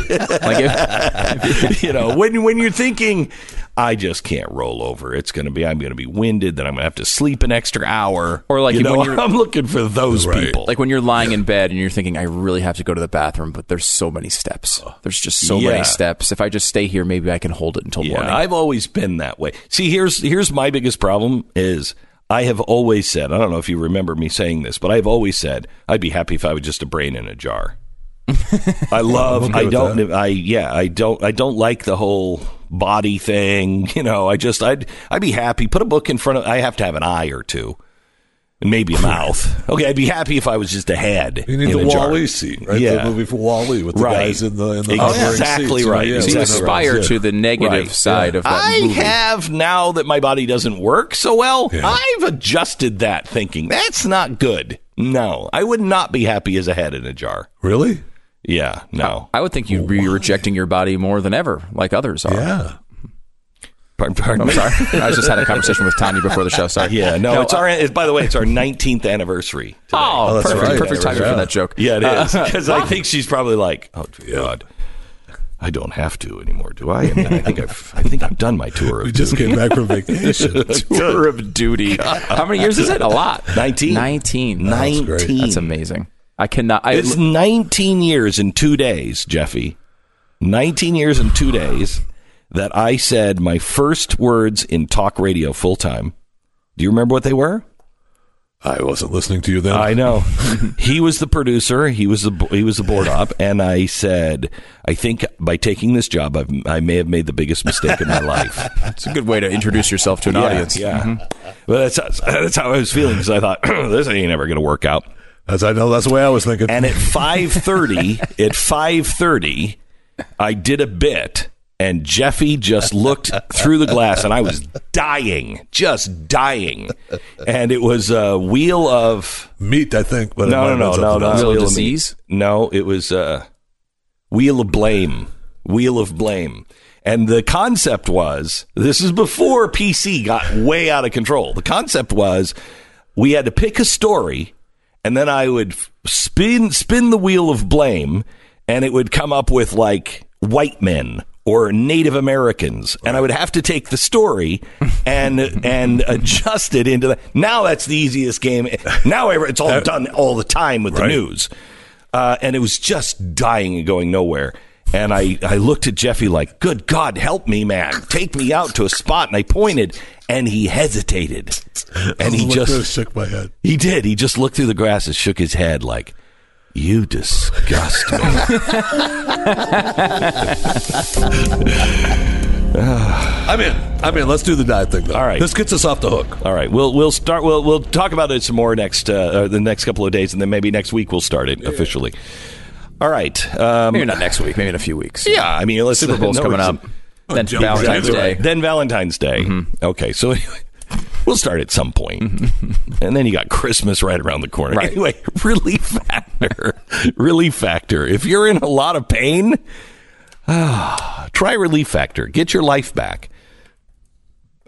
if, you know, when when you're thinking, I just can't roll over. It's going to be I'm going to be winded. Then I'm going to have to sleep an extra hour. Or like you when know, you're- I'm looking for those Right. people. like when you're lying in bed and you're thinking, I really have to go to the bathroom, but there's so many steps. There's just so Yeah. many steps. If I just stay here, maybe I can hold it until Yeah, morning. I've always been that way. See, here's here's my biggest problem is I have always said, I don't know if you remember me saying this, but I've always said I'd be happy if I was just a brain in a jar. I love I don't that. I yeah, I don't I don't like the whole body thing, you know. I just I'd I'd be happy put a book in front of I have to have an eye or two. And maybe a mouth. Okay, I'd be happy if I was just a head. You need in the. WALL-E scene, right? Yeah. The movie for WALL-E with the Right. guys in the in the exactly seats, right. Yeah, so you aspire yeah. to the negative Right. side of that I movie. have now that my body doesn't work so well. Yeah. I've adjusted that thinking that's not good. No, I would not be happy as a head in a jar. Really? Yeah, no. I would think you'd be rejecting your body more than ever, like others are. Yeah. Pardon, pardon I'm sorry. I just had a conversation with Tania before the show. Sorry. Yeah, no, it's uh, our. It's, by the way, it's our 19th anniversary. Today. Oh, that's perfect, right. perfect timing Yeah. for that joke. yeah, it is Uh, because I think she's probably like, oh God, I don't have to anymore, do I? I, mean, I think I've. I think I've done my tour. Of We just duty. came back from vacation. Tour of duty. How many years is it? A lot. 19. 19. That's 19. That's amazing. I cannot. I, It's 19 years in two days, Jeffy. 19 years in two days that I said my first words in talk radio full time. Do you remember what they were? I wasn't listening to you then. I know. he was the producer. He was the he was the board op, and I said, I think by taking this job, I've, I may have made the biggest mistake in my life. It's a good way to introduce yourself to an yeah, audience. Yeah, Mhm. but that's that's how I was feeling because I thought this ain't ever going to work out. As I know, that's the way I was thinking. And at five thirty, at five thirty, I did a bit, and Jeffy just looked through the glass, and I was dying, just dying. And it was a wheel of meat, I think. But no, no, no, no, no, no, Wheel of disease? meat. No, it was uh, wheel of blame. Wheel of blame. And the concept was this is before PC got way out of control. The concept was we had to pick a story, and then I would spin spin the wheel of blame, and it would come up with like white men or Native Americans, and I would have to take the story and and adjust it into that. Now that's the easiest game. Now it's all done all the time with the Right. news, uh, and it was just dying and going nowhere. And I, I looked at Jeffy like, good God, help me, man. Take me out to a spot. And I pointed, and he hesitated. And he Looked at it, just, shook my head. he did. He just looked through the grass and shook his head like, you disgust me. I'm in. I'm in. Let's do the diet thing, though. All right. This gets us off the hook. All right, we'll we'll start. We'll we'll talk about it some more next uh, uh, the next couple of days, and then maybe next week we'll start it officially. All right. Um, Maybe not next week. Maybe in a few weeks. yeah, I mean, let's Super Bowl's no, coming it's- up. Then Valentine's right Day. into Then Valentine's Day. Okay, so anyway, we'll start at some point. and then you got Christmas right around the corner. Right. Anyway, relief factor. relief factor. If you're in a lot of pain, ah, try relief factor. Get your life back.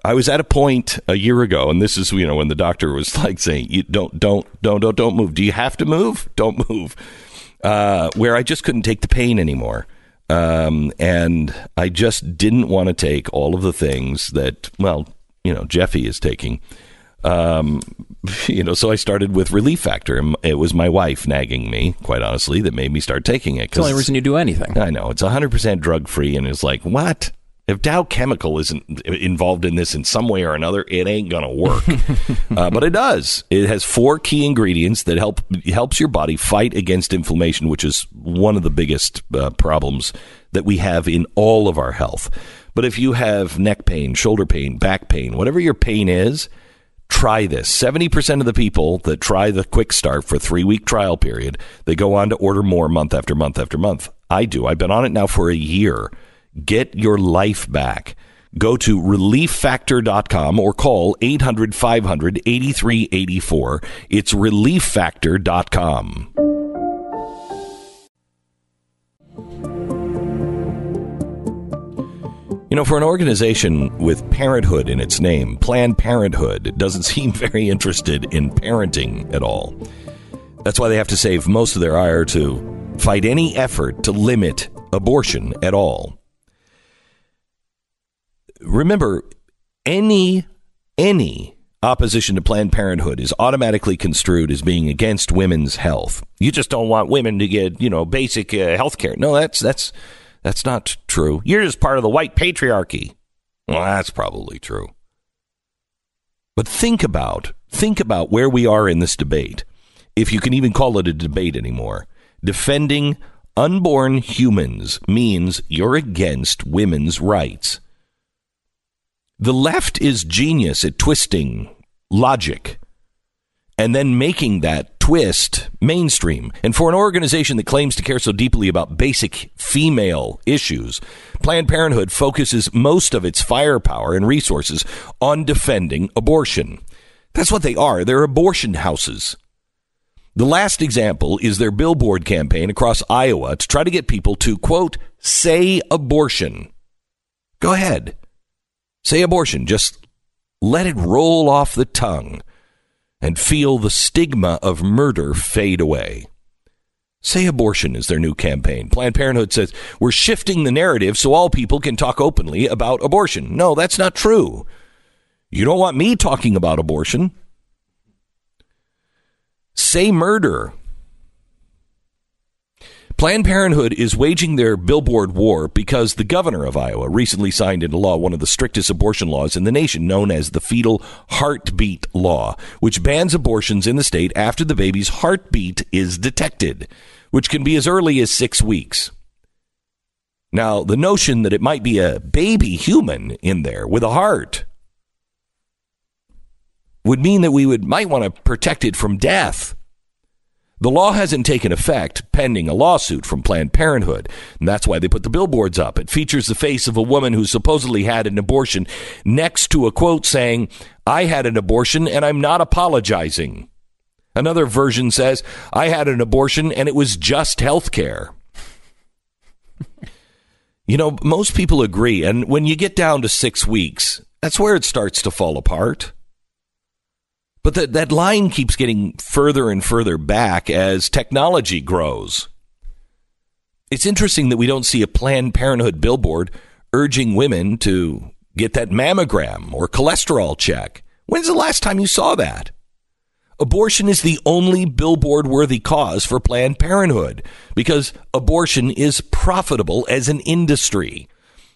I was at a point a year ago, and this is you know when the doctor was like saying, "You don't, don't, don't, don't, don't move. Do you have to move? Don't move." Uh, where I just couldn't take the pain anymore, um, and I just didn't want to take all of the things that, well, you know, Jeffy is taking. Um, you know, so I started with Relief Factor. and It was my wife nagging me, quite honestly, that made me start taking it. It's the only reason you do anything. I know it's 100% drug free, and it's like, what? If Dow Chemical isn't involved in this in some way or another, it ain't gonna work. uh, but it does. It has four key ingredients that help helps your body fight against inflammation, which is one of the biggest uh, problems that we have in all of our health. But if you have neck pain, shoulder pain, back pain, whatever your pain is, try this. 70% of the people that try the quick start for three week trial period, they go on to order more month after month after month. I do. I've been on it now for a year. Get your life back. Go to relieffactor.com or call 800 500 8384. It's relieffactor.com. You know, for an organization with parenthood in its name, Planned Parenthood doesn't seem very interested in parenting at all. That's why they have to save most of their ire to fight any effort to limit abortion at all. Remember, any any opposition to Planned Parenthood is automatically construed as being against women's health. You just don't want women to get, you know, basic uh, health care. No, that's that's that's not true. You're just part of the white patriarchy. Well, that's probably true. But think about think about where we are in this debate. If you can even call it a debate anymore. Defending unborn humans means you're against women's rights. The left is genius at twisting logic and then making that twist mainstream. And for an organization that claims to care so deeply about basic female issues, Planned Parenthood focuses most of its firepower and resources on defending abortion. That's what they are. They're abortion houses. The last example is their billboard campaign across Iowa to try to get people to, quote, say abortion. Go ahead. Say abortion. Just let it roll off the tongue and feel the stigma of murder fade away. Say abortion is their new campaign. Planned Parenthood says we're shifting the narrative so all people can talk openly about abortion. No, that's not true. You don't want me talking about abortion. Say murder. Planned Parenthood is waging their billboard war because the governor of Iowa recently signed into law one of the strictest abortion laws in the nation, known as the Fetal Heartbeat Law, which bans abortions in the state after the baby's heartbeat is detected, which can be as early as six weeks. Now, the notion that it might be a baby human in there with a heart would mean that we would might want to protect it from death. The law hasn't taken effect pending a lawsuit from Planned Parenthood. And that's why they put the billboards up. It features the face of a woman who supposedly had an abortion next to a quote saying, I had an abortion and I'm not apologizing. Another version says, I had an abortion and it was just health care. you know, most people agree. And when you get down to six weeks, that's where it starts to fall apart. But that, that line keeps getting further and further back as technology grows. It's interesting that we don't see a Planned Parenthood billboard urging women to get that mammogram or cholesterol check. When's the last time you saw that? Abortion is the only billboard worthy cause for Planned Parenthood because abortion is profitable as an industry.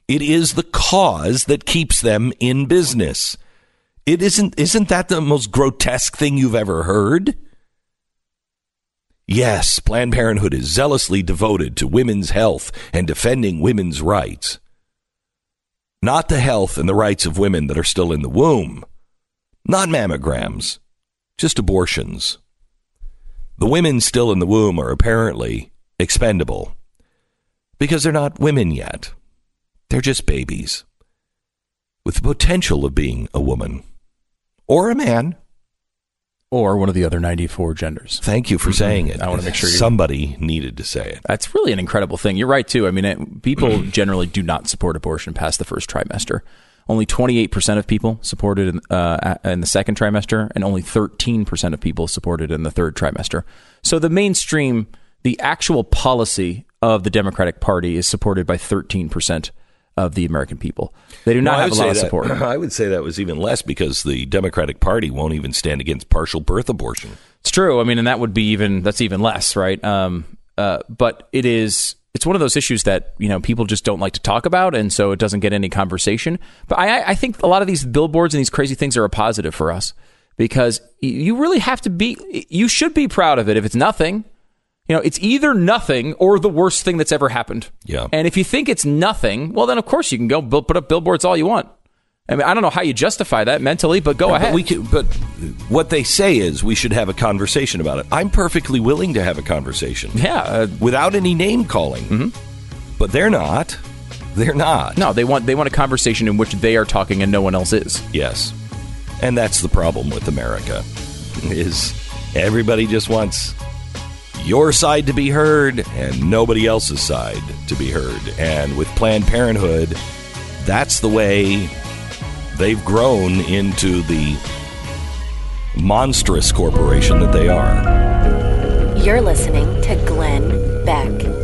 It is the cause that keeps them in business. It isn't isn't that the most grotesque thing you've ever heard? Yes, Planned Parenthood is zealously devoted to women's health and defending women's rights. Not the health and the rights of women that are still in the womb. Not mammograms, just abortions. The women still in the womb are apparently expendable because they're not women yet. They're just babies with the potential of being a woman or a man or one of the other 94 genders. Thank you for saying it. I want to make sure you- somebody needed to say it. That's really an incredible thing. You're right too. I mean, it, people generally do not support abortion past the first trimester. Only 28% of people supported in, uh, in the second trimester, and only 13% of people supported in the third trimester. So the mainstream, the actual policy of the Democratic Party is supported by 13% of the American people. They do not Well, have a lot of that- support. I would say that was even less because the Democratic Party won't even stand against partial birth abortion. It's true. I mean, and that would be even that's even less, right? Um, uh, but it is. It's one of those issues that you know people just don't like to talk about, and so it doesn't get any conversation. But I, I think a lot of these billboards and these crazy things are a positive for us because you really have to be. You should be proud of it. If it's nothing, you know, it's either nothing or the worst thing that's ever happened. Yeah. And if you think it's nothing, well, then of course you can go build, put up billboards all you want. I mean, I don't know how you justify that mentally, but go Yeah, ahead. But, we can, but what they say is we should have a conversation about it. I'm perfectly willing to have a conversation. Yeah. Uh, without any name calling. But they're not. They're not. No, they want they want a conversation in which they are talking and no one else is. Yes. And that's the problem with America. Is everybody just wants your side to be heard and nobody else's side to be heard. And with Planned Parenthood, that's the way they've grown into the monstrous corporation that they are. You're listening to Glenn Beck.